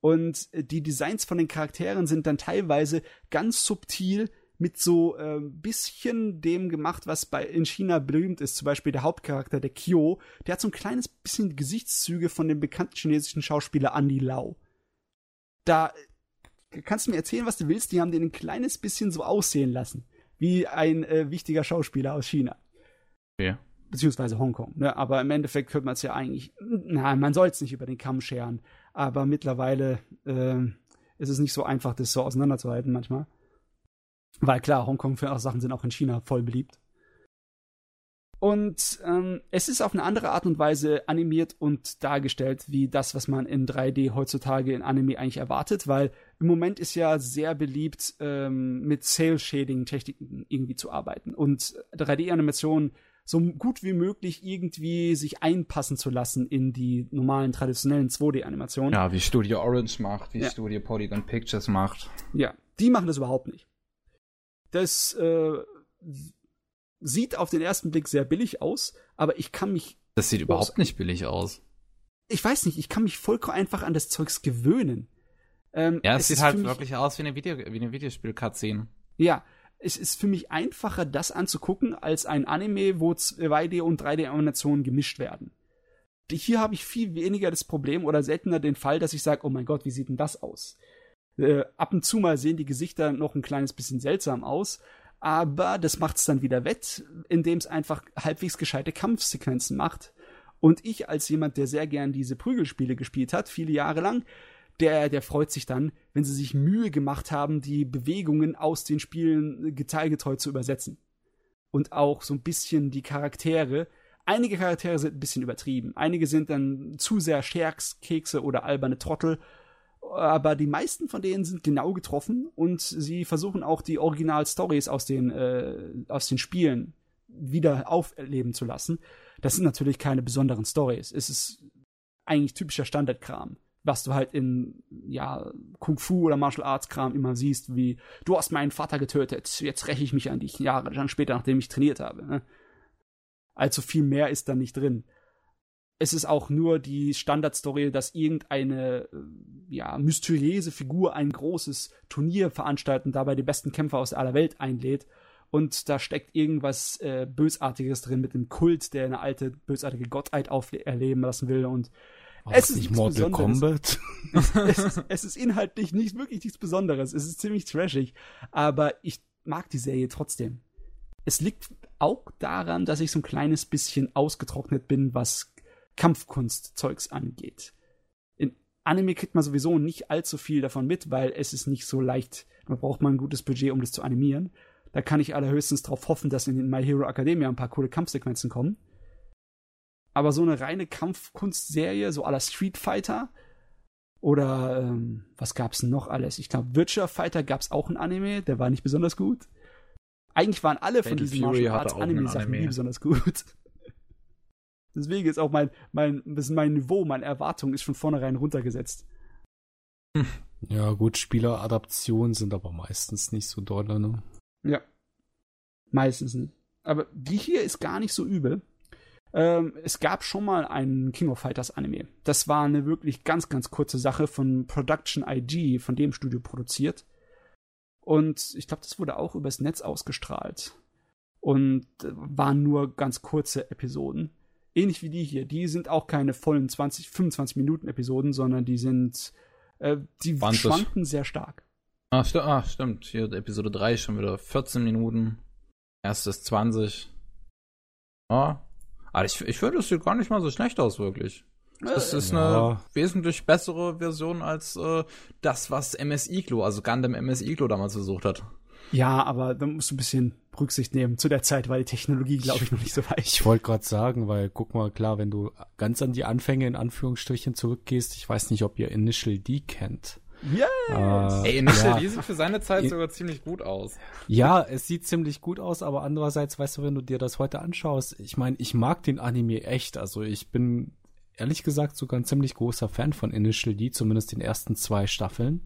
Und die Designs von den Charakteren sind dann teilweise ganz subtil mit so äh, bisschen dem gemacht, was bei in China berühmt ist. Zum Beispiel der Hauptcharakter, der Kyo, der hat so ein kleines bisschen Gesichtszüge von dem bekannten chinesischen Schauspieler Andy Lau. Da äh, kannst du mir erzählen, was du willst. Die haben den ein kleines bisschen so aussehen lassen, wie ein äh, wichtiger Schauspieler aus China. Okay. Beziehungsweise Hongkong. Ne? Aber im Endeffekt könnte man es ja eigentlich, na, man soll es nicht über den Kamm scheren. Aber mittlerweile äh, ist es nicht so einfach, das so auseinanderzuhalten manchmal. Weil klar, Hongkong-Sachen sind auch in China voll beliebt. Und ähm, es ist auf eine andere Art und Weise animiert und dargestellt, wie das, was man in 3D heutzutage in Anime eigentlich erwartet, weil im Moment ist ja sehr beliebt, ähm, mit Cell-Shading-Techniken irgendwie zu arbeiten und 3D-Animationen so gut wie möglich irgendwie sich einpassen zu lassen in die normalen traditionellen 2D-Animationen. Ja, wie Studio Orange macht, wie Ja. Studio Polygon Pictures macht. Ja, die machen das überhaupt nicht. Das äh, sieht auf den ersten Blick sehr billig aus, aber ich kann mich, Das sieht überhaupt nicht billig aus. ich weiß nicht, ich kann mich vollkommen einfach an das Zeugs gewöhnen. Ähm, Ja, es, sieht ist halt wirklich aus wie eine, Video wie eine Videospiel-Cutscene. Ja, es ist für mich einfacher, das anzugucken, als ein Anime, wo 2D und 3D-Animationen gemischt werden. Hier habe ich viel weniger das Problem oder seltener den Fall, dass ich sage, oh mein Gott, wie sieht denn das aus? Äh, ab und zu mal sehen die Gesichter noch ein kleines bisschen seltsam aus, aber das macht es dann wieder wett, indem es einfach halbwegs gescheite Kampfsequenzen macht. Und ich als jemand, der sehr gern diese Prügelspiele gespielt hat, viele Jahre lang, der, der freut sich dann, wenn sie sich Mühe gemacht haben, die Bewegungen aus den Spielen detailgetreu zu übersetzen. Und auch so ein bisschen die Charaktere. Einige Charaktere sind ein bisschen übertrieben. Einige sind dann zu sehr Scherkskekse oder alberne Trottel. Aber die meisten von denen sind genau getroffen und sie versuchen auch die Original-Stories aus den, äh, aus den Spielen wieder auferleben zu lassen. Das sind natürlich keine besonderen Stories. Es ist eigentlich typischer Standardkram was du halt in ja Kung Fu oder Martial Arts Kram immer siehst, wie du hast meinen Vater getötet, jetzt räche ich mich an dich Jahre dann später, nachdem ich trainiert habe. Ne? Also viel mehr ist da nicht drin. Es ist auch nur die Standardstory, dass irgendeine äh, ja mysteriöse Figur ein großes Turnier veranstaltet und dabei die besten Kämpfer aus aller Welt einlädt. Und da steckt irgendwas äh, Bösartiges drin mit dem Kult, der eine alte bösartige Gottheit auferleben lassen will und War Es ist nicht Mortal Besonderes. Kombat? es, ist, es ist inhaltlich nicht wirklich nichts Besonderes. Es ist ziemlich trashig, aber ich mag die Serie trotzdem. Es liegt auch daran, dass ich so ein kleines bisschen ausgetrocknet bin, was Kampfkunstzeugs angeht. In Anime kriegt man sowieso nicht allzu viel davon mit, weil es ist nicht so leicht. Man braucht mal ein gutes Budget, um das zu animieren. Da kann ich allerhöchstens darauf hoffen, dass in My Hero Academia ein paar coole Kampfsequenzen kommen. Aber so eine reine Kampfkunstserie, so la Street Fighter, oder ähm, was gab's noch alles? Ich glaube, Virtua Fighter gab's auch ein Anime, der war nicht besonders gut. Eigentlich waren alle von Fatal diesen Fury Martial Arts Anime. nie besonders gut. Deswegen ist auch mein, mein, mein Niveau, meine Erwartung ist von vornherein runtergesetzt. Ja, gut, Spieleradaptionen sind aber meistens nicht so doll, ne? Ja. Meistens nicht. Aber die hier ist gar nicht so übel. Ähm, es gab schon mal einen King of Fighters Anime. Das war eine wirklich ganz, ganz kurze Sache von Production IG, von dem Studio produziert. Und ich glaube, das wurde auch übers Netz ausgestrahlt. Und äh, waren nur ganz kurze Episoden. Ähnlich wie die hier. Die sind auch keine vollen 20, 25 Minuten Episoden, sondern die sind, äh, die 20. schwanken sehr stark. Ah, sti ah, stimmt. Hier Episode 3 schon wieder 14 Minuten. Erstes 20. Ja. Aber ich, ich finde, es sieht gar nicht mal so schlecht aus, wirklich. Das ist Ja. eine wesentlich bessere Version als äh, das, was MS Iglo, also Gundam MS Iglo damals versucht hat. Ja, aber da musst du ein bisschen Rücksicht nehmen. Zu der Zeit war die Technologie, glaube ich, noch nicht so weit. Ich wollte gerade sagen, weil guck mal, klar, wenn du ganz an die Anfänge in Anführungsstrichen zurückgehst, ich weiß nicht, ob ihr Initial D kennt. Ja. Äh, Ey, Initial ja. D sieht für seine Zeit sogar ziemlich gut aus. Ja, es sieht ziemlich gut aus, aber andererseits, weißt du, wenn du dir das heute anschaust, ich meine, ich mag den Anime echt. Also ich bin ehrlich gesagt sogar ein ziemlich großer Fan von Initial D, zumindest den ersten zwei Staffeln.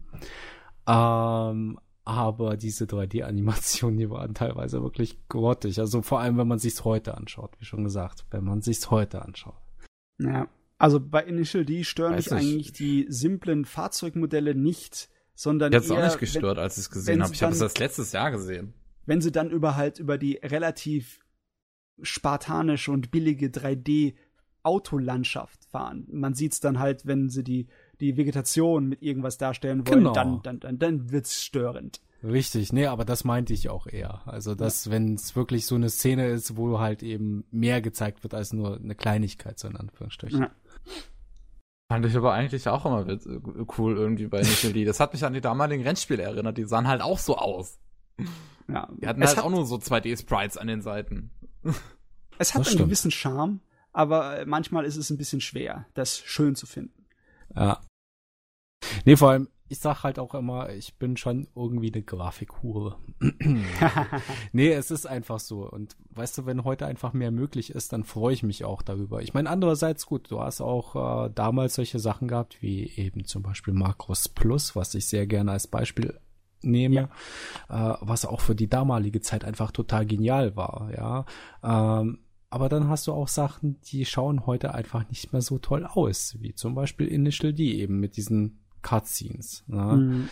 Ähm, aber diese 3D-Animationen, die waren teilweise wirklich grottig. Also vor allem, wenn man sich's heute anschaut, wie schon gesagt, wenn man sich's heute anschaut. Ja. Also bei Initial D stören Weiß mich eigentlich die simplen Fahrzeugmodelle nicht, sondern Mir hat's auch eher, nicht gestört, als ich es gesehen wenn habe. sie Ich habe es dann- erst letztes Jahr gesehen. Wenn, wenn sie dann über halt über die relativ spartanische und billige 3D Autolandschaft fahren. Man sieht's dann halt, wenn sie die die Vegetation mit irgendwas darstellen wollen, Genau. dann dann dann dann wird's störend. Richtig, nee, aber das meinte ich auch eher. Also, dass, wenn es wirklich so eine Szene ist, wo halt eben mehr gezeigt wird als nur eine Kleinigkeit, so in Anführungsstrichen. Ja. Fand ich aber eigentlich auch immer äh, cool irgendwie bei D. Das hat mich an die damaligen Rennspiele erinnert. Die sahen halt auch so aus. Ja. Die hatten es halt hat, auch nur so 2D-Sprites an den Seiten. es hat Das einen stimmt. gewissen Charme, aber manchmal ist es ein bisschen schwer, das schön zu finden. Ja. Nee, vor allem, ich sag halt auch immer, ich bin schon irgendwie eine Grafikhure. nee, es ist einfach so. Und weißt du, wenn heute einfach mehr möglich ist, dann freue ich mich auch darüber. Ich meine, andererseits gut, du hast auch äh, damals solche Sachen gehabt, wie eben zum Beispiel Macros Plus, was ich sehr gerne als Beispiel nehme, äh, was auch für die damalige Zeit einfach total genial war, ja. Ähm, aber dann hast du auch Sachen, die schauen heute einfach nicht mehr so toll aus, wie zum Beispiel Initial D eben mit diesen Cutscenes. Ne? Mm.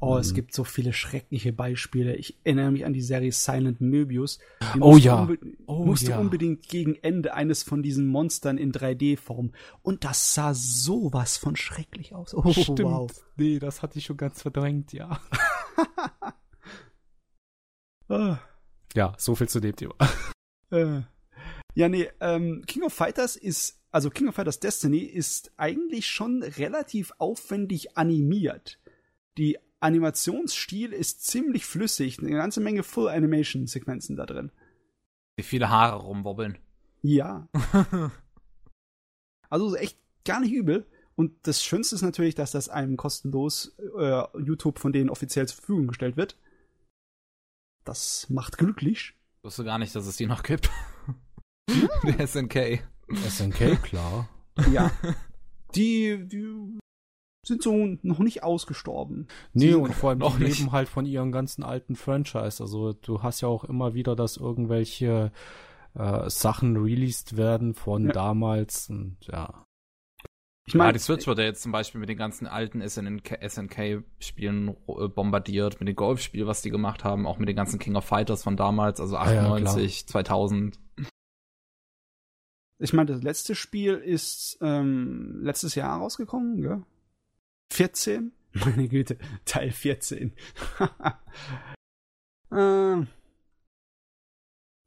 Oh, es Mhm. gibt so viele schreckliche Beispiele. Ich erinnere mich an die Serie Silent Möbius. Die Oh ja. Oh musste ja. unbedingt gegen Ende eines von diesen Monstern in 3D-Form. Und das sah sowas von schrecklich aus. Oh, wow. Nee, das hatte ich schon ganz verdrängt, ja. Ah, Ja, so viel zu dem Thema. äh. Ja, nee, ähm, King of Fighters ist, also King of Fighters Destiny ist eigentlich schon relativ aufwendig animiert. Die Animationsstil ist ziemlich flüssig, eine ganze Menge Full-Animation-Sequenzen da drin. Wie viele Haare rumwobbeln. Ja. Also echt gar nicht übel. Und das Schönste ist natürlich, dass das einem kostenlos äh, YouTube von denen offiziell zur Verfügung gestellt wird. Das macht glücklich. Ich wusste gar nicht, dass es die noch gibt. Die SNK. SNK, klar. Ja. die, die sind so noch nicht ausgestorben. Nee, Sie- und vor allem, die nicht. leben halt von ihren ganzen alten Franchise. Also du hast ja auch immer wieder, dass irgendwelche äh, Sachen released werden von Ja. damals und ja. Ich Ja, meine, die Switch wird ja jetzt zum Beispiel mit den ganzen alten SNK SNK-Spielen äh, bombardiert, mit dem Golfspiel, was die gemacht haben, auch mit den ganzen King of Fighters von damals, also Ah ja, 98, 2000. ich meine, das letzte Spiel ist ähm, letztes Jahr rausgekommen, gell? 14? Meine Güte, Teil 14. ähm,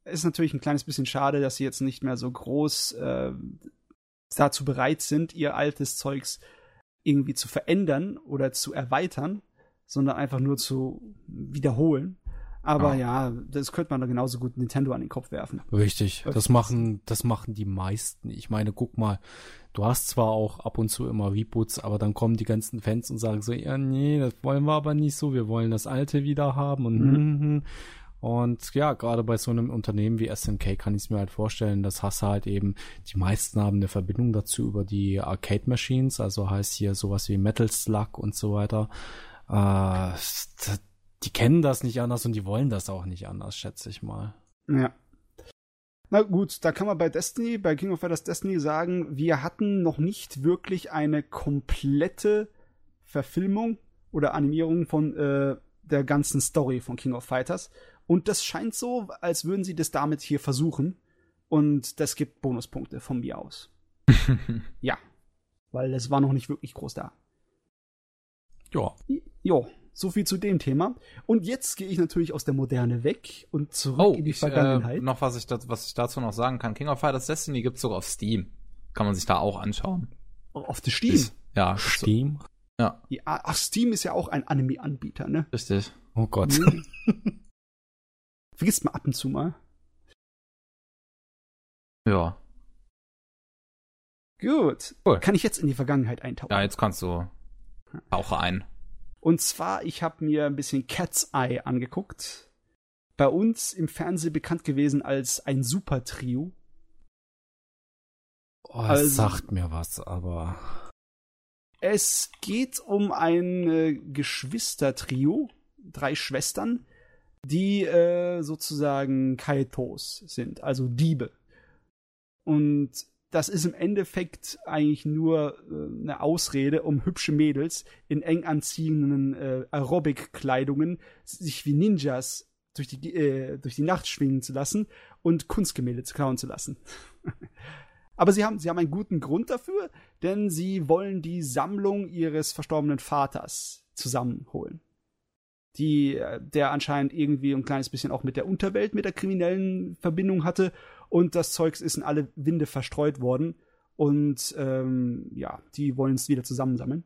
ist natürlich ein kleines bisschen schade, dass sie jetzt nicht mehr so groß äh, dazu bereit sind, ihr altes Zeugs irgendwie zu verändern oder zu erweitern, sondern einfach nur zu wiederholen. Aber ja, das könnte man da genauso gut Nintendo an den Kopf werfen. Richtig. Das- Das machen, das machen die meisten. Ich meine, guck mal, du hast zwar auch ab und zu immer Reboots, aber dann kommen die ganzen Fans und sagen so, ja, nee, das wollen wir aber nicht so, wir wollen das alte wieder haben und Mhm. und ja, gerade bei so einem Unternehmen wie SNK kann ich es mir halt vorstellen, das hast du halt eben, die meisten haben eine Verbindung dazu über die Arcade Machines, also heißt hier sowas wie Metal Slug und so weiter. Äh, die kennen das nicht anders und die wollen das auch nicht anders, schätze ich mal. Ja. Na gut, da kann man bei Destiny, bei King of Fighters Destiny sagen, wir hatten noch nicht wirklich eine komplette Verfilmung oder Animierung von äh, der ganzen Story von King of Fighters. Und das scheint so, als würden sie das damit hier versuchen. Und das gibt Bonuspunkte von mir aus. Ja. Weil es war noch nicht wirklich groß da. Ja. Jo, so viel zu dem Thema. Und jetzt gehe ich natürlich aus der Moderne weg und zurück Oh, in die ich, Vergangenheit. äh, noch was ich, das, was ich dazu noch sagen kann. King of Fighters Destiny gibt's sogar auf Steam. Kann man sich da auch anschauen. Auf der Steam. Ist, ja. Steam? Ja. ja. Ach, Steam ist ja auch ein Anime-Anbieter, ne? Richtig. Oh Gott. Vergisst mal ab und zu mal. Ja. Gut. Cool. Kann ich jetzt in die Vergangenheit eintauchen? Ja, jetzt kannst du tauche ein. Und zwar, ich habe mir ein bisschen Cat's Eye angeguckt. Bei uns im Fernsehen bekannt gewesen als ein Super-Trio. Oh, es Also- sagt mir was, aber Es geht um ein äh, Geschwistertrio, drei Schwestern, die äh, sozusagen Kaitos sind, also Diebe. Und das ist im Endeffekt eigentlich nur äh, eine Ausrede, um hübsche Mädels in eng anziehenden äh, Aerobic-Kleidungen sich wie Ninjas durch die, äh, durch die Nacht schwingen zu lassen und Kunstgemälde zu klauen zu lassen. Aber sie haben, sie haben einen guten Grund dafür, denn sie wollen die Sammlung ihres verstorbenen Vaters zusammenholen. Die, äh, der anscheinend irgendwie ein kleines bisschen auch mit der Unterwelt, mit der kriminellen Verbindung hatte. Und das Zeugs ist in alle Winde verstreut worden. Und ähm, ja, die wollen es wieder zusammensammeln.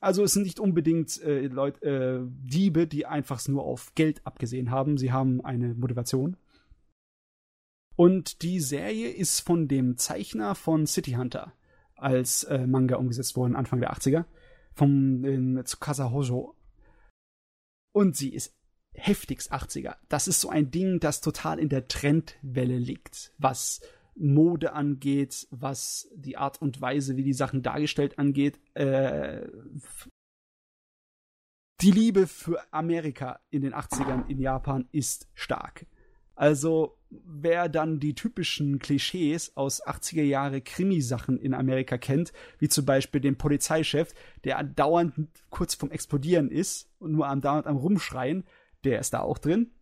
Also es sind nicht unbedingt äh, Leut, äh, Diebe, die einfach nur auf Geld abgesehen haben. Sie haben eine Motivation. Und die Serie ist von dem Zeichner von City Hunter als äh, Manga umgesetzt worden, Anfang der 80er, vom ähm, Tsukasa Hojo. Und sie ist heftigst 80er. Das ist so ein Ding, das total in der Trendwelle liegt, was Mode angeht, was die Art und Weise, wie die Sachen dargestellt angeht. Äh, die Liebe für Amerika in den 80ern in Japan ist stark. Also, wer dann die typischen Klischees aus 80er Jahre Krimisachen in Amerika kennt, wie zum Beispiel den Polizeichef, der dauernd kurz vom Explodieren ist und nur am dauernd am Rumschreien, der ist da auch drin.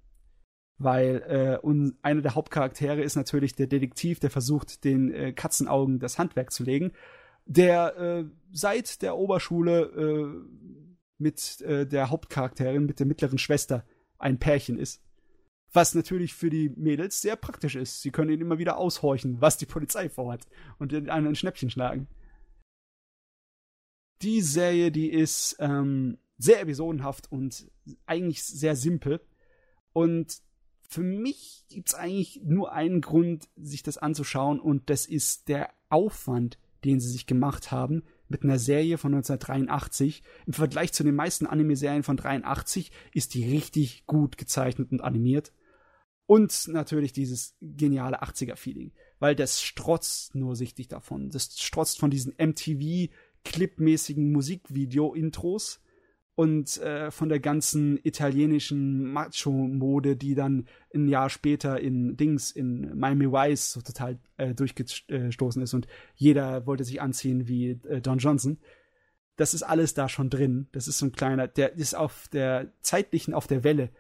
Weil äh, und einer der Hauptcharaktere ist natürlich der Detektiv, der versucht, den äh, Katzenaugen das Handwerk zu legen, der äh, seit der Oberschule äh, mit äh, der Hauptcharakterin, mit der mittleren Schwester, ein Pärchen ist. Was natürlich für die Mädels sehr praktisch ist. Sie können ihn immer wieder aushorchen, was die Polizei vorhat und den einen ein Schnäppchen schlagen. Die Serie, die ist ähm, sehr episodenhaft und eigentlich sehr simpel. Und für mich gibt es eigentlich nur einen Grund, sich das anzuschauen, und das ist der Aufwand, den sie sich gemacht haben mit einer Serie von 1983. Im Vergleich zu den meisten Anime-Serien von 83 ist die richtig gut gezeichnet und animiert. Und natürlich dieses geniale 80er-Feeling, weil das strotzt nur sichtlich davon. Das strotzt von diesen MTV-clipmäßigen Musikvideo-Intros und äh, von der ganzen italienischen Macho-Mode, die dann ein Jahr später in Dings, in Miami Vice so total äh, durchgestoßen ist und jeder wollte sich anziehen wie äh, Don Johnson. Das ist alles da schon drin. Das ist so ein kleiner, der ist auf der zeitlichen, auf der Welle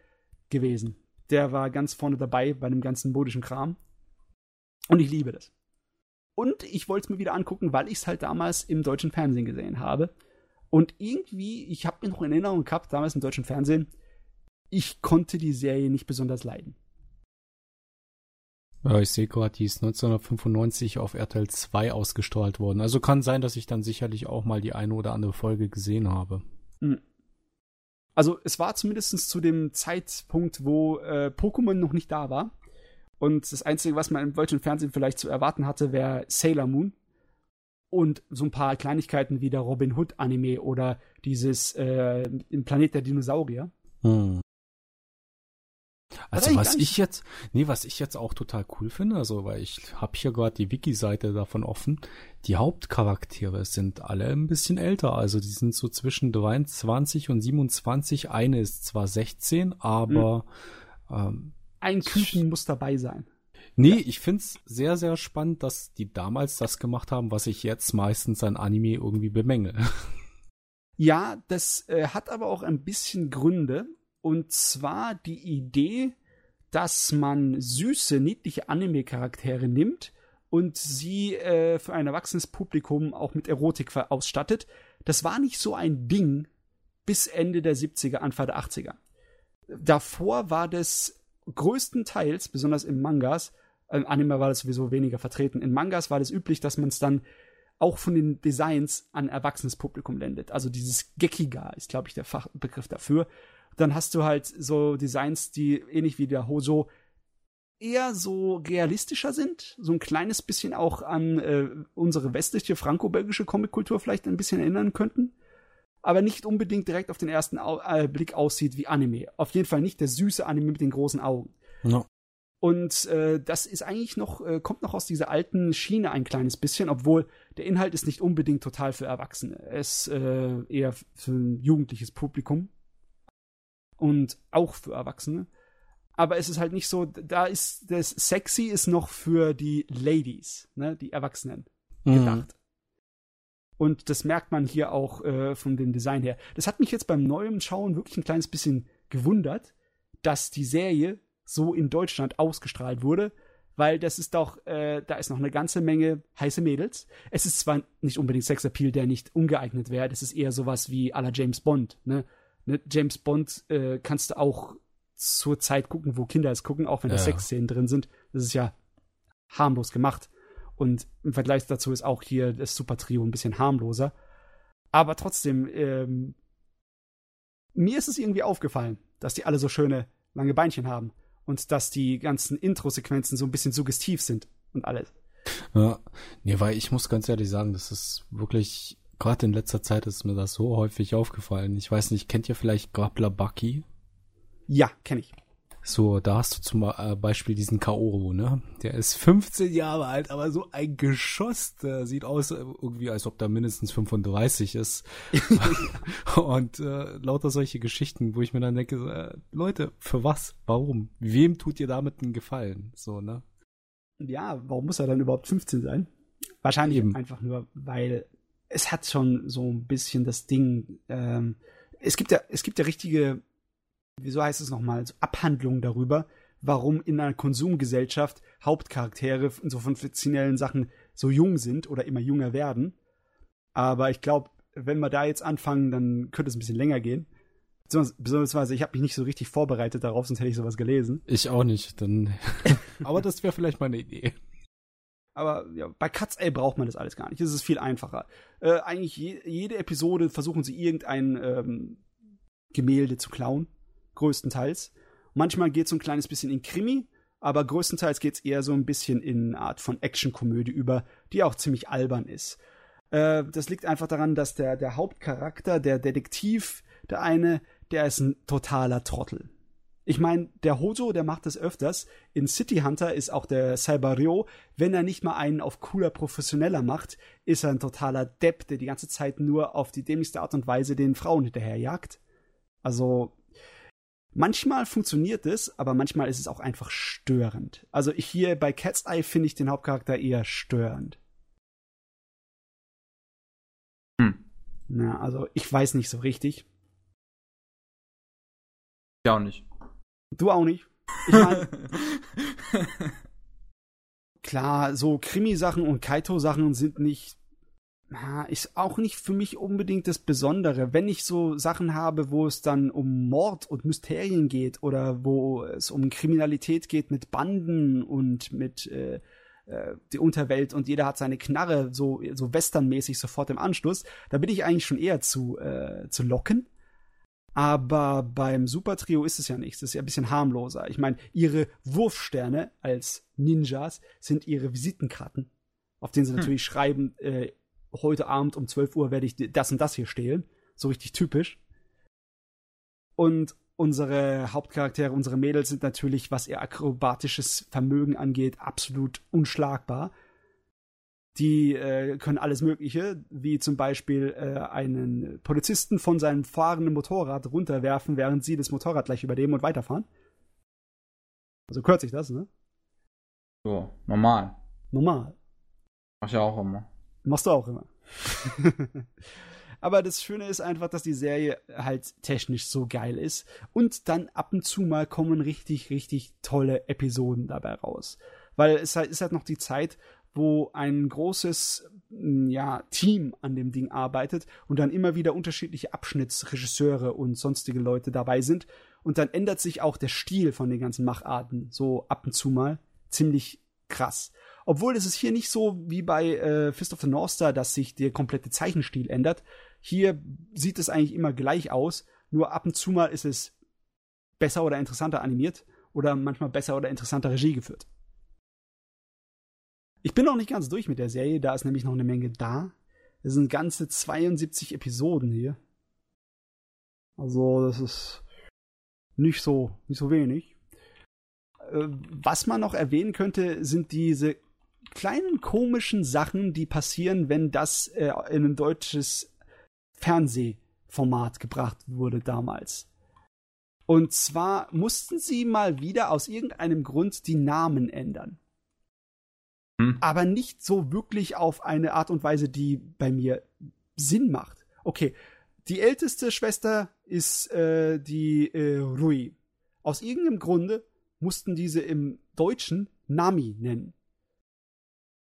gewesen. Der war ganz vorne dabei bei dem ganzen modischen Kram. Und ich liebe das. Und ich wollte es mir wieder angucken, weil ich es halt damals im deutschen Fernsehen gesehen habe. Und irgendwie, ich habe mir noch in Erinnerung gehabt, damals im deutschen Fernsehen, ich konnte die Serie nicht besonders leiden. Ja, ich sehe gerade, die ist 1995 auf RTL 2 ausgestrahlt worden. Also kann sein, dass ich dann sicherlich auch mal die eine oder andere Folge gesehen habe. Mhm. Also es war zumindest zu dem Zeitpunkt, wo äh, Pokémon noch nicht da war. Und das Einzige, was man im deutschen Fernsehen vielleicht zu erwarten hatte, wäre Sailor Moon. Und so ein paar Kleinigkeiten wie der Robin Hood Anime oder dieses äh, im Planet der Dinosaurier. Hm. Also was ich jetzt, nee, was ich jetzt auch total cool finde, also weil ich habe hier gerade die Wiki-Seite davon offen, die Hauptcharaktere sind alle ein bisschen älter, also die sind so zwischen 23 und 27, eine ist zwar 16, aber ähm, Ein Küken muss dabei sein. Nee, ich find's sehr, sehr spannend, dass die damals das gemacht haben, was ich jetzt meistens an Anime irgendwie bemängel. Ja, das äh, hat aber auch ein bisschen Gründe. Und zwar die Idee, dass man süße, niedliche Anime-Charaktere nimmt und sie äh, für ein erwachsenes Publikum auch mit Erotik ausstattet. Das war nicht so ein Ding bis Ende der 70er, Anfang der 80er. Davor war das größtenteils, besonders in Mangas, äh, Anime war das sowieso weniger vertreten, in Mangas war das üblich, dass man es dann auch von den Designs an erwachsenes Publikum lendet. Also dieses Gekiga ist, glaube ich, der Fachbegriff dafür. Dann hast du halt so Designs, die ähnlich wie der Hojo eher so realistischer sind, so ein kleines bisschen auch an äh, unsere westliche franco-belgische Comickultur vielleicht ein bisschen erinnern könnten, aber nicht unbedingt direkt auf den ersten Au äh, Blick aussieht wie Anime. Auf jeden Fall nicht der süße Anime mit den großen Augen. No. Und äh, das ist eigentlich noch, äh, kommt noch aus dieser alten Schiene ein kleines bisschen, obwohl der Inhalt ist nicht unbedingt total für Erwachsene. Es ist äh, eher für ein jugendliches Publikum. Und auch für Erwachsene. Aber es ist halt nicht so, da ist das Sexy ist noch für die Ladies, ne, die Erwachsenen Mhm. gedacht. Und das merkt man hier auch äh, von dem Design her. Das hat mich jetzt beim neuen Schauen wirklich ein kleines bisschen gewundert, dass die Serie so in Deutschland ausgestrahlt wurde, weil das ist doch, äh, da ist noch eine ganze Menge heiße Mädels. Es ist zwar nicht unbedingt Sexappeal, der nicht ungeeignet wäre, das ist eher sowas wie à la James Bond. Ne? Ne, James Bond äh, kannst du auch zur Zeit gucken, wo Kinder es gucken, auch wenn da Ja. Sexszenen drin sind. Das ist ja harmlos gemacht. Und im Vergleich dazu ist auch hier das Super Trio ein bisschen harmloser. Aber trotzdem, ähm, mir ist es irgendwie aufgefallen, dass die alle so schöne lange Beinchen haben und dass die ganzen Intro-Sequenzen so ein bisschen suggestiv sind und alles. Ja, nee, weil ich muss ganz ehrlich sagen, das ist wirklich, gerade in letzter Zeit ist mir das so häufig aufgefallen. Ich weiß nicht, kennt ihr vielleicht Grappler Bucky? Ja, kenne ich. So, da hast du zum äh, Beispiel diesen Kaoru, ne? Der ist 15 Jahre alt, aber so ein Geschoss. Der sieht aus äh, irgendwie, als ob der mindestens 35 ist. Und äh, lauter solche Geschichten, wo ich mir dann denke, äh, Leute, für was? Warum? Wem tut ihr damit einen Gefallen? So, ne? Ja, warum muss er dann überhaupt 15 sein? Wahrscheinlich Eben. einfach nur, weil es hat schon so ein bisschen das Ding. Ähm, es gibt ja, es gibt ja richtige, wieso heißt es nochmal, so Abhandlungen darüber, warum in einer Konsumgesellschaft Hauptcharaktere in so von fiktionellen Sachen so jung sind oder immer jünger werden. Aber ich glaube, wenn wir da jetzt anfangen, dann könnte es ein bisschen länger gehen. Beziehungsweise- Beziehungsweise ich habe mich nicht so richtig vorbereitet darauf, sonst hätte ich sowas gelesen. Ich auch nicht. Dann, aber das wäre vielleicht mal eine Idee. Aber ja, bei Cuts A braucht man das alles gar nicht. Es ist viel einfacher. Äh, eigentlich je, jede Episode versuchen sie irgendein ähm, Gemälde zu klauen. Größtenteils. Manchmal geht es so ein kleines bisschen in Krimi, aber größtenteils geht es eher so ein bisschen in eine Art von Actionkomödie über, die auch ziemlich albern ist. Äh, das liegt einfach daran, dass der, der Hauptcharakter, der Detektiv, der eine, der ist ein totaler Trottel. Ich meine, der Hojo, der macht das öfters. In City Hunter ist auch der Cyberio, wenn er nicht mal einen auf cooler, professioneller macht, ist er ein totaler Depp, der die ganze Zeit nur auf die dämlichste Art und Weise den Frauen hinterherjagt. Also, manchmal funktioniert es, aber manchmal ist es auch einfach störend. Also ich hier bei Cat's Eye finde ich den Hauptcharakter eher störend. Hm. Na, also ich weiß nicht so richtig. Ja, auch nicht. Du auch nicht. Ich meine, klar, so Krimi-Sachen und Kaito-Sachen sind nicht, ist auch nicht für mich unbedingt das Besondere. Wenn ich so Sachen habe, wo es dann um Mord und Mysterien geht oder wo es um Kriminalität geht mit Banden und mit äh, äh, die Unterwelt und jeder hat seine Knarre so, so westernmäßig sofort im Anschluss, da bin ich eigentlich schon eher zu, äh, zu locken. Aber beim Super Trio ist es ja nichts. Das ist ja ein bisschen harmloser. Ich meine, ihre Wurfsterne als Ninjas sind ihre Visitenkarten, auf denen sie Hm. natürlich schreiben, äh, heute Abend um 12 Uhr werde ich das und das hier stehlen. So richtig typisch. Und unsere Hauptcharaktere, unsere Mädels sind natürlich, was ihr akrobatisches Vermögen angeht, absolut unschlagbar. Die äh, können alles Mögliche, wie zum Beispiel äh, einen Polizisten von seinem fahrenden Motorrad runterwerfen, während sie das Motorrad gleich übernehmen und weiterfahren. Also kürzt sich das, ne? So, normal. Normal. Mach ich ja auch immer. Machst du auch immer. Aber das Schöne ist einfach, dass die Serie halt technisch so geil ist. Und dann ab und zu mal kommen richtig, richtig tolle Episoden dabei raus. Weil es halt, ist halt noch die Zeit, wo ein großes ja, Team an dem Ding arbeitet und dann immer wieder unterschiedliche Abschnittsregisseure und sonstige Leute dabei sind. Und dann ändert sich auch der Stil von den ganzen Macharten so ab und zu mal ziemlich krass. Obwohl es ist hier nicht so wie bei äh, Fist of the North Star, dass sich der komplette Zeichenstil ändert. Hier sieht es eigentlich immer gleich aus, nur ab und zu mal ist es besser oder interessanter animiert oder manchmal besser oder interessanter Regie geführt. Ich bin noch nicht ganz durch mit der Serie, da ist nämlich noch eine Menge da. Es sind ganze 72 Episoden hier. Also, das ist nicht so, nicht so wenig. Äh, was man noch erwähnen könnte, sind diese kleinen komischen Sachen, die passieren, wenn das äh, in ein deutsches Fernsehformat gebracht wurde damals. Und zwar mussten sie mal wieder aus irgendeinem Grund die Namen ändern. Hm. Aber nicht so wirklich auf eine Art und Weise, die bei mir Sinn macht. Okay, die älteste Schwester ist äh, die äh, Rui. Aus irgendeinem Grunde mussten diese im Deutschen Nami nennen.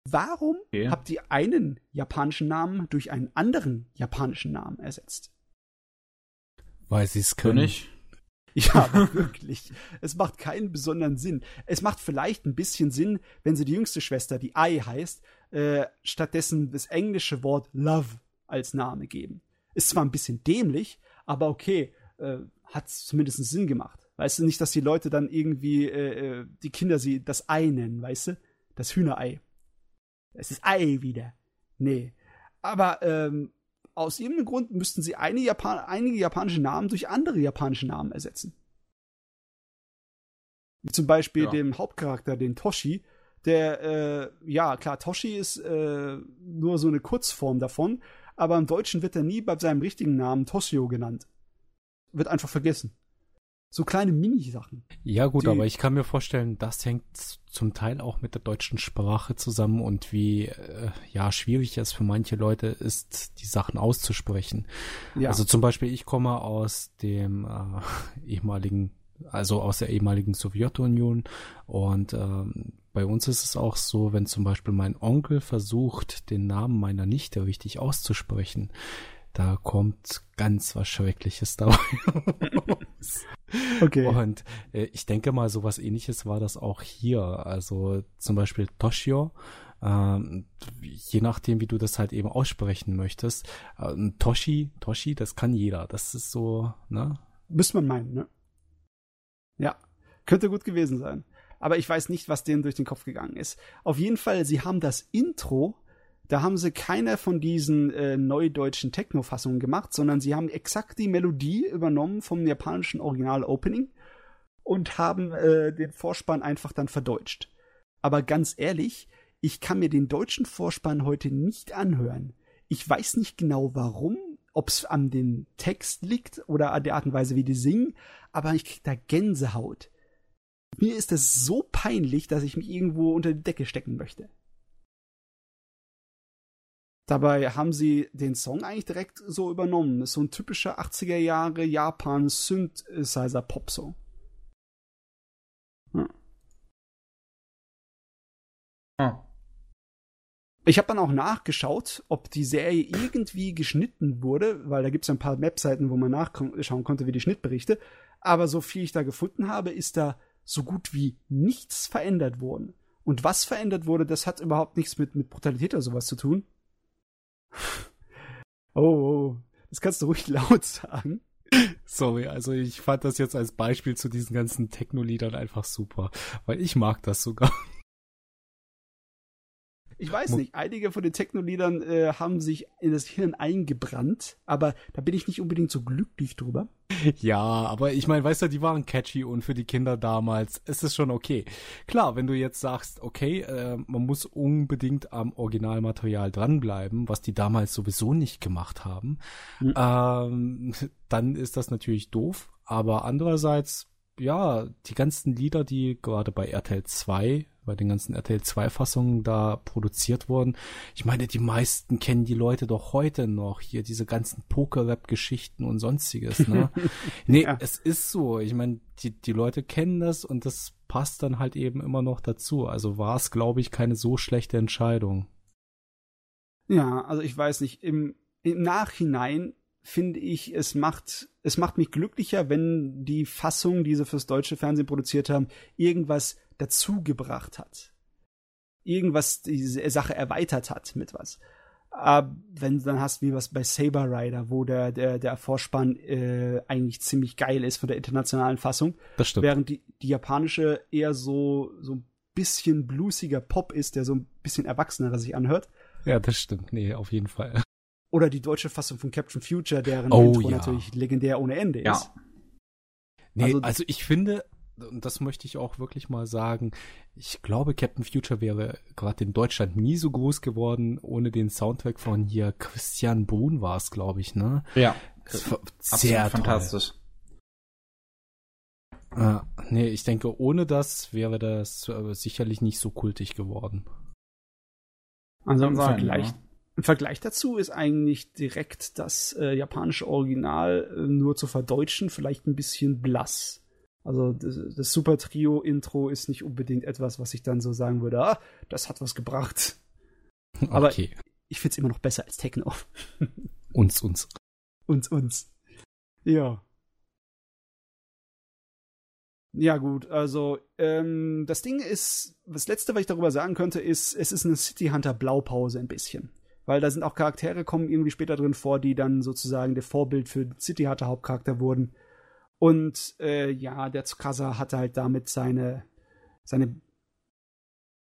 Warum okay. habt ihr einen japanischen Namen durch einen anderen japanischen Namen ersetzt? Weil sie es können. Ich? Ja, wirklich. Es macht keinen besonderen Sinn. Es macht vielleicht ein bisschen Sinn, wenn sie die jüngste Schwester, die Ai heißt, äh, stattdessen das englische Wort Love als Name geben. Ist zwar ein bisschen dämlich, aber okay, äh, hat zumindest Sinn gemacht. Weißt du, nicht, dass die Leute dann irgendwie, äh, äh, die Kinder sie das Ei nennen, weißt du? Das Hühnerei. Es ist Ei wieder. Nee. Aber ähm, aus irgendeinem Grund müssten sie eine Japan einige japanische Namen durch andere japanische Namen ersetzen. Wie zum Beispiel ja. dem Hauptcharakter, den Toshi, der, äh, ja, klar, Toshi ist äh, nur so eine Kurzform davon, aber im Deutschen wird er nie bei seinem richtigen Namen Toshio genannt. Wird einfach vergessen. So kleine Mini-Sachen. Ja, gut, aber ich kann mir vorstellen, das hängt zum Teil auch mit der deutschen Sprache zusammen und wie äh, ja schwierig es für manche Leute ist, die Sachen auszusprechen. Ja. Also zum Beispiel, ich komme aus dem äh, ehemaligen, also aus der ehemaligen Sowjetunion und ähm, bei uns ist es auch so, wenn zum Beispiel mein Onkel versucht, den Namen meiner Nichte richtig auszusprechen, da kommt ganz was Schreckliches dabei Okay. Und äh, ich denke mal, sowas ähnliches war das auch hier. Also zum Beispiel Toshio, ähm, je nachdem, wie du das halt eben aussprechen möchtest. Äh, Toshi, Toshi, das kann jeder. Das ist so, ne? Müsste man meinen, ne? Ja, könnte gut gewesen sein. Aber ich weiß nicht, was denen durch den Kopf gegangen ist. Auf jeden Fall, sie haben das Intro da haben sie keine von diesen äh, neudeutschen Techno-Fassungen gemacht, sondern sie haben exakt die Melodie übernommen vom japanischen Original-Opening und haben äh, den Vorspann einfach dann verdeutscht. Aber ganz ehrlich, ich kann mir den deutschen Vorspann heute nicht anhören. Ich weiß nicht genau warum, ob es an dem Text liegt oder an der Art und Weise, wie die singen, aber ich krieg da Gänsehaut. Mir ist es so peinlich, dass ich mich irgendwo unter die Decke stecken möchte. Dabei haben sie den Song eigentlich direkt so übernommen. Das ist so ein typischer 80er Jahre Japan Synthesizer Pop Song. Hm. Hm. Ich habe dann auch nachgeschaut, ob die Serie irgendwie geschnitten wurde, weil da gibt es ein paar Webseiten, wo man nachschauen konnte, wie die Schnittberichte. Aber so viel ich da gefunden habe, ist da so gut wie nichts verändert worden. Und was verändert wurde, das hat überhaupt nichts mit, mit Brutalität oder sowas zu tun. Oh, oh, das kannst du ruhig laut sagen. Sorry, also ich fand das jetzt als Beispiel zu diesen ganzen Techno-Liedern einfach super, weil ich mag das sogar. Ich weiß nicht, einige von den Techno-Liedern äh, haben sich in das Hirn eingebrannt, aber da bin ich nicht unbedingt so glücklich drüber. Ja, aber ich meine, weißt du, die waren catchy und für die Kinder damals ist es schon okay. Klar, wenn du jetzt sagst, okay, äh, man muss unbedingt am Originalmaterial dranbleiben, was die damals sowieso nicht gemacht haben, mhm. ähm, dann ist das natürlich doof. Aber andererseits, ja, die ganzen Lieder, die gerade bei RTL 2 bei den ganzen RTL 2 Fassungen da produziert wurden. Ich meine, die meisten kennen die Leute doch heute noch hier diese ganzen Poker-Rap Geschichten und sonstiges, ne? nee, ja. es ist so. Ich meine, die, die Leute kennen das und das passt dann halt eben immer noch dazu. Also war es, glaube ich, keine so schlechte Entscheidung. Ja, also ich weiß nicht, im, im Nachhinein finde ich, es macht, es macht mich glücklicher, wenn die Fassung, die sie fürs deutsche Fernsehen produziert haben, irgendwas dazugebracht hat. irgendwas diese Sache erweitert hat mit was. Aber wenn du dann hast, wie was bei Saber Rider, wo der, der, der Vorspann äh, eigentlich ziemlich geil ist von der internationalen Fassung. Das stimmt. Während die, die japanische eher so, so ein bisschen bluesiger Pop ist, der so ein bisschen erwachsener sich anhört. Ja, das stimmt. Nee, auf jeden Fall. Oder die deutsche Fassung von Captain Future, deren Oh, Intro ja. natürlich legendär ohne Ende ist. Ja. Nee, Also- also, ich finde, und das möchte ich auch wirklich mal sagen, ich glaube, Captain Future wäre gerade in Deutschland nie so groß geworden, ohne den Soundtrack von hier Christian Brun war es, glaube ich, ne? Ja. Sehr fantastisch. Äh, nee, ich denke, ohne das wäre das äh, sicherlich nicht so kultig geworden. Also im sein, Vergleich, ja. im Vergleich dazu ist eigentlich direkt das äh, japanische Original äh, nur zu verdeutschen vielleicht ein bisschen blass. Also das, das Super Trio Intro ist nicht unbedingt etwas, was ich dann so sagen würde, ah, das hat was gebracht. Aber- okay. Ich find's immer noch besser als Techno. Uns, uns. uns, uns. Ja. Ja, gut, also ähm, das Ding ist, das letzte, was ich darüber sagen könnte, ist, es ist eine City Hunter Blaupause ein bisschen. Weil da sind auch Charaktere, kommen irgendwie später drin vor, die dann sozusagen der Vorbild für City Hunter Hauptcharakter wurden. Und äh, ja, der Tsukasa hatte halt damit seine, seine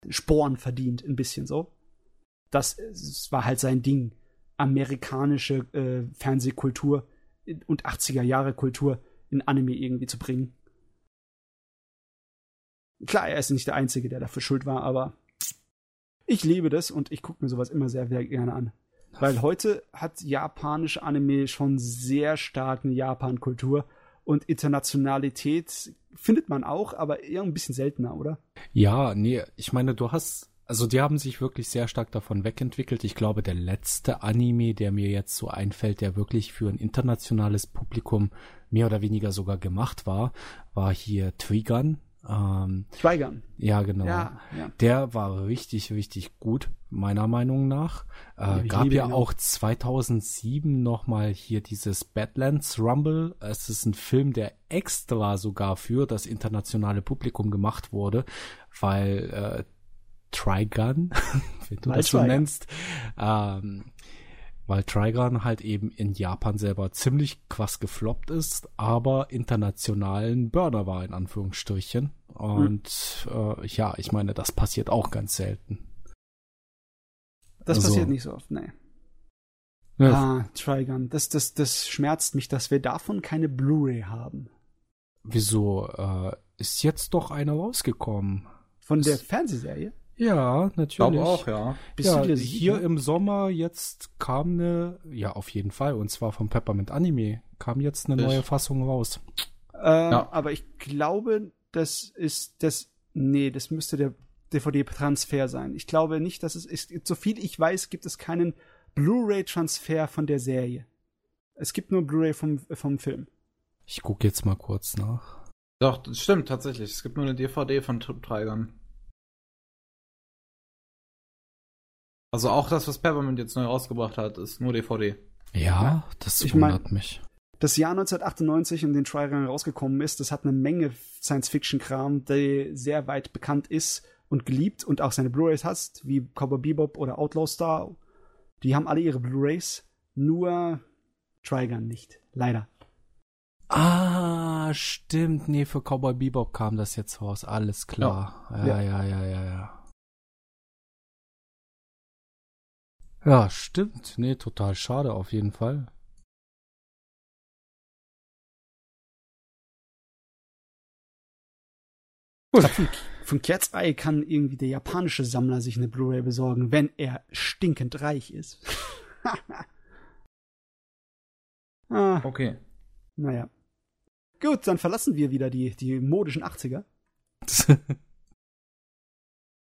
Sporen verdient, ein bisschen so. Das, das war halt sein Ding. Amerikanische äh, Fernsehkultur und 80er Jahre Kultur in Anime irgendwie zu bringen. Klar, er ist nicht der Einzige, der dafür schuld war, aber ich liebe das und ich gucke mir sowas immer sehr, sehr gerne an. Weil heute hat japanische Anime schon sehr stark Japan-Kultur und Internationalität findet man auch, aber eher ein bisschen seltener, oder? Ja, nee, ich meine, du hast, also die haben sich wirklich sehr stark davon wegentwickelt. Ich glaube, der letzte Anime, der mir jetzt so einfällt, der wirklich für ein internationales Publikum mehr oder weniger sogar gemacht war, war hier Trigun. Ähm, Schweigern. ja, genau. Ja, ja. Der war richtig, richtig gut, meiner Meinung nach. Äh, ich gab ja ihn auch 2007 nochmal hier dieses Badlands Rumble. Es ist ein Film, der extra sogar für das internationale Publikum gemacht wurde, weil äh, Trigun, wenn du Weil das so nennst, ähm, weil Trigun halt eben in Japan selber ziemlich krass gefloppt ist, aber internationalen Burner war in Anführungsstrichen. Und äh, ja, ich meine, das passiert auch ganz selten. Das Also- passiert nicht so oft, nee. Ja, Ah, Trigun. Das, das, das schmerzt mich, dass wir davon keine Blu-ray haben. Wieso äh, ist jetzt doch eine rausgekommen? Von der Das- Fernsehserie? Ja, Ich natürlich. glaube auch, ja. Bist ja, du dir sicher? hier im Sommer jetzt kam eine, ja auf jeden Fall, und zwar vom Peppermint Anime, kam jetzt eine Ich- neue Fassung raus. Äh, Ja. Aber ich glaube, das ist das. Nee, das müsste der DVD-Transfer sein. Ich glaube nicht, dass es ist. So viel ich weiß, gibt es keinen Blu-ray-Transfer von der Serie. Es gibt nur Blu-ray vom, vom Film. Ich gucke jetzt mal kurz nach. Doch, das stimmt tatsächlich. Es gibt nur eine DVD von T- Tigern. Also auch das, was Peppermint jetzt neu rausgebracht hat, ist nur DVD. Ja, das Ich mein- wundert mich. Das Jahr 1998, in dem Trigun rausgekommen ist, das hat eine Menge Science-Fiction-Kram, der sehr weit bekannt ist und geliebt und auch seine Blu-rays hast, wie Cowboy Bebop oder Outlaw Star. Die haben alle ihre Blu-rays, nur Trigun nicht. Leider. Ah, stimmt. Nee, für Cowboy Bebop kam das jetzt raus. Alles klar. Ja, Ja. ja, ja, ja, ja. Ja, stimmt. Nee, total schade auf jeden Fall. Glaub, von, Cat's Eye kann irgendwie der japanische Sammler sich eine Blu-ray besorgen, wenn er stinkend reich ist. ah, Okay. naja. Gut, dann verlassen wir wieder die, die modischen 80er.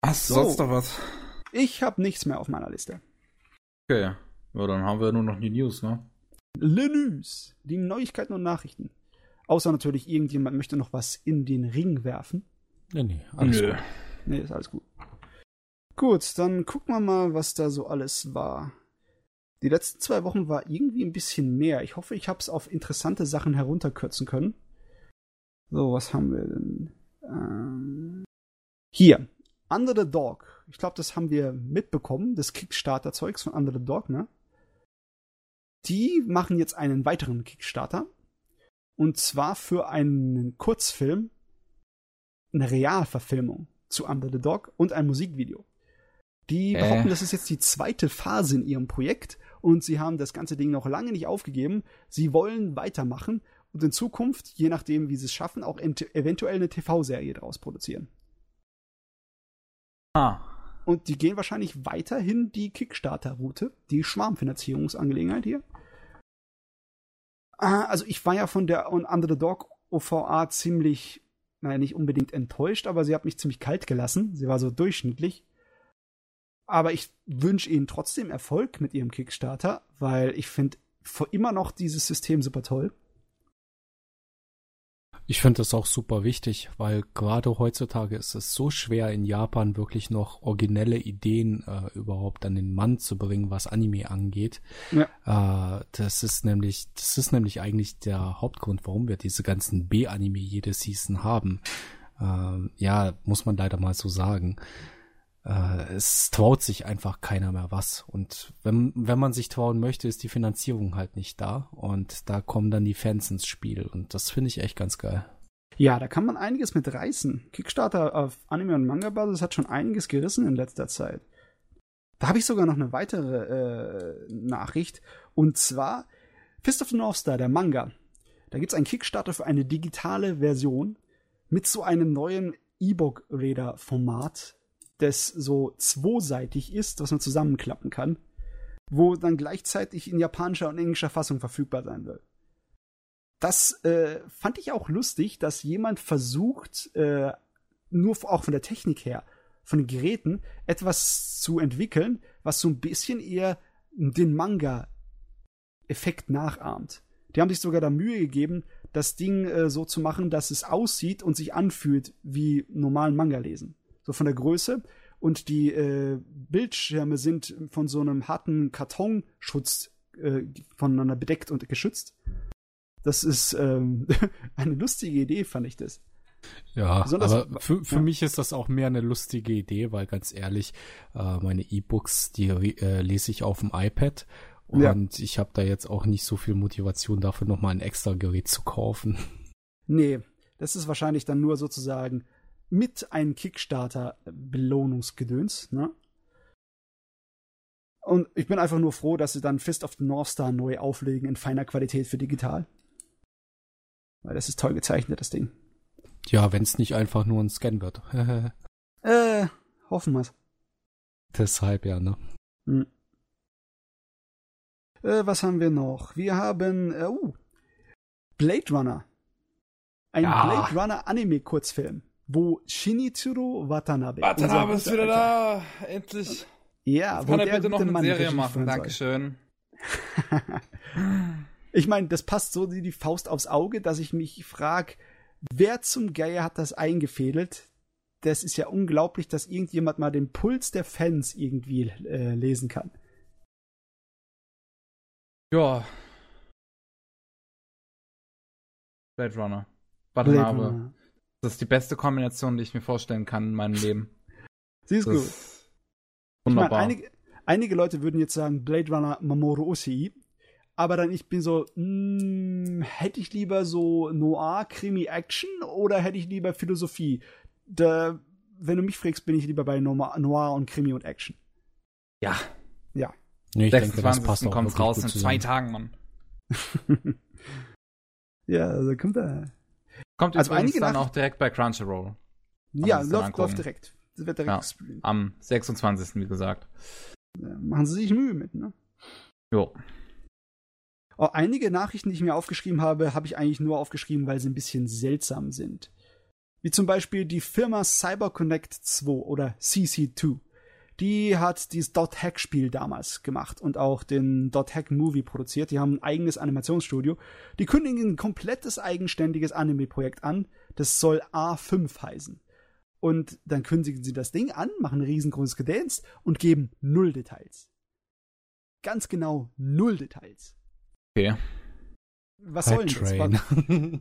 Hast So. sonst noch was? Ich habe nichts mehr auf meiner Liste. Okay. Ja, dann haben wir nur noch die News, ne? Lenus, die Neuigkeiten und Nachrichten. Außer natürlich, irgendjemand möchte noch was in den Ring werfen. Nee, nee, alles Nö. gut. Nee, ist alles gut. Gut, dann gucken wir mal, was da so alles war. Die letzten zwei Wochen war irgendwie ein bisschen mehr. Ich hoffe, ich habe es auf interessante Sachen herunterkürzen können. So, was haben wir denn? Ähm, hier, Under the Dog. ich glaube, das haben wir mitbekommen, das Kickstarter-Zeugs von Under the Dog, ne? Die machen jetzt einen weiteren Kickstarter. Und zwar für einen Kurzfilm, eine Realverfilmung zu Under the Dog und ein Musikvideo. Die behaupten, äh. das ist jetzt die zweite Phase in ihrem Projekt und sie haben das ganze Ding noch lange nicht aufgegeben. Sie wollen weitermachen und in Zukunft, je nachdem, wie sie es schaffen, auch eventuell eine TV-Serie daraus produzieren. Ah. Und die gehen wahrscheinlich weiterhin die Kickstarter-Route, die Schwarmfinanzierungsangelegenheit hier. Ah, also ich war ja von der Under the Dog OVA ziemlich, naja, nicht unbedingt enttäuscht, aber sie hat mich ziemlich kalt gelassen. Sie war so durchschnittlich. Aber ich wünsche ihnen trotzdem Erfolg mit ihrem Kickstarter, weil ich finde immer noch dieses System super toll. Ich finde das auch super wichtig, weil gerade heutzutage ist es so schwer in Japan wirklich noch originelle Ideen äh, überhaupt an den Mann zu bringen, was Anime angeht. Ja. Äh, das ist nämlich, das ist nämlich eigentlich der Hauptgrund, warum wir diese ganzen B-Anime jede Season haben. Äh, ja, muss man leider mal so sagen äh, es traut sich einfach keiner mehr was. Und wenn, wenn man sich trauen möchte, ist die Finanzierung halt nicht da. Und da kommen dann die Fans ins Spiel. Und das finde ich echt ganz geil. Ja, da kann man einiges mit reißen. Kickstarter auf Anime und Manga Basis hat schon einiges gerissen in letzter Zeit. Da habe ich sogar noch eine weitere äh, Nachricht. Und zwar Fist of the North Star, der Manga. Da gibt es einen Kickstarter für eine digitale Version mit so einem neuen E-Book-Reader-Format das so zweiseitig ist, was man zusammenklappen kann, wo dann gleichzeitig in japanischer und englischer Fassung verfügbar sein wird. Das äh, fand ich auch lustig, dass jemand versucht, äh, nur auch von der Technik her, von den Geräten, etwas zu entwickeln, was so ein bisschen eher den Manga-Effekt nachahmt. Die haben sich sogar da Mühe gegeben, das Ding äh, so zu machen, dass es aussieht und sich anfühlt wie normalen Manga lesen so von der Größe. Und die äh, Bildschirme sind von so einem harten Kartonschutz äh, voneinander bedeckt und geschützt. Das ist ähm, eine lustige Idee, fand ich das. Ja, Besonders, aber für, für ja. mich ist das auch mehr eine lustige Idee, weil ganz ehrlich, äh, meine E-Books, die äh, lese ich auf dem iPad und ja. ich habe da jetzt auch nicht so viel Motivation dafür, nochmal ein extra Gerät zu kaufen. Nee, das ist wahrscheinlich dann nur sozusagen mit einem Kickstarter-Belohnungsgedöns, ne? Und ich bin einfach nur froh, dass sie dann Fist of the North Star neu auflegen in feiner Qualität für digital. Weil das ist toll gezeichnet, das Ding. Ja, wenn es nicht einfach nur ein Scan wird. äh, hoffen wir's. Deshalb ja, ne? Hm. Äh, was haben wir noch? Wir haben, äh, uh, Blade Runner. Ein ja. Blade Runner Anime-Kurzfilm wo Shinichiro Watanabe. Watanabe ist wieder da, endlich. Ja, Jetzt wo kann er bitte noch eine Mann Serie machen, Dankeschön. ich meine, das passt so die Faust aufs Auge, dass ich mich frage, wer zum Geier hat das eingefädelt? Das ist ja unglaublich, dass irgendjemand mal den Puls der Fans irgendwie äh, lesen kann. Ja. Blade Runner. Watanabe. Das ist die beste Kombination, die ich mir vorstellen kann in meinem Leben. Sie ist das gut. Wunderbar. Ich meine, einige, einige Leute würden jetzt sagen Blade Runner Mamoru Oshii, aber dann ich bin so, mh, hm, hätte ich lieber so Noir, Krimi, Action oder hätte ich lieber Philosophie? Da, wenn du mich fragst, bin ich lieber bei Noir und Krimi und Action. Ja. Ja. Nee, ich 26. denke, das passt kommt raus in zwei Tagen, Mann. ja, also kommt da. Kommt also einige dann auch direkt bei Crunchyroll. Ja, läuft, läuft direkt. Das wird direkt ja, Am 26. wie gesagt. Machen Sie sich Mühe mit, ne? Jo. Oh, einige Nachrichten, die ich mir aufgeschrieben habe, habe ich eigentlich nur aufgeschrieben, weil sie ein bisschen seltsam sind. Wie zum Beispiel die Firma CyberConnect 2 oder CC2 die hat dieses Dot Hack Spiel damals gemacht und auch den Dot Hack Movie produziert. Die haben ein eigenes Animationsstudio. Die kündigen ein komplettes eigenständiges Anime-Projekt an. Das soll A5 heißen. Und dann kündigen sie das Ding an, machen ein riesengroßes Gedäns und geben null Details. Ganz genau null Details. Okay. Was soll denn das?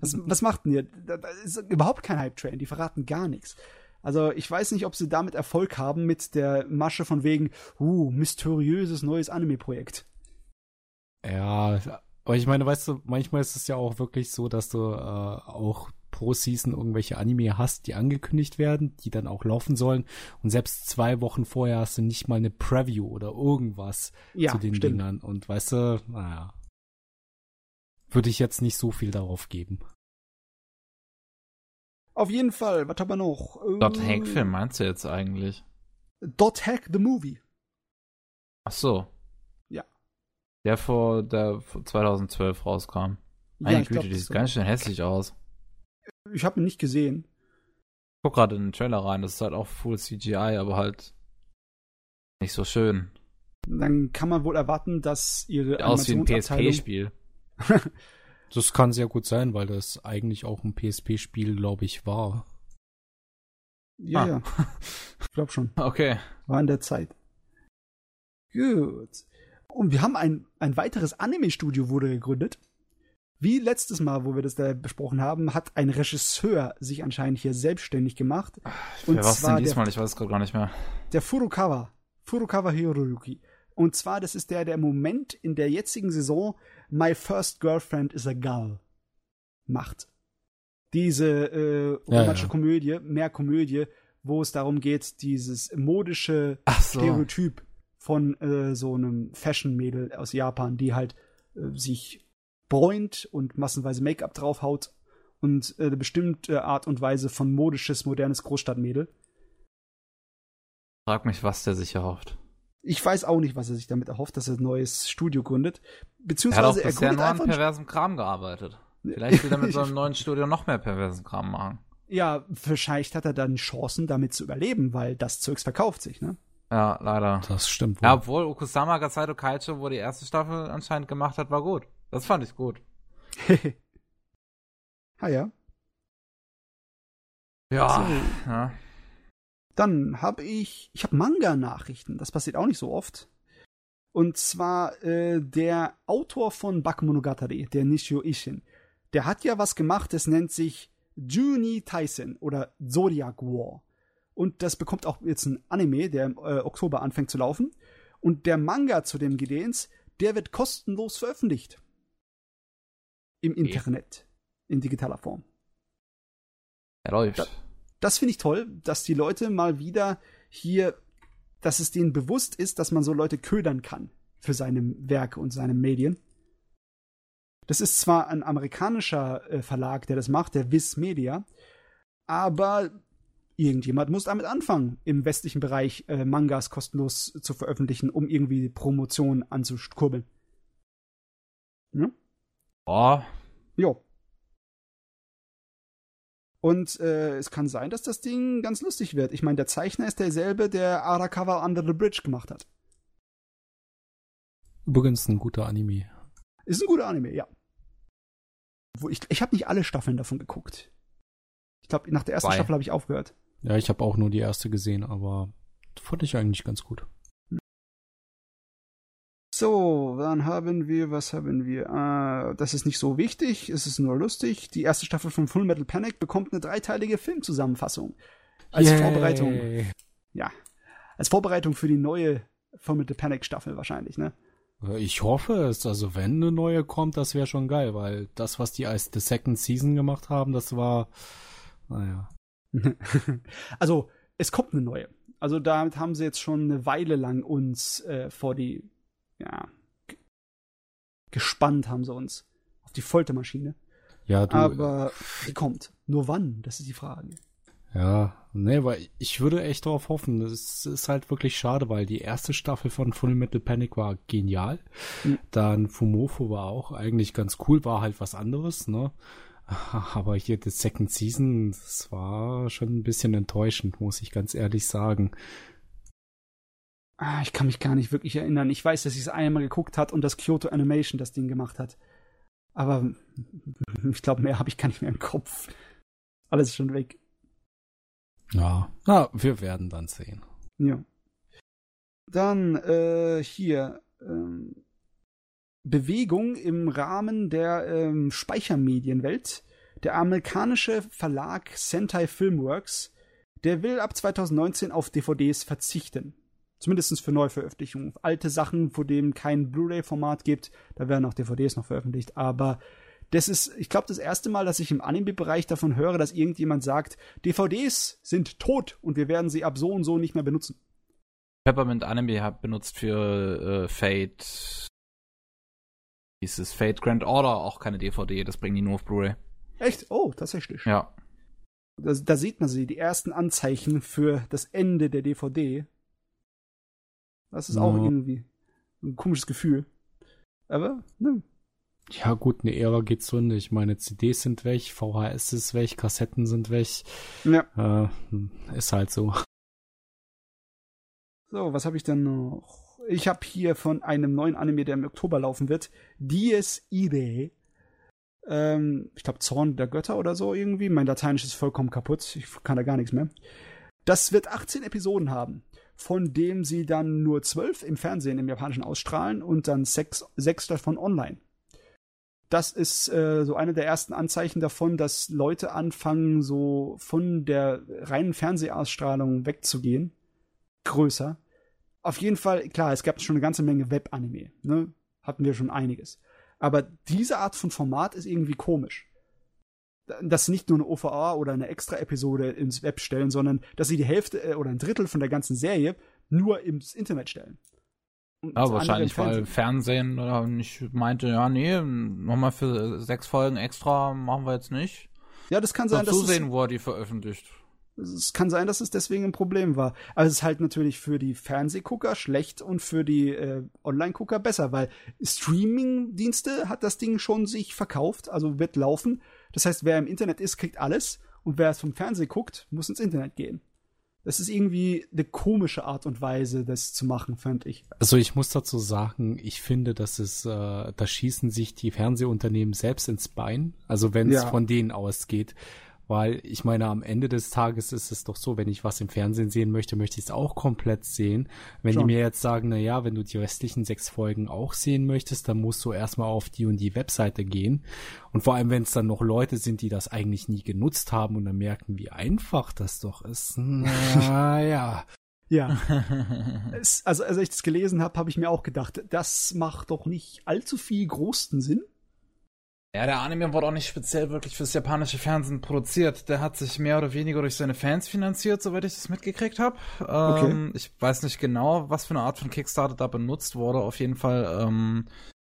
Was, was macht denn ihr? Da ist überhaupt kein Hype-Train. Die verraten gar nichts. Also ich weiß nicht, ob sie damit Erfolg haben mit der Masche von wegen, uh, mysteriöses neues Anime-Projekt. Ja, aber ich meine, weißt du, manchmal ist es ja auch wirklich so, dass du äh, auch pro Season irgendwelche Anime hast, die angekündigt werden, die dann auch laufen sollen. Und selbst zwei Wochen vorher hast du nicht mal eine Preview oder irgendwas Ja, zu den stimmt. Dingern. Und weißt du, naja. Würde ich jetzt nicht so viel darauf geben. Auf jeden Fall, was haben wir noch? Dot Hack Film meinst du jetzt eigentlich? Dot Hack the Movie. Ach so. Ja. Der vor, der vor 2012 rauskam. Meine ja, ich Güte, glaub, die das sieht ist- ganz schön hässlich aus. Ich habe ihn nicht gesehen. guck gerade in den Trailer rein, das ist halt auch Full CGI, aber halt nicht so schön. Dann kann man wohl erwarten, dass ihre Sieht aus wie ein PSP-Spiel. Das kann sehr gut sein, weil das eigentlich auch ein PSP-Spiel, glaube ich, war. Ja, Ah. ja. Ich glaube schon. Okay. War in der Zeit. Gut. Und wir haben ein, ein weiteres Anime-Studio wurde gegründet. Wie letztes Mal, wo wir das da besprochen haben, hat ein Regisseur sich anscheinend hier selbstständig gemacht. Und Wer war's zwar denn der- diesmal? Ich weiß gerade gar nicht mehr. Der Furukawa. Furukawa Hiroyuki. Und zwar, das ist der, der im Moment in der jetzigen Saison My First Girlfriend is a Girl macht. Diese äh, romantische ja. Komödie, mehr Komödie, wo es darum geht, dieses modische so. Stereotyp von äh, so einem Fashion-Mädel aus Japan, die halt äh, sich bräunt und massenweise Make-up draufhaut und äh, eine bestimmte Art und Weise von modisches, modernes Großstadtmädel. Frag mich, was der sich erhofft. Ich weiß auch nicht, was er sich damit erhofft, dass er ein neues Studio gründet. Er hat auch Beziehungsweise er nur an perversem Kram gearbeitet. Vielleicht will er mit seinem neuen Studio noch mehr perversen Kram machen. Ja, vielleicht hat er dann Chancen, damit zu überleben, weil das Zeugs verkauft sich, ne? Ja, leider. Das stimmt wohl. Ja, obwohl Okusama Gasaito Kaicho, wo die erste Staffel anscheinend gemacht hat, war gut. Das fand ich gut. ah ja. Ja. So. ja. Dann habe ich, ich habe Manga-Nachrichten. Das passiert auch nicht so oft. Und zwar äh, der Autor von Bakemonogatari, der Nishio Ishin, der hat ja was gemacht, das nennt sich Juni Taisen oder Zodiac War. Und das bekommt auch jetzt ein Anime, der im äh, Oktober anfängt zu laufen. Und der Manga zu dem Gedehns, der wird kostenlos veröffentlicht. Im. Internet. In digitaler Form. Er läuft. Ja. Das finde ich toll, dass die Leute mal wieder hier, dass es denen bewusst ist, dass man so Leute ködern kann für seine Werke und seine Medien. Das ist zwar ein amerikanischer äh, Verlag, der das macht, der Viz Media, aber irgendjemand muss damit anfangen, im westlichen Bereich äh, Mangas kostenlos zu veröffentlichen, um irgendwie Promotion anzukurbeln. Ja? Oh, Jo. Und äh, es kann sein, dass das Ding ganz lustig wird. Ich meine, der Zeichner ist derselbe, der Arakawa Under the Bridge gemacht hat. Übrigens ein guter Anime. Ist ein guter Anime, ja. Wo ich ich habe nicht alle Staffeln davon geguckt. Ich glaube, nach der ersten Zwei. Staffel habe ich aufgehört. Ja, ich habe auch nur die erste gesehen, aber fand ich eigentlich ganz gut. So, dann haben wir, was haben wir? Äh, das ist nicht so wichtig, es ist nur lustig. Die erste Staffel von Full Metal Panic bekommt eine dreiteilige Filmzusammenfassung. Als Yay. Vorbereitung. Ja. Als Vorbereitung für die neue Full Metal Panic Staffel wahrscheinlich, ne? Ich hoffe es. Also wenn eine neue kommt, das wäre schon geil, weil das, was die als The Second Season gemacht haben, das war, naja. also, es kommt eine neue. Also, damit haben sie jetzt schon eine Weile lang uns äh, vor die, ja, gespannt haben sie uns. Auf die Foltermaschine. Ja, du. Aber die kommt. Nur wann? Das ist die Frage. Ja, nee, weil ich würde echt darauf hoffen. Es ist halt wirklich schade, weil die erste Staffel von Full Metal Panic war genial. Mhm. Dann Fumofo war auch eigentlich ganz cool, war halt was anderes, ne? Aber hier die Second Season, das war schon ein bisschen enttäuschend, muss ich ganz ehrlich sagen. Ah, ich kann mich gar nicht wirklich erinnern. Ich weiß, dass ich es einmal geguckt hat und das Kyoto Animation das Ding gemacht hat. Aber ich glaube, mehr habe ich gar nicht mehr im Kopf. Alles ist schon weg. Ja, na, wir werden dann sehen. Ja. Dann äh, hier ähm, Bewegung im Rahmen der ähm, Speichermedienwelt. Der amerikanische Verlag Sentai Filmworks, der will ab 2019 auf DVDs verzichten. Zumindest für Neuveröffentlichungen. Alte Sachen, vor denen kein Blu-ray-Format gibt, da werden auch DVDs noch veröffentlicht. Aber das ist, ich glaube, das erste Mal, dass ich im Anime-Bereich davon höre, dass irgendjemand sagt, DVDs sind tot und wir werden sie ab so und so nicht mehr benutzen. Peppermint Anime hat benutzt für äh, Fate. Hieß es Fate Grand Order auch keine DVD, das bringen die nur auf Blu-ray. Echt? Oh, tatsächlich. Ja. Da, da sieht man sie, die ersten Anzeichen für das Ende der DVD. Das ist auch Ja. irgendwie ein komisches Gefühl. Aber, ne. Ja, gut, eine Ära geht zu Ende. Ich meine, CDs sind weg, VHS ist weg, Kassetten sind weg. Ja. Äh, ist halt so. So, was habe ich denn noch? Ich habe hier von einem neuen Anime, der im Oktober laufen wird, Dies Irae. Ähm, ich glaube Zorn der Götter oder so irgendwie. Mein Lateinisch ist vollkommen kaputt. Ich kann da gar nichts mehr. Das wird 18 Episoden haben, von dem sie dann nur 12 im Fernsehen im Japanischen ausstrahlen und dann sechs, sechs davon online. Das ist äh, so eine der ersten Anzeichen davon, dass Leute anfangen, so von der reinen Fernsehausstrahlung wegzugehen. Größer. Auf jeden Fall, klar, es gab schon eine ganze Menge Web-Anime, ne? Hatten wir schon einiges. Aber diese Art von Format ist irgendwie komisch. Dass sie nicht nur eine OVA oder eine Extra-Episode ins Web stellen, sondern dass sie die Hälfte äh, oder ein Drittel von der ganzen Serie nur ins Internet stellen. Und Ja, wahrscheinlich, weil Fernsehen oder nicht meinte, ja, nee, nochmal für sechs Folgen extra machen wir jetzt nicht. Ja, das kann sein, dass es, zusehen, wo er die veröffentlicht. es kann sein, dass es deswegen ein Problem war. Also es ist halt natürlich für die Fernsehgucker schlecht und für die äh, Online-Gucker besser, weil Streaming-Dienste hat das Ding schon sich verkauft, also wird laufen. Das heißt, wer im Internet ist, kriegt alles und wer es vom Fernsehen guckt, muss ins Internet gehen. Das ist irgendwie eine komische Art und Weise, das zu machen, fand ich. Also ich muss dazu sagen, ich finde, dass es, äh, da schießen sich die Fernsehunternehmen selbst ins Bein. Also wenn es Ja. von denen ausgeht. Weil ich meine, am Ende des Tages ist es doch so, wenn ich was im Fernsehen sehen möchte, möchte ich es auch komplett sehen. Wenn Schon. die mir jetzt sagen, na ja, wenn du die restlichen sechs Folgen auch sehen möchtest, dann musst du erstmal auf die und die Webseite gehen. Und vor allem, wenn es dann noch Leute sind, die das eigentlich nie genutzt haben und dann merken, wie einfach das doch ist. Na ja. Ja. es, also, als ich das gelesen habe, habe ich mir auch gedacht, das macht doch nicht allzu viel großen Sinn. Ja, der Anime wurde auch nicht speziell wirklich fürs japanische Fernsehen produziert. Der hat sich mehr oder weniger durch seine Fans finanziert, soweit ich das mitgekriegt habe. Ähm, Ich weiß nicht genau, was für eine Art von Kickstarter da benutzt wurde. Auf jeden Fall ähm,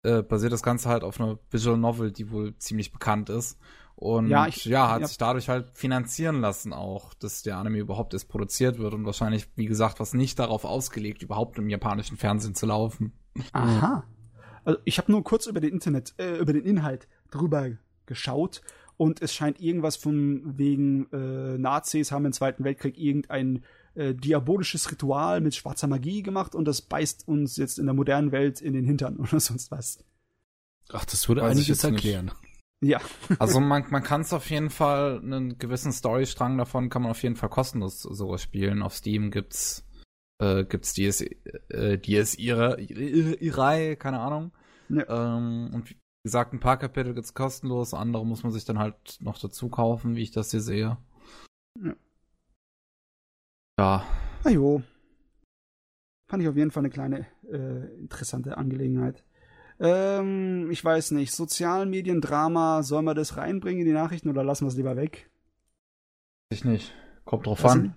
äh, basiert das Ganze halt auf einer Visual Novel, die wohl ziemlich bekannt ist. Und Ja, ja, ich- hat ja. sich dadurch halt finanzieren lassen auch, dass der Anime überhaupt erst produziert wird und wahrscheinlich, wie gesagt, was nicht darauf ausgelegt, überhaupt im japanischen Fernsehen zu laufen. Aha. Also ich habe nur kurz über den Internet, äh, über den Inhalt drüber geschaut und es scheint irgendwas von wegen äh, Nazis haben im Zweiten Weltkrieg irgendein äh, diabolisches Ritual mit schwarzer Magie gemacht und das beißt uns jetzt in der modernen Welt in den Hintern oder sonst was. Ach, das würde Weiß einiges nicht. erklären. Ja. Also man, man kann es auf jeden Fall, einen gewissen Storystrang davon kann man auf jeden Fall kostenlos sowas spielen. Auf Steam gibt's äh, gibt's DS, äh, DS ihre, ihre, ihre, keine Ahnung. Ja. Ähm, und gesagt, ein paar Kapitel gibt's kostenlos, andere muss man sich dann halt noch dazu kaufen, wie ich das hier sehe. Ja. Ja, Na jo. Fand ich auf jeden Fall eine kleine äh, interessante Angelegenheit. Ähm, ich weiß nicht, Sozialmedien-Drama, soll man das reinbringen in die Nachrichten oder lassen wir es lieber weg? ich nicht. Kommt drauf Weiß an.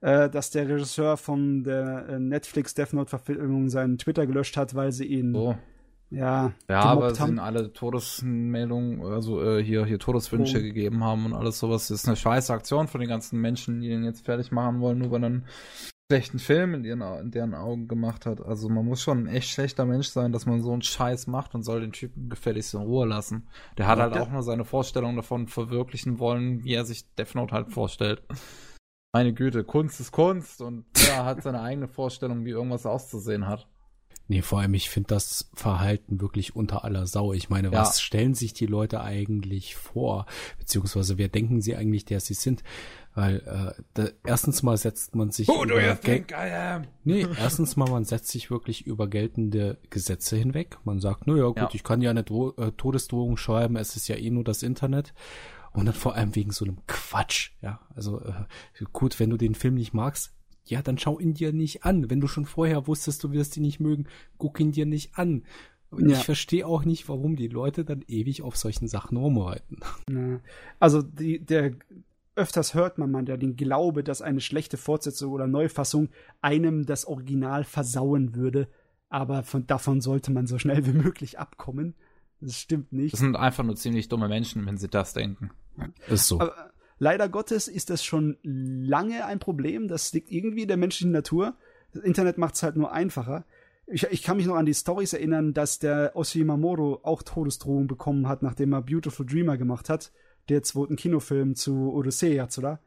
Äh, dass der Regisseur von der äh, Netflix Death Note Verfilmung seinen Twitter gelöscht hat, weil sie ihn So. Ja, Ja, aber haben. sind alle Todesmeldungen, also äh, hier, hier Todeswünsche Oh. gegeben haben und alles sowas. Das ist eine scheiße Aktion von den ganzen Menschen, die ihn jetzt fertig machen wollen, nur weil er einen schlechten Film in, ihren, in deren Augen gemacht hat. Also man muss schon ein echt schlechter Mensch sein, dass man so einen Scheiß macht und soll den Typen gefälligst in Ruhe lassen. Der hat Ja, halt der- auch nur seine Vorstellung davon verwirklichen wollen, wie er sich Death Note halt vorstellt. Meine Güte, Kunst ist Kunst und er hat seine eigene Vorstellung, wie irgendwas auszusehen hat. Nee, vor allem, ich finde das Verhalten wirklich unter aller Sau. Ich meine, Ja. was stellen sich die Leute eigentlich vor? Beziehungsweise, wer denken sie eigentlich, der sie sind? Weil, äh, da, erstens mal setzt man sich Who do über think I am? Nee, erstens mal, man setzt sich wirklich über geltende Gesetze hinweg. Man sagt, na ja, gut, Ja. ich kann ja eine Dro äh, Todesdrohung schreiben, es ist ja eh nur das Internet. Und dann vor allem wegen so einem Quatsch, ja. Also äh, gut, wenn du den Film nicht magst, ja, dann schau ihn dir nicht an. Wenn du schon vorher wusstest, du wirst ihn nicht mögen, guck ihn dir nicht an. Und ja. ich verstehe auch nicht, warum die Leute dann ewig auf solchen Sachen rumreiten. Also die, der öfters hört man man ja den Glaube, dass eine schlechte Fortsetzung oder Neufassung einem das Original versauen würde. Aber von, davon sollte man so schnell wie möglich abkommen. Das stimmt nicht. Das sind einfach nur ziemlich dumme Menschen, wenn sie das denken. Ist so. Aber leider Gottes ist das schon lange ein Problem. Das liegt irgendwie in der menschlichen Natur. Das Internet macht es halt nur einfacher. Ich, ich, kann mich noch an die Stories erinnern, dass der Oshimamoro auch Todesdrohung bekommen hat, nachdem er Beautiful Dreamer gemacht hat der zweiten Kinofilm zu Odyssee jetzt, oder?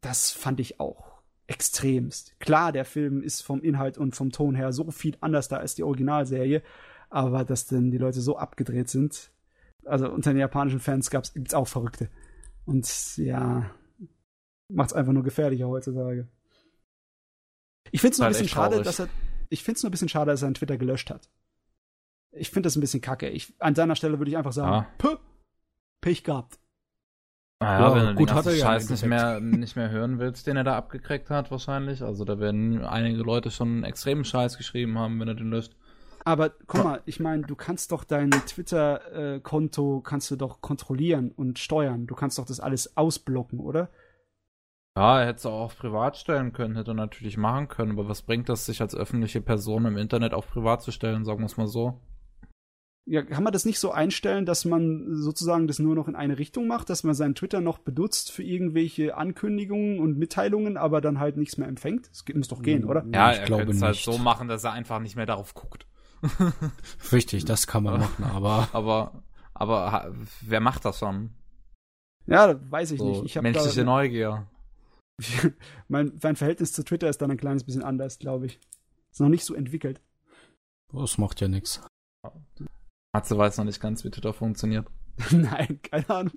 Das fand ich auch extremst. Klar, der Film ist vom Inhalt und vom Ton her so viel anders da als die Originalserie, aber dass denn die Leute so abgedreht sind, also unter den japanischen Fans gab's, gibt's auch Verrückte. Und ja, macht's einfach nur gefährlicher heutzutage. Ich find's nur ein bisschen schade, dass er, ich find's nur ein bisschen schade, dass er seinen Twitter gelöscht hat. Ich finde das ein bisschen kacke. Ich, an seiner Stelle würde ich einfach sagen, ah. Puh, Pech gehabt. Naja, ja, wenn du gut, den ganzen Scheiß ja nicht mehr, nicht mehr hören willst, den er da abgekriegt hat, wahrscheinlich. Also da werden einige Leute schon extremen Scheiß geschrieben haben, wenn er den löscht. Aber guck mal, ich meine, du kannst doch dein Twitter-Konto äh, kannst du doch kontrollieren und steuern. Du kannst doch das alles ausblocken, oder? Ja, er hätte es auch auf privat stellen können, hätte er natürlich machen können, aber was bringt das, sich als öffentliche Person im Internet auf privat zu stellen, sagen wir es mal so? ja, kann man das nicht so einstellen, dass man sozusagen das nur noch in eine Richtung macht, dass man seinen Twitter noch benutzt für irgendwelche Ankündigungen und Mitteilungen, aber dann halt nichts mehr empfängt? Das muss doch gehen, oder? Ja, ich er glaube es halt so machen, dass er einfach nicht mehr darauf guckt. Richtig, das kann man machen, aber. Aber, aber wer macht das schon? Ja, weiß ich so, nicht. Ich menschliche da, Neugier. mein, mein Verhältnis zu Twitter ist dann ein kleines bisschen anders, glaube ich. Ist noch nicht so entwickelt. Das macht ja nichts. Matze weiß noch nicht ganz, wie Twitter funktioniert. Nein, keine Ahnung.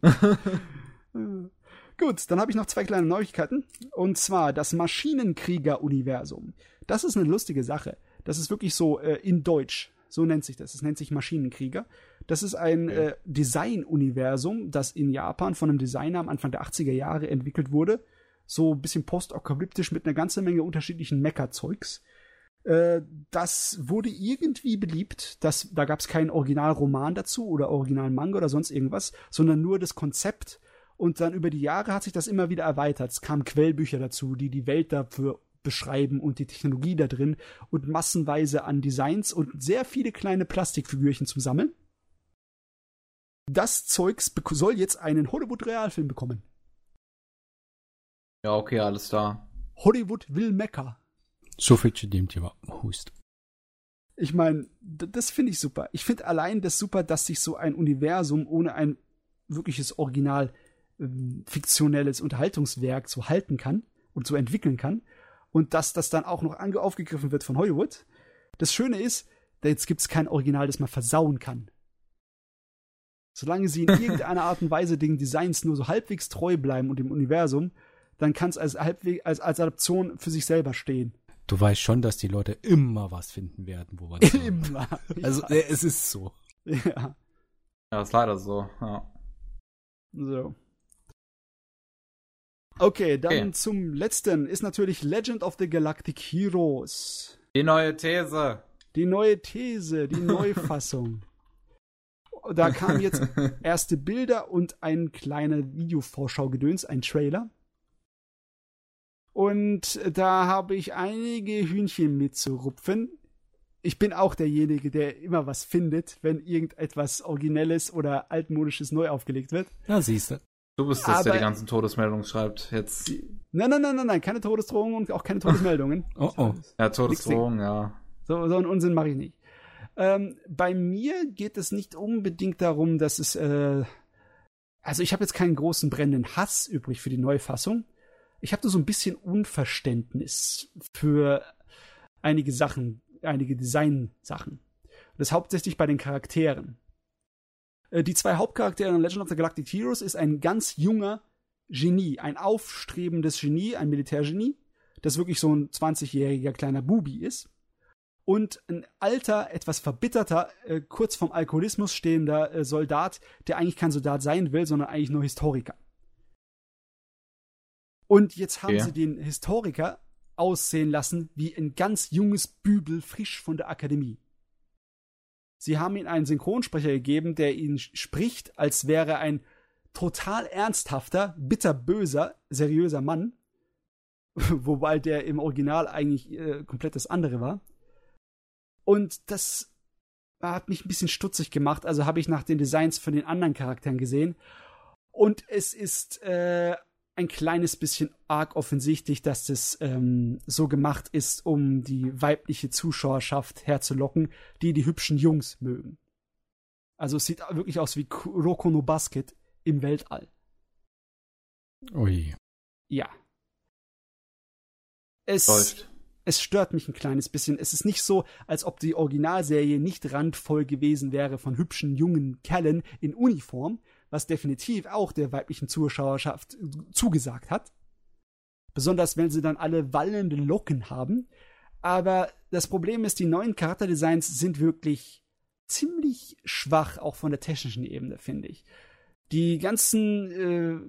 Gut, dann habe ich noch zwei kleine Neuigkeiten. Und zwar das Maschinenkrieger-Universum. Das ist eine lustige Sache. Das ist wirklich so äh, in Deutsch. So nennt sich das. Es nennt sich Maschinenkrieger. Das ist ein okay. äh, Design-Universum, das in Japan von einem Designer am Anfang der 80er Jahre entwickelt wurde. So ein bisschen postapokalyptisch mit einer ganzen Menge unterschiedlichen Mecha-Zeugs. Äh, das wurde irgendwie beliebt. Das, da gab es keinen Originalroman dazu oder Originalmanga oder sonst irgendwas, sondern nur das Konzept. Und dann über die Jahre hat sich das immer wieder erweitert. Es kamen Quellbücher dazu, die die Welt dafür beschreiben und die Technologie da drin und massenweise an Designs und sehr viele kleine Plastikfigürchen zum Sammeln. Das Zeugs soll jetzt einen Hollywood-Realfilm bekommen. Ja, okay, alles da. Hollywood will Mecca. So viel zu dem Thema. Hust. Ich meine, das finde ich super. Ich finde allein das super, dass sich so ein Universum ohne ein wirkliches Original ähm, fiktionelles Unterhaltungswerk so halten kann und so entwickeln kann. Und dass das dann auch noch aufgegriffen wird von Hollywood. Das Schöne ist, jetzt gibt es kein Original, das man versauen kann. Solange sie in irgendeiner Art und Weise den Designs nur so halbwegs treu bleiben und dem Universum, dann kann es als, als, als Adaption für sich selber stehen. Du weißt schon, dass die Leute immer was finden werden, wo man immer. Also äh, es ist so. Ja. Ja, ist leider so. Ja. So. Okay, dann okay. zum letzten ist natürlich Legend of the Galactic Heroes. Die neue These. Die neue These, die Neufassung. da kamen jetzt erste Bilder und ein kleiner Videovorschau-Gedöns, ein Trailer. Und da habe ich einige Hühnchen mitzurupfen. Ich bin auch derjenige, der immer was findet, wenn irgendetwas Originelles oder Altmodisches neu aufgelegt wird. Ja, siehst du. Du bist das, der die ganzen Todesmeldungen schreibt jetzt. Nein, nein, nein, nein, nein, keine Todesdrohungen und auch keine Todesmeldungen. oh, oh. Ja, Todesdrohungen, ja. So, so einen Unsinn mache ich nicht. Ähm, bei mir geht es nicht unbedingt darum, dass es, äh, also ich habe jetzt keinen großen brennenden Hass übrig für die Neufassung ich habe da so ein bisschen Unverständnis für einige Sachen, einige Design-Sachen. Das hauptsächlich bei den Charakteren. Äh, die zwei Hauptcharaktere in Legend of the Galactic Heroes ist ein ganz junger Genie, ein aufstrebendes Genie, ein Militärgenie, das wirklich so ein 20-jähriger kleiner Bubi ist. und ein alter, etwas verbitterter, äh, kurz vom Alkoholismus stehender äh, Soldat, der eigentlich kein Soldat sein will, sondern eigentlich nur Historiker. Und jetzt haben Okay. sie den Historiker aussehen lassen wie ein ganz junges Bübel, frisch von der Akademie. Sie haben ihm einen Synchronsprecher gegeben, der ihn spricht, als wäre ein total ernsthafter, bitterböser, seriöser Mann. Wobei der im Original eigentlich äh, komplett das andere war. Und das hat mich ein bisschen stutzig gemacht. Also habe ich nach den Designs von den anderen Charakteren gesehen. Und es ist äh, ein kleines bisschen arg offensichtlich, dass das ähm, so gemacht ist, um die weibliche Zuschauerschaft herzulocken, die die hübschen Jungs mögen. Also es sieht wirklich aus wie Kuroko no Basket im Weltall. Ui. Ja. Es, Läuft. es stört mich ein kleines bisschen. Es ist nicht so, als ob die Originalserie nicht randvoll gewesen wäre von hübschen jungen Kerlen in Uniform, was definitiv auch der weiblichen Zuschauerschaft zugesagt hat. Besonders wenn sie dann alle wallende Locken haben. Aber das Problem ist, die neuen Charakterdesigns sind wirklich ziemlich schwach, auch von der technischen Ebene, finde ich. Die ganzen äh,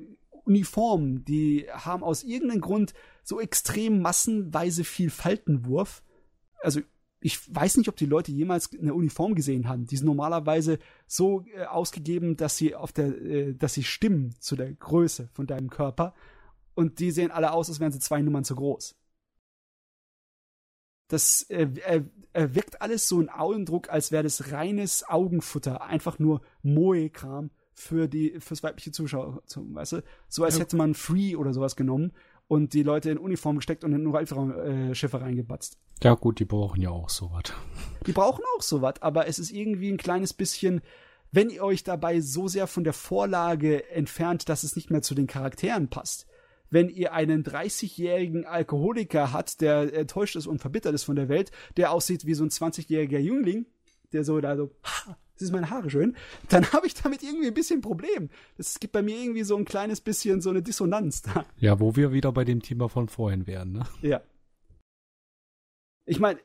Uniformen, die haben aus irgendeinem Grund so extrem massenweise viel Faltenwurf. Also ich weiß nicht, ob die Leute jemals eine Uniform gesehen haben. Die sind normalerweise so äh, ausgegeben, dass sie auf der, äh, dass sie stimmen zu der Größe von deinem Körper. Und die sehen alle aus, als wären sie zwei Nummern zu groß. Das äh, wirkt alles so ein Augendruck, als wäre das reines Augenfutter, einfach nur Moe-Kram für die fürs weibliche Zuschauer, weißt du? So als hätte man Free oder sowas genommen und die Leute in Uniform gesteckt und in Weltraumschiffe reingebatzt. Ja gut, die brauchen ja auch sowas. Die brauchen auch sowas, aber es ist irgendwie ein kleines bisschen, wenn ihr euch dabei so sehr von der Vorlage entfernt, dass es nicht mehr zu den Charakteren passt. Wenn ihr einen 30-jährigen Alkoholiker hat, der enttäuscht ist und verbittert ist von der Welt, der aussieht wie so ein 20-jähriger Jüngling, der so da so, ha, das ist meine Haare schön, dann habe ich damit irgendwie ein bisschen ein Problem. Es gibt bei mir irgendwie so ein kleines bisschen so eine Dissonanz da. Ja, wo wir wieder bei dem Thema von vorhin wären, ne? Ja. Ich meine,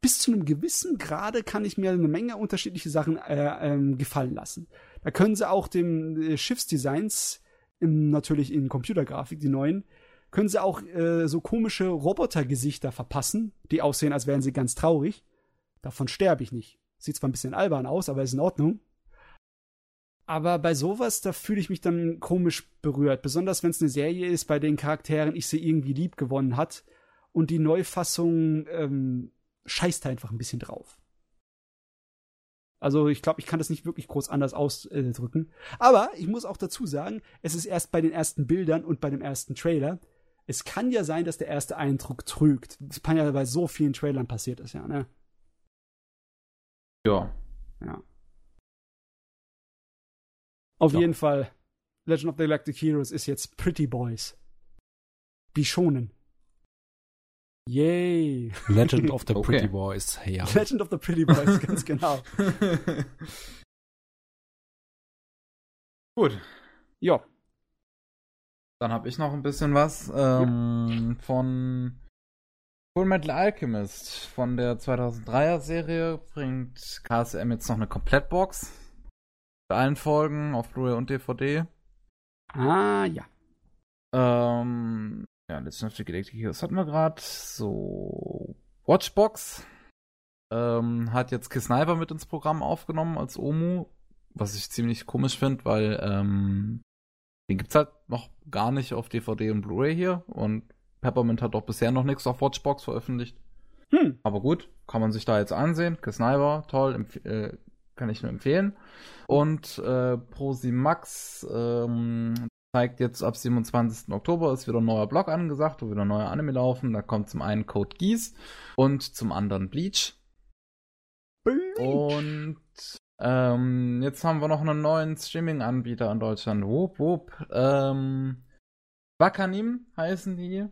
bis zu einem gewissen Grade kann ich mir eine Menge unterschiedliche Sachen äh, ähm, gefallen lassen. Da können sie auch dem äh, Schiffsdesigns, im, natürlich in Computergrafik, die neuen, können sie auch äh, so komische Robotergesichter verpassen, die aussehen, als wären sie ganz traurig. Davon sterbe ich nicht. Sieht zwar ein bisschen albern aus, aber ist in Ordnung. Aber bei sowas, da fühle ich mich dann komisch berührt. Besonders wenn es eine Serie ist, bei den Charakteren ich sie irgendwie lieb gewonnen hat. Und die Neufassung ähm, scheißt einfach ein bisschen drauf. Also ich glaube, ich kann das nicht wirklich groß anders ausdrücken. Aber ich muss auch dazu sagen, es ist erst bei den ersten Bildern und bei dem ersten Trailer. Es kann ja sein, dass der erste Eindruck trügt. Das kann ja bei so vielen Trailern passiert ist, ja, ne? Ja. Ja. Auf Ja. jeden Fall, Legend of the Galactic Heroes ist jetzt Pretty Boys. Bishonen. Yay. Legend of the Okay. Pretty Boys, ja. Legend of the Pretty Boys, ganz genau. Gut, Ja. dann habe ich noch ein bisschen was ähm, von Full Metal Alchemist. Von der 2003er Serie bringt KSM jetzt noch eine Komplettbox. Für allen Folgen auf Blu-ray und DVD. Ah, ja. Ähm, ja, of the Galactic Heroes hatten wir gerade. So, Watchbox ähm, hat jetzt Kisniver mit ins Programm aufgenommen als Omu, was ich ziemlich komisch finde, weil ähm, den gibt's halt noch gar nicht auf DVD und Blu-ray hier und Peppermint hat doch bisher noch nichts auf Watchbox veröffentlicht. Hm. Aber gut, kann man sich da jetzt ansehen. Kisniver, toll, äh, kann ich nur empfehlen. Und äh, Prosimax ähm, zeigt jetzt ab 27. Oktober ist wieder ein neuer Blog angesagt, wo wieder neue Anime laufen. Da kommt zum einen Code Geass und zum anderen Bleach. Und ähm, jetzt haben wir noch einen neuen Streaming-Anbieter in Deutschland. Wupp, wupp. Ähm, Wakanim heißen die.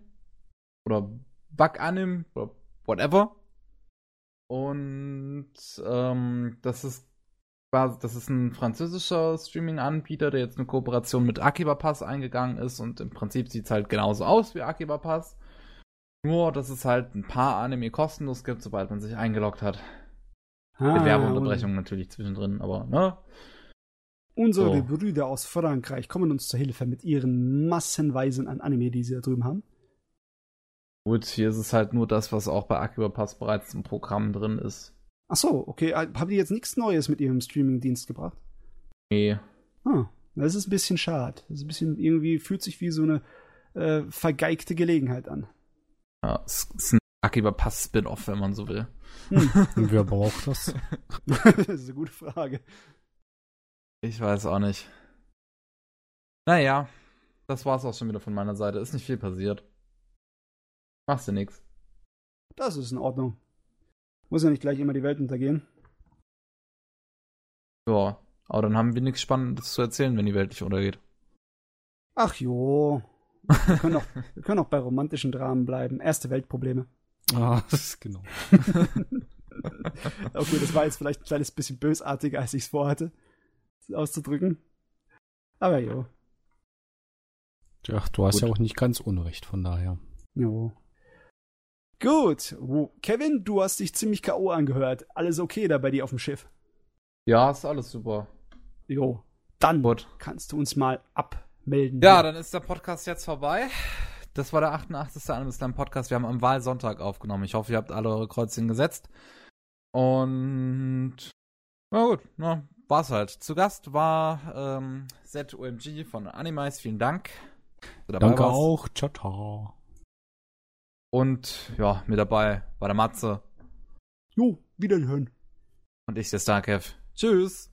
Oder Wakanim oder whatever. Und ähm, das ist das ist ein französischer Streaming-Anbieter, der jetzt eine Kooperation mit Akiba Pass eingegangen ist und im Prinzip sieht es halt genauso aus wie Akiba Pass. Nur, dass es halt ein paar Anime kostenlos gibt, sobald man sich eingeloggt hat. Ah, Mit Werbeunterbrechungen natürlich zwischendrin, aber ne? Unsere So. Brüder aus Frankreich kommen uns zur Hilfe mit ihren massenweisen an Anime, die sie da drüben haben. Gut, hier ist es halt nur das, was auch bei Akiba Pass bereits im Programm drin ist. Ach so, okay. äh, Haben die jetzt nichts Neues mit ihrem Streaming-Dienst gebracht? Nee. Ah, das ist ein bisschen schade. Das ist ein bisschen irgendwie fühlt sich wie so eine äh, vergeigte Gelegenheit an. Ja, es ist ein Akiba Pass Spin-off, wenn man so will. Und wer braucht das? das ist eine gute Frage. Ich weiß auch nicht. Naja, das war's auch schon wieder von meiner Seite. Ist nicht viel passiert. Machst du nix. Das ist in Ordnung. Muss ja nicht gleich immer die Welt untergehen. Ja, aber dann haben wir nichts Spannendes zu erzählen, wenn die Welt nicht untergeht. Ach jo. Wir können auch, wir können auch bei romantischen Dramen bleiben. Erste Weltprobleme. Ah, das ist genau. Okay, das war jetzt vielleicht ein kleines bisschen bösartiger, als ich es vorhatte, auszudrücken. Aber jo. Ja, du hast Gut. ja auch nicht ganz Unrecht, von daher. Jo. Gut. Kevin, du hast dich ziemlich K.O. angehört. Alles okay da bei dir auf dem Schiff? Ja, ist alles super. Jo. Dann Gut. kannst du uns mal abmelden. Ja, dann ist der Podcast jetzt vorbei. Das war der 88. Anime Slam Podcast. Wir haben am Wahlsonntag aufgenommen. Ich hoffe, ihr habt alle eure Kreuzchen gesetzt. Und na gut, na, war's halt. Zu Gast war ähm, ZOMG von Animais. Vielen Dank. Danke warst. auch. Ciao, ciao. Und ja, mit dabei war der Matze Jo, wiederhören. und ich, der Starkev. Tschüss.